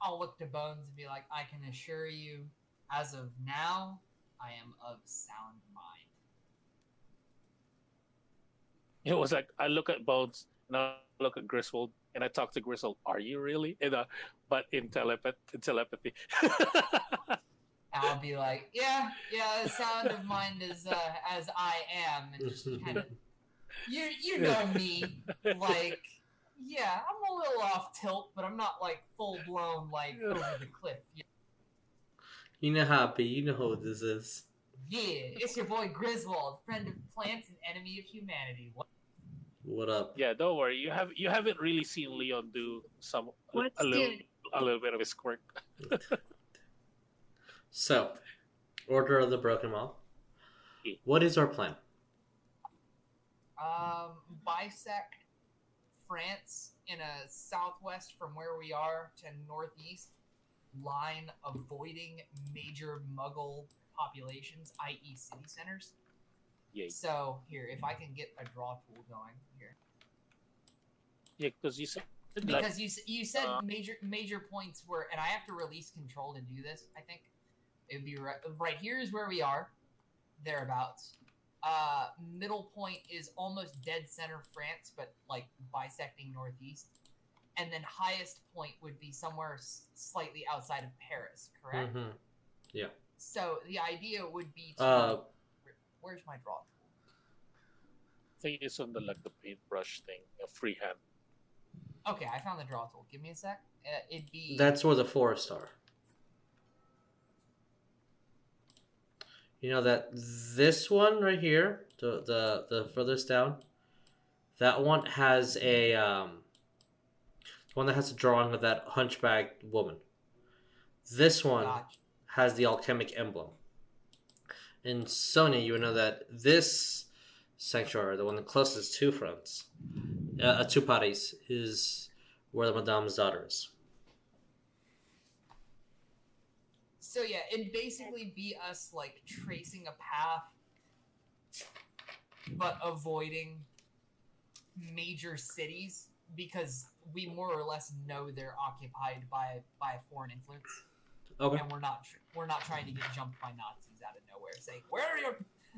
I'll look to Bones and be like, I can assure you, as of now, I am of sound mind. [laughs]
It was like I look at Bones and I look at Griswold and I talk to Griswold. Are you really? In a, but in telepath in telepathy. [laughs]
I'll be like, yeah, yeah, the sound of mind is uh, as I am, and just kind of, you you [laughs] know me, like, yeah, I'm a little off tilt, but I'm not like full blown like over the cliff.
You know how be. You know who this is.
Yeah, it's your boy Griswold, friend of plants and enemy of humanity. What?
What up?
yeah, don't worry. You have you haven't really seen Leon do some
What's
a little
good?
a little bit of his quirk. [laughs]
So, Order of the Broken Moth. What is our plan?
Um, bisect France in a southwest from where we are to northeast line, avoiding major Muggle populations, i.e., city centers.
Yeah,
So here, if I can get a draw tool going here,
yeah, because you said
because you you said
Uh,
major major points were, and I have to release control to do this. I think it would be right, right here is where we are, thereabouts. Uh, middle point is almost dead center France, but like bisecting northeast, and then highest point would be somewhere s- slightly outside of Paris. Correct.
Mhm.
So the idea would be to
Uh,
where's my draw tool?
I think it's on the like the paintbrush thing, a freehand.
Okay, I found the draw tool. Give me a sec. Uh, it'd be
That's where the forests are. You know that this one right here, the the the furthest down, that one has a um, one that has a drawing of that hunchback woman. This one
Gotcha.
has the alchemic emblem. In Sony, you would know that this sanctuary, the one closest to France, uh, two Paris, is where the Madame's daughter is.
So yeah, it'd basically be us like tracing a path, but avoiding major cities because we more or less know they're occupied by by a foreign influence,
Okay.
and we're not tr- we're not trying to get jumped by Nazis out of nowhere saying where are your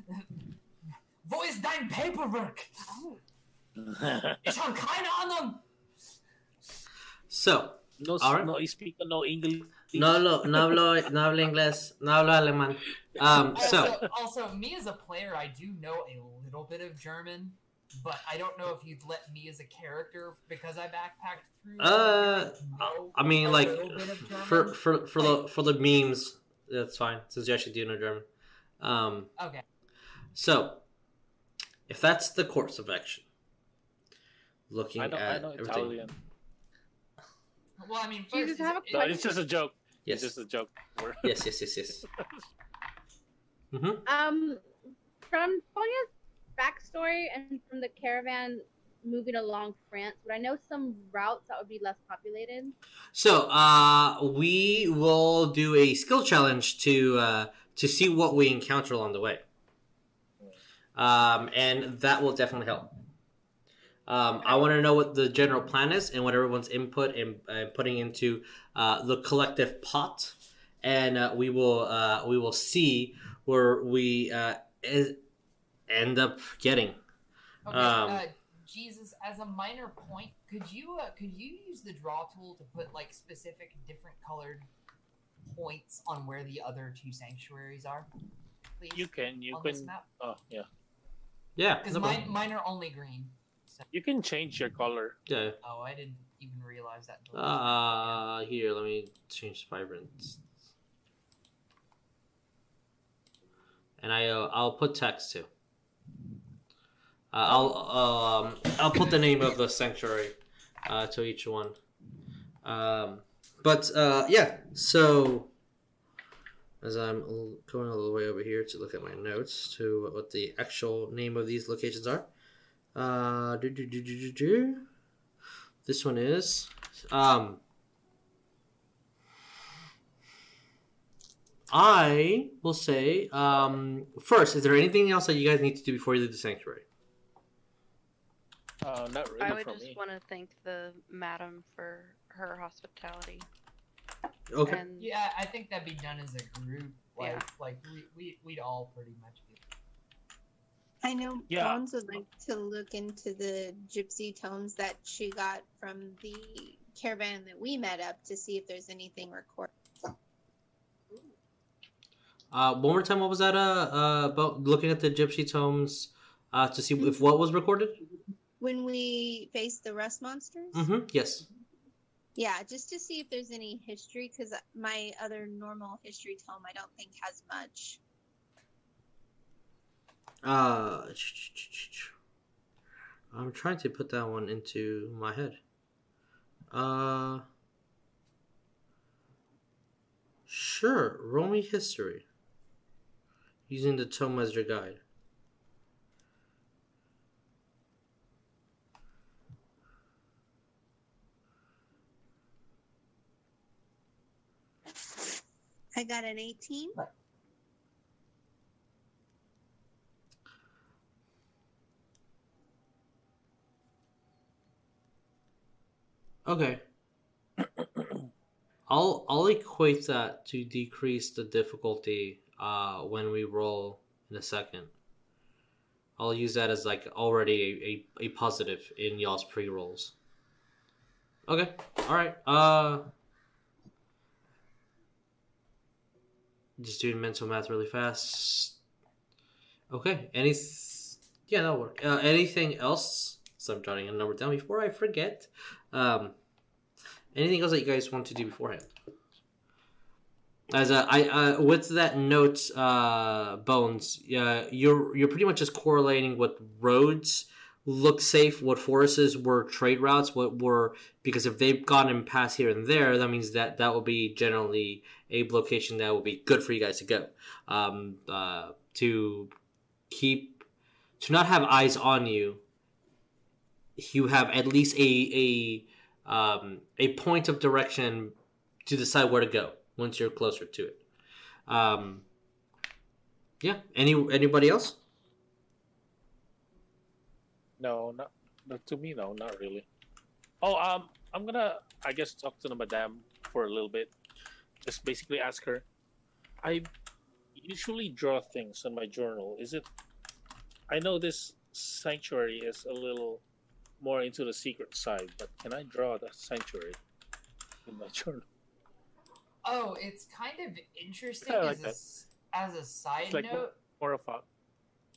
[laughs] voice dein paperwork?
Oh.
Ich habe keine Ahnung.
So,
no,
Alright.
no, you speak no English.
no hablo, no hablo, no hablo inglés, no hablo alemán. Um, so,
Also, also, me as a player, I do know a little bit of German, but I don't know if you'd let me as a character because I backpacked through.
Uh, I mean, like,
little
for for for the for the memes, that's fine since you actually do know German. Um,
Okay.
so, if that's the course of action, looking
I know, I
at
know
everything,
Italian.
Well, I mean, first,
just have a
is-
No, it's just a joke.
yes,
It's just a joke. [laughs]
Yes, yes, yes, yes. [laughs] Mm-hmm.
Um, from Sonya's backstory and from the caravan moving along France, would I know some routes that would be less populated?
So, uh, we will do a skill challenge to uh, to see what we encounter along the way. um, and that will definitely help. Um, I want to know what the general plan is and what everyone's input and uh, putting into uh, the collective pot, and uh, we will uh, we will see where we uh, is- end up getting.
Okay,
Um,
uh, Jesus, as a minor point, could you uh, could you use the draw tool to put like specific different colored points on where the other two sanctuaries are? Please.
You can, you
on this
can.
map
Oh yeah,
Yeah,
because
no
mine, mine are only green. So,
you can change your color.
yeah.
oh, I didn't even realize that. until-
Uh, here, let me change vibrance. And I, uh, I'll put text too. Uh, I'll, um, I'll put the name of the sanctuary uh, to each one. Um, but uh, yeah, so as I'm going all the way over here to look at my notes to what the actual name of these locations are. Uh, do, do, do, do, do, do. This one is um, I will say um, first. Is there anything else that you guys need to do before you leave the sanctuary?
Uh, not really
I would just want to thank the madam for her hospitality.
Okay.
And
Yeah, I think that'd be done as a group. Like,
Yeah.
like we, we we'd all pretty much be.
I know
Yeah.
Bones would like to look into the gypsy tomes that she got from the caravan that we met up to see if there's anything recorded.
Uh, one more time. What was that? Uh, uh, about looking at the gypsy tomes uh, to see if what was recorded.
When we faced the rust monsters?
Mm-hmm. Yes.
Yeah, just to see if there's any history, because my other normal history tome I don't think has much.
Uh, I'm trying to put that one into my head. Uh, sure. Roll me history using the tome as your guide.
I got an 18.
Okay. [clears throat] I'll I'll equate that to decrease the difficulty uh, when we roll in a second. I'll use that as like already a, a, a positive in y'all's pre rolls. Okay. All right. Uh, just doing mental math really fast. Okay. Any? Yeah, that'll work. Uh, anything else? So I'm jotting a number down before I forget. Um, anything else that you guys want to do beforehand? As a, I uh, with that note, uh, Bones, uh, you're you're pretty much just correlating what roads look safe, what forests were trade routes, what were because if they've gotten past here and there, that means that that will be generally a location that will be good for you guys to go. Um, uh, to keep to not have eyes on you, you have at least a a um, a point of direction to decide where to go once you're closer to it. Um, yeah. Any anybody else?
No, not, not to me. No, not really. Oh, um, I'm gonna, I guess, talk to the madame for a little bit. Just basically ask her. I usually draw things on my journal. Is it? I know this sanctuary is a little more into the secret side, but can I draw the sanctuary in my [laughs] journal?
Oh, it's kind of interesting
Yeah, like
as, a, s- as a side
It's like
note.
More of a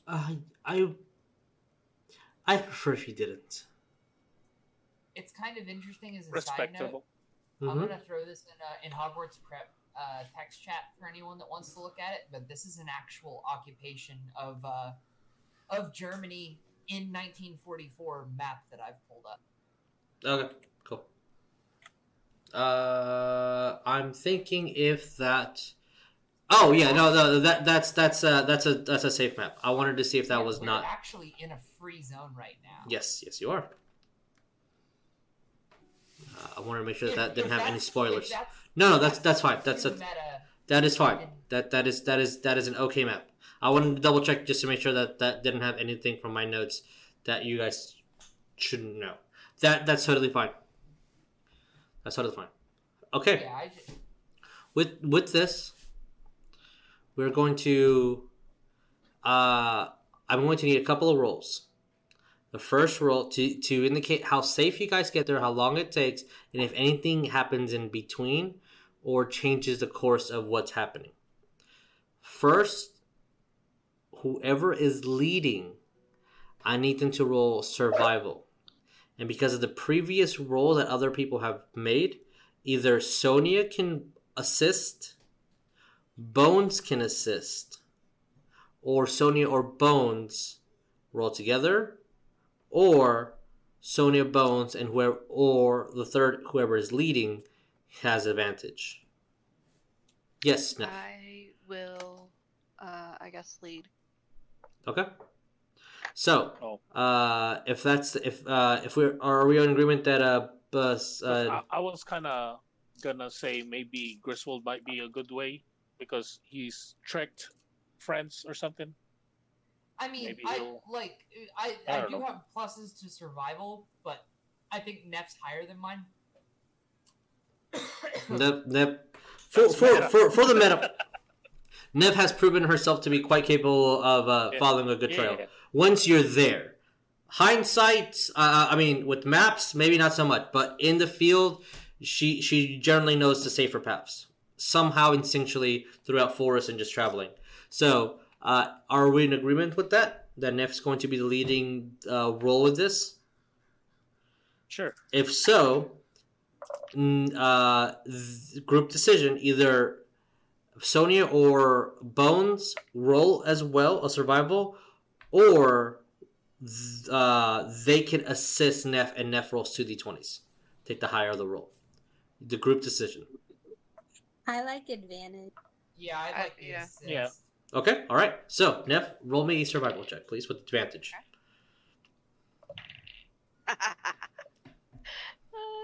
Uh, I I prefer if you didn't.
It's kind of interesting as a side note.
respectable.
I'm
Mhm.
gonna throw this in uh, in Hogwarts prep uh, text chat for anyone that wants to look at it. But this is an actual occupation of uh, of Germany in 1944 map that I've pulled up.
Okay, cool. Uh, I'm thinking if that. Oh yeah, no, no, that that's that's uh that's a that's a safe map. I wanted to see if that
Yeah,
was not.
actually in a free zone right now.
Yes, yes, you are. Uh, I wanted to make sure
If-
that didn't have any spoilers. No, no, that's that's fine. That's a
meta.
that is fine. That that is that is that is an okay map. I wanted to double check just to make sure that that didn't have anything from my notes that you guys shouldn't know. That that's totally fine. That's totally fine. Okay.
Yeah, I just,
with with this, we're going to. Uh, I'm going to need a couple of rolls. The first roll to to indicate how safe you guys get there, how long it takes, and if anything happens in between or changes the course of what's happening. First, whoever is leading, I need them to roll survival. And because of the previous roll that other people have made, either Sonya can assist, Bones can assist, or Sonya or Bones roll together, or Sonya Bones and whoever or the third whoever is leading has advantage. Yes.
I will, uh, I guess, lead.
Okay. So,
Oh.
uh, if that's if uh, if we're are we in agreement that uh, bus uh
I, I was kind of gonna say maybe Griswold might be a good way because he's tricked friends or something.
I mean,
Maybe
I
he'll-
like I
I
I,
don't know.
have pluses to survival, but I think Nef's higher than mine.
Nev, Nev for,
That's
for, for for the meta. Nev has proven herself to be quite capable of uh,
Yeah.
following a good trail.
yeah.
Once you're there, hindsight, uh, I mean, with maps, maybe not so much, but in the field, she she generally knows the safer paths somehow instinctually throughout forests and just traveling. So, uh, are we in agreement with that? That Nef's going to be the leading uh, role with this?
Sure.
If so, uh, th- group decision either Sonya or Bones roll as well a survival, or th- uh, they can assist Nef and Nef rolls two d20s. Take the higher of the roll. The group decision.
I like advantage.
Yeah, I like the
yeah.
assist.
Yeah.
Okay, all right. So Nef, roll me a survival check, please, with advantage. [laughs]
I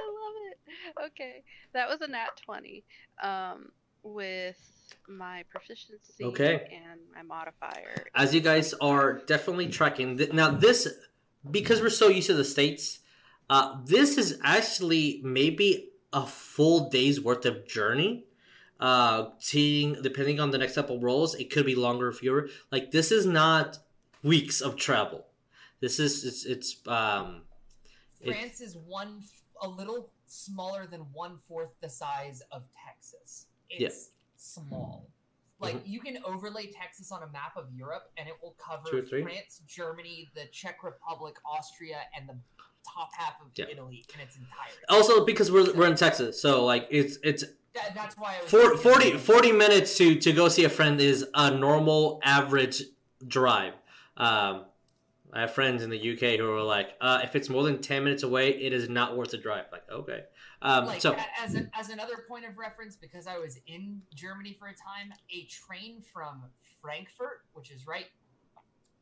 love it. Okay, that was a nat twenty. Um, with my proficiency
Okay.
and my modifier.
as you guys are definitely tracking th- now this because we're so used to the states uh, this is actually maybe a full day's worth of journey uh seeing depending on the next couple rolls it could be longer or fewer like this is not weeks of travel this is it's it's um
France is one a little smaller than one fourth the size of Texas. It's small. Like
Mm-hmm.
you can overlay Texas on a map of Europe, and it will cover? France, Germany, the Czech Republic, Austria, and the top half of
Yeah.
Italy in its entirety.
also because we're, we're in texas so like it's it's
That, that's why I was
For, 40, 40 minutes to, to go see a friend is a normal average drive. Um, I have friends in the UK who are like, uh, if it's more than 10 minutes away, it is not worth the drive. Like, okay. Um,
like
so,
as a, as another point of reference, because I was in Germany for a time, a train from Frankfurt, which is right.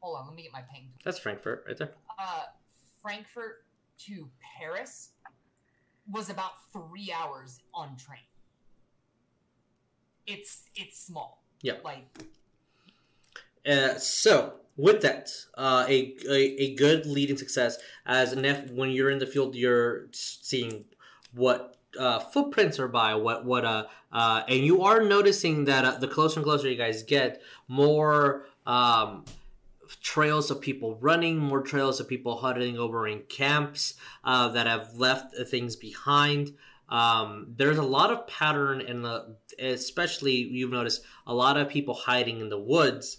Hold on, let me get my ping.
that's Frankfurt right there.
Uh, Frankfurt to Paris was about three hours on train. It's it's small.
Yeah.
Like
Uh, so, with that, uh, a, a, a good leading success as Nef, when you're in the field, you're seeing what uh, footprints are by, what what uh, uh, and you are noticing that uh, the closer and closer you guys get, more um, trails of people running, more trails of people huddling over in camps uh, that have left things behind. Um, there's a lot of pattern in the, especially you've noticed a lot of people hiding in the woods,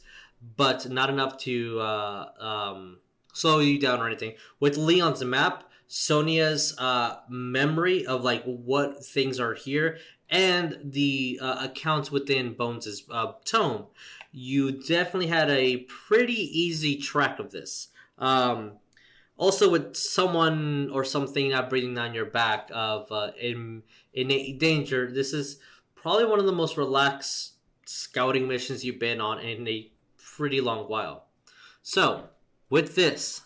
but not enough to uh, um, slow you down or anything. With Leon's map, Sonya's uh, memory of like what things are here, and the uh, accounts within Bones's uh, tome, you definitely had a pretty easy track of this. Um, also, with someone or something not breathing down your back of uh, in in danger, this is probably one of the most relaxed scouting missions you've been on in a pretty long while. So, with this,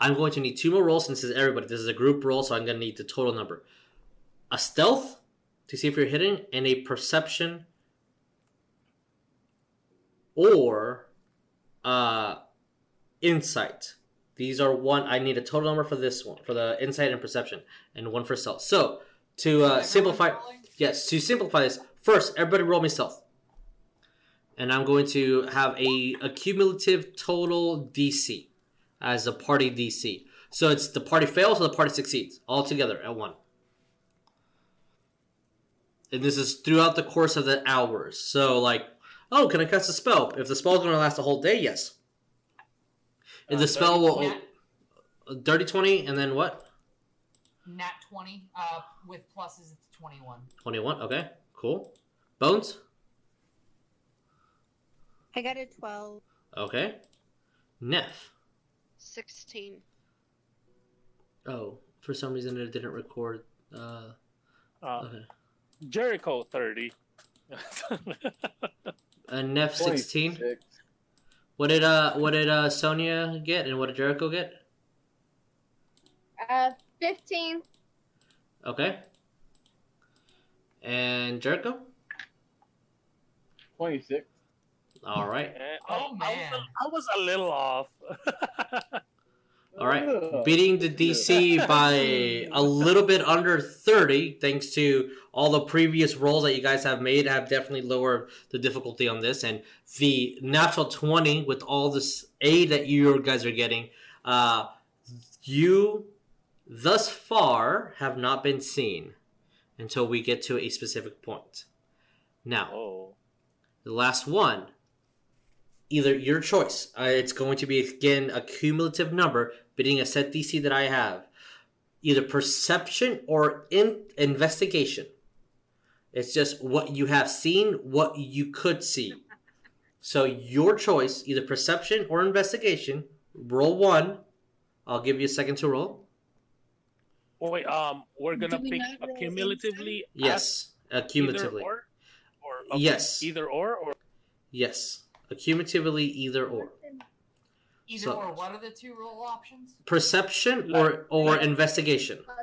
I'm going to need two more rolls since this is everybody. This is a group roll, so I'm going to need the total number. A stealth to see if you're hidden, and a perception or uh, insight. These are one. I need a total number for this one for the insight and perception, and one for stealth. So to uh, simplify, yes, to simplify this, first everybody roll me stealth, and I'm going to have a, a cumulative total DC as a party DC. So it's the party fails or the party succeeds all together at one. And this is throughout the course of the hours. So like, oh, can I cast a spell? If the spell's going to last a whole day, yes. If the
Uh,
spell will
Nat,
dirty twenty, and then what?
nat 20 uh, with pluses, it's 21.
Twenty one. Okay, cool. Bones.
I got a 12.
Okay. Nef.
16.
Oh, for some reason it didn't record. Uh,
Uh,
okay.
Jericho thirty.
and Nef sixteen.
26.
What did uh what did uh Sonya get and what did Jericho get?
Uh, 15.
Okay. And Jericho?
26.
All right.
Eh,
Oh,
I, I was
man.
a, I was a little off. [laughs]
All right. Beating the DC by a little bit under 30 thanks to all the previous rolls that you guys have made have definitely lowered the difficulty on this and the natural 20 with all this aid that you guys are getting uh you thus far have not been seen until we get to a specific point. Now,
oh,
The last one, either your choice. Uh, it's going to be again a cumulative number, beating a set DC that I have. Either perception or in investigation. It's just what you have seen, what you could see. So your choice, either perception or investigation. Roll one. I'll give you a second to roll.
wait. Um, we're gonna
we
pick
not
cumulatively.
Yes, cumulatively.
Or, or okay,
Yes.
Either or, or
Yes, accumulatively either or.
Either
So-
or, what are the two roll options?
Perception or or investigation.
Plus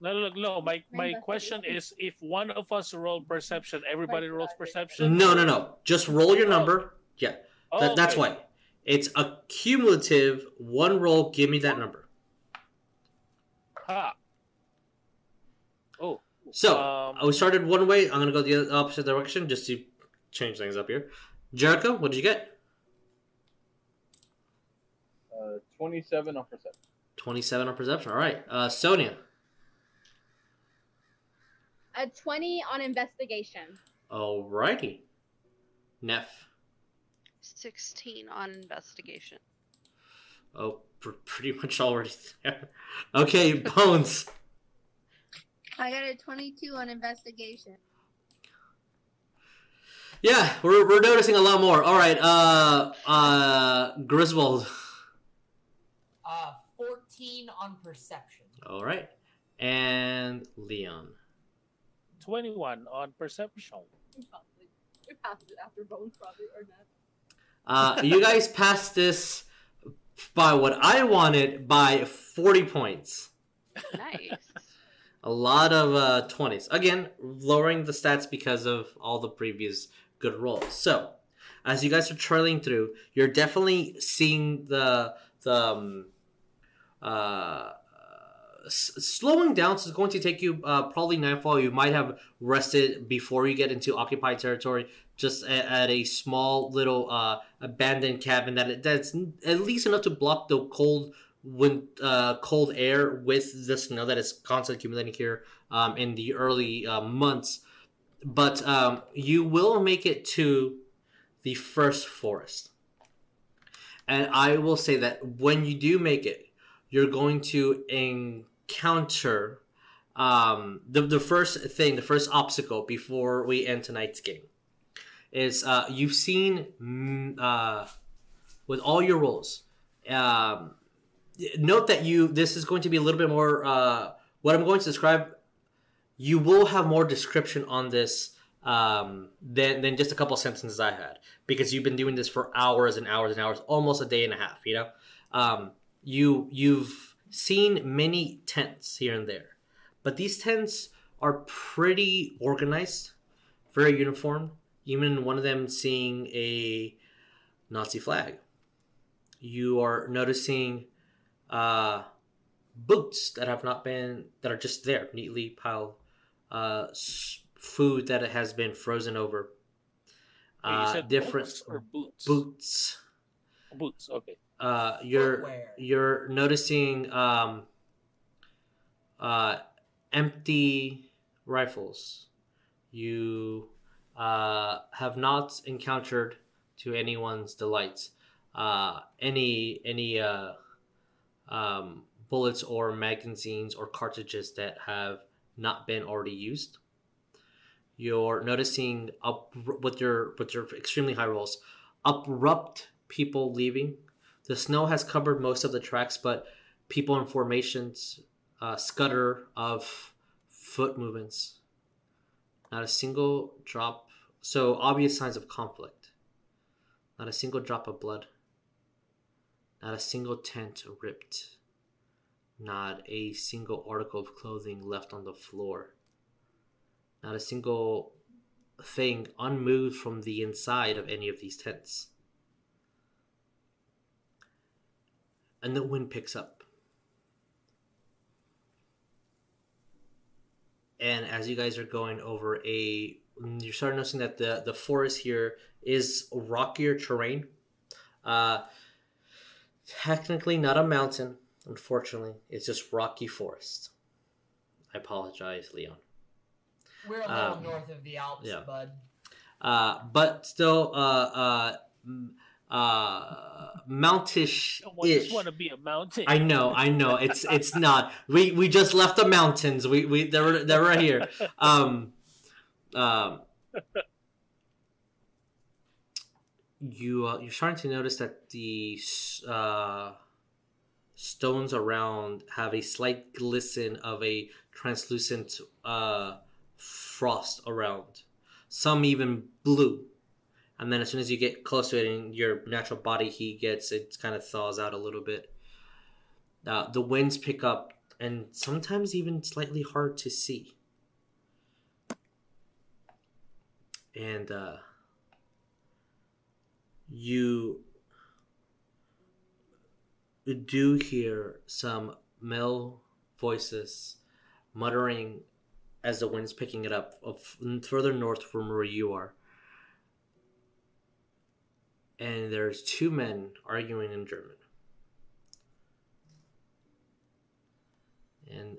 no, no, no. My my question is, if one of us roll perception, everybody rolls perception.
No, no, no. Just roll your number. Yeah,
Oh,
that, that's
okay.
why. It's a cumulative one roll. Give me that number.
Ha. Oh,
So
Um,
we started one way. I'm gonna go the opposite direction just to change things up here. Jericho, what did you get?
Uh, 27 on perception.
Twenty-seven on perception. All right. Uh, Sonya.
A 20 on investigation.
All righty. Nef.
16 on investigation.
Oh, pr- pretty much already there. [laughs] Okay, Bones.
I got a 22 on investigation.
Yeah, we're, we're noticing a lot more. All right. Uh, uh, Griswold.
Uh, 14 on perception.
All right. And Leon.
twenty-one on perception.
We passed it after Bones, probably, or not.
Uh, you guys [laughs] passed this by what I wanted by 40 points.
Nice.
A lot of uh, 20s. Again, lowering the stats because of all the previous good rolls. So, as you guys are trailing through, you're definitely seeing the the um, uh, s- slowing down. So it's going to take you uh, probably nightfall. You might have rested before you get into occupied territory, just at, at a small little uh, abandoned cabin that that's at least enough to block the cold wind, uh, cold air with the snow that is constantly accumulating here um, in the early uh, months. But um, you will make it to the first forest. And I will say that when you do make it, you're going to encounter um, the, the first thing, the first obstacle before we end tonight's game is uh, you've seen mm, uh, with all your rolls. Um, note that you this is going to be a little bit more uh, what I'm going to describe. You will have more description on this um, than than just a couple sentences I had because you've been doing this for hours and hours and hours, almost a day and a half. You know, um, you you've seen many tents here and there, but these tents are pretty organized, very uniform. Even one of them seeing a Nazi flag. You are noticing uh, boots that have not been that are just there, neatly piled. Uh, food that has been frozen over.
Wait, you
Uh,
said
different
books or boots?
boots.
Boots. Okay.
Uh, you're
Footwear.
you're noticing um, uh, empty rifles. You uh, have not encountered, to anyone's delight, uh, any any uh, um, bullets or magazines or cartridges that have not been already used. You're noticing up with your with your extremely high rolls, abrupt people leaving. The snow has covered most of the tracks, but people in formations, uh, scutter of foot movements. Not a single drop. So obvious signs of conflict. Not a single drop of blood. Not a single tent ripped. Not a single article of clothing left on the floor. Not a single thing unmoved from the inside of any of these tents. And the wind picks up. And as you guys are going over a, you start noticing that the, the forest here is rockier terrain. Uh, technically not a mountain, unfortunately. It's just rocky forest. I apologize, Leon.
We're a little
Um,
north of the Alps,
yeah.
bud.
Uh, but still, uh, uh, uh, mountish
Someone just want to be a mountain.
I know, I know. It's it's not. We we just left the mountains. We we they're they're right here. [laughs] Um, um, you uh, you're starting to notice that the uh, stones around have a slight glisten of a translucent uh, frost around. Some even blue. And then as soon as you get close to it and your natural body heat gets, it kind of thaws out a little bit. Uh, the winds pick up and sometimes even slightly hard to see. And uh, you do hear some male voices muttering as the wind's picking it up of further north from where you are. And there's two men arguing in German. And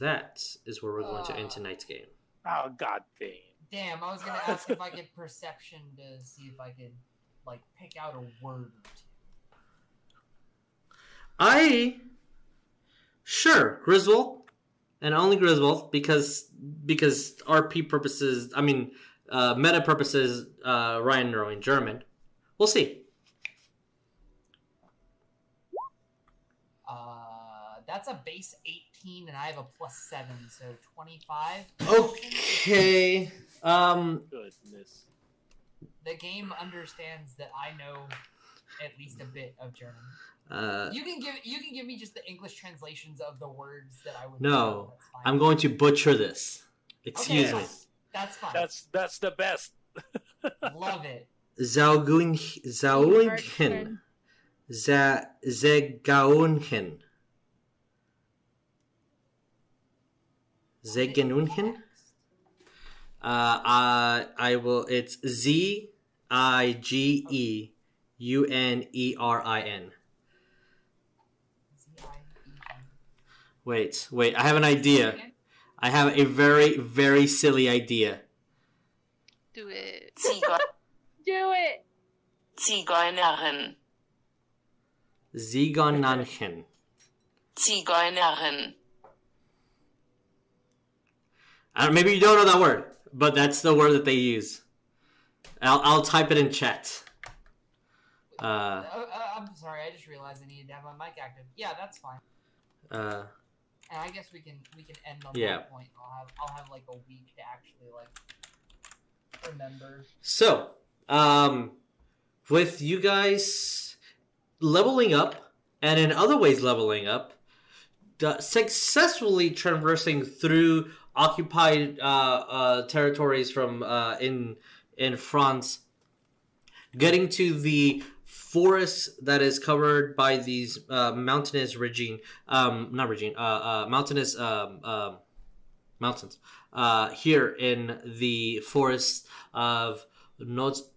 that is where we're going to end
Ah.
tonight's game.
Oh god damn.
Damn, I was gonna ask if I could perception to see if I could like pick out a word or two.
I sure Griswold and only Griswold because because RP purposes. I mean, uh, meta purposes. Uh, Ryan knowing German. We'll see.
Uh, that's a base 18, and I have a plus seven, so 25.
Okay. Um.
Goodness.
The game understands that I know at least a bit of German.
Uh.
You can give you can give me just the English translations of the words that I would.
No,
know.
I'm going to butcher this. Excuse
Okay,
me.
That's fine.
That's that's the best. [laughs]
Love it.
Zaugun Zaunchen. Za Zegaunchen. Zegenunchen? Uh, I I will. It's Z I G E U N E R I N. Wait, wait. I have an idea. I have a very very silly idea.
Do it. [laughs]
Do it.
Zigeunerin.
Zigonanchen.
Zigeunerin.
I don't, maybe you don't know that word, but that's the word that they use. I'll I'll type it in chat. Uh,
Uh, uh, I'm sorry. I just realized I needed to have my mic active. Yeah, that's fine.
uh,
And I guess we can we can end on
Yeah.
that point. I'll have I'll have like a week to actually like remember.
So, um, with you guys leveling up, and in other ways leveling up, successfully traversing through occupied uh, uh, territories from uh, in in France, getting to the forest that is covered by these uh, mountainous ridging, um, not ridging, uh, uh, mountainous um, um, mountains uh, here in the forest of Nodarashi.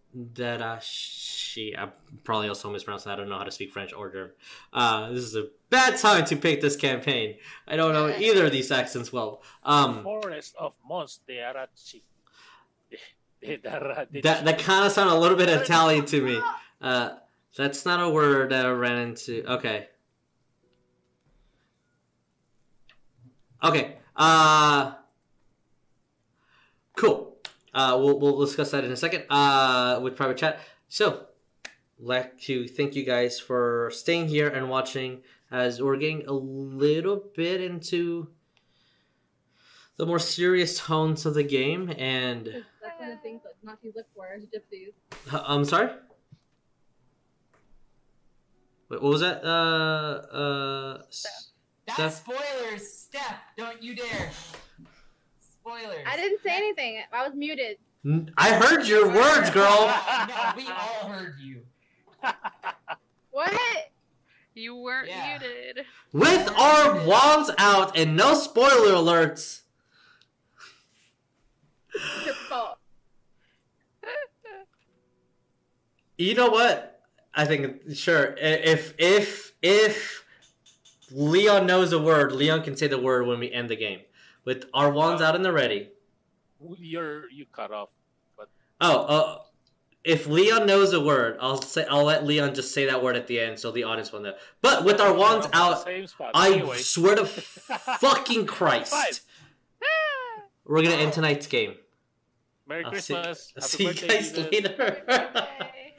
I probably also mispronounced that. I don't know how to speak French or German. Uh, this is a bad time to pick this campaign. I don't know either of these accents well. Um,
Forest of Mons de Arachi. De, de, de-
that that kind of sounded a little bit Italian to me. Uh, that's not a word that I ran into. Okay. Okay. Uh, cool. Uh, we'll we'll discuss that in a second. Uh, with private chat. So, like to thank you guys for staying here and watching as we're getting a little bit into the more serious tones of the game and
That's one of the things that Nazis look for is gypsies.
I'm sorry. Wait, what was that? Uh, uh, s-
That's
Steph?
spoilers, Steph. Don't you dare. Spoilers.
I didn't say anything. I was muted.
I heard your words, girl. [laughs]
no, we all heard you.
What?
You weren't
Yeah.
muted.
With our wands out and no spoiler alerts. You know what? I think sure. If if if Leon knows a word, Leon can say the word when we end the game. With our wands out and the ready.
You're you cut off.
But Oh, uh, if Leon knows a word, I'll say I'll let Leon just say that word at the end so the audience will know. But with our wands
We're on the
out. I
Anyway,
swear to [laughs] fucking Christ, we're gonna end tonight's game.
Merry
I'll see,
Christmas.
I'll see you guys later. [laughs]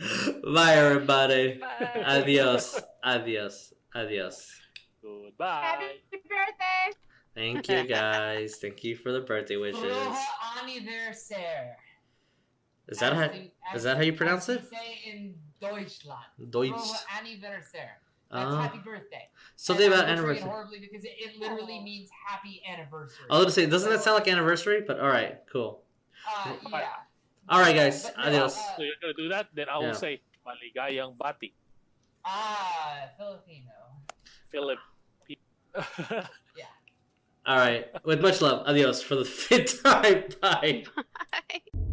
Bye. [laughs]
Bye, everybody.
Bye.
Adios. [laughs] Adios. Adios.
Goodbye.
Happy birthday!
Thank you, guys. Thank you for the birthday wishes.
Frohe anniversaire.
Is that
As
how?
the-
Is that how you pronounce it?
say in Deutschland.
Deutsch.
Frohe anniversaire. That's
Ah.
happy birthday.
Something
And
about
I'm butchering it
anniversary.
horribly because it, it literally means happy anniversary.
I was gonna say, doesn't that sound like anniversary? But all right, cool.
Uh, yeah.
All right, guys.
But
Adios.
uh,
So you're gonna do that? Then I will
Yeah.
say maligayang bati.
Ah, Filipino.
Philip. [laughs]
Yeah.
All right. With much love. Adios for the fifth [laughs] time. Bye.
Bye.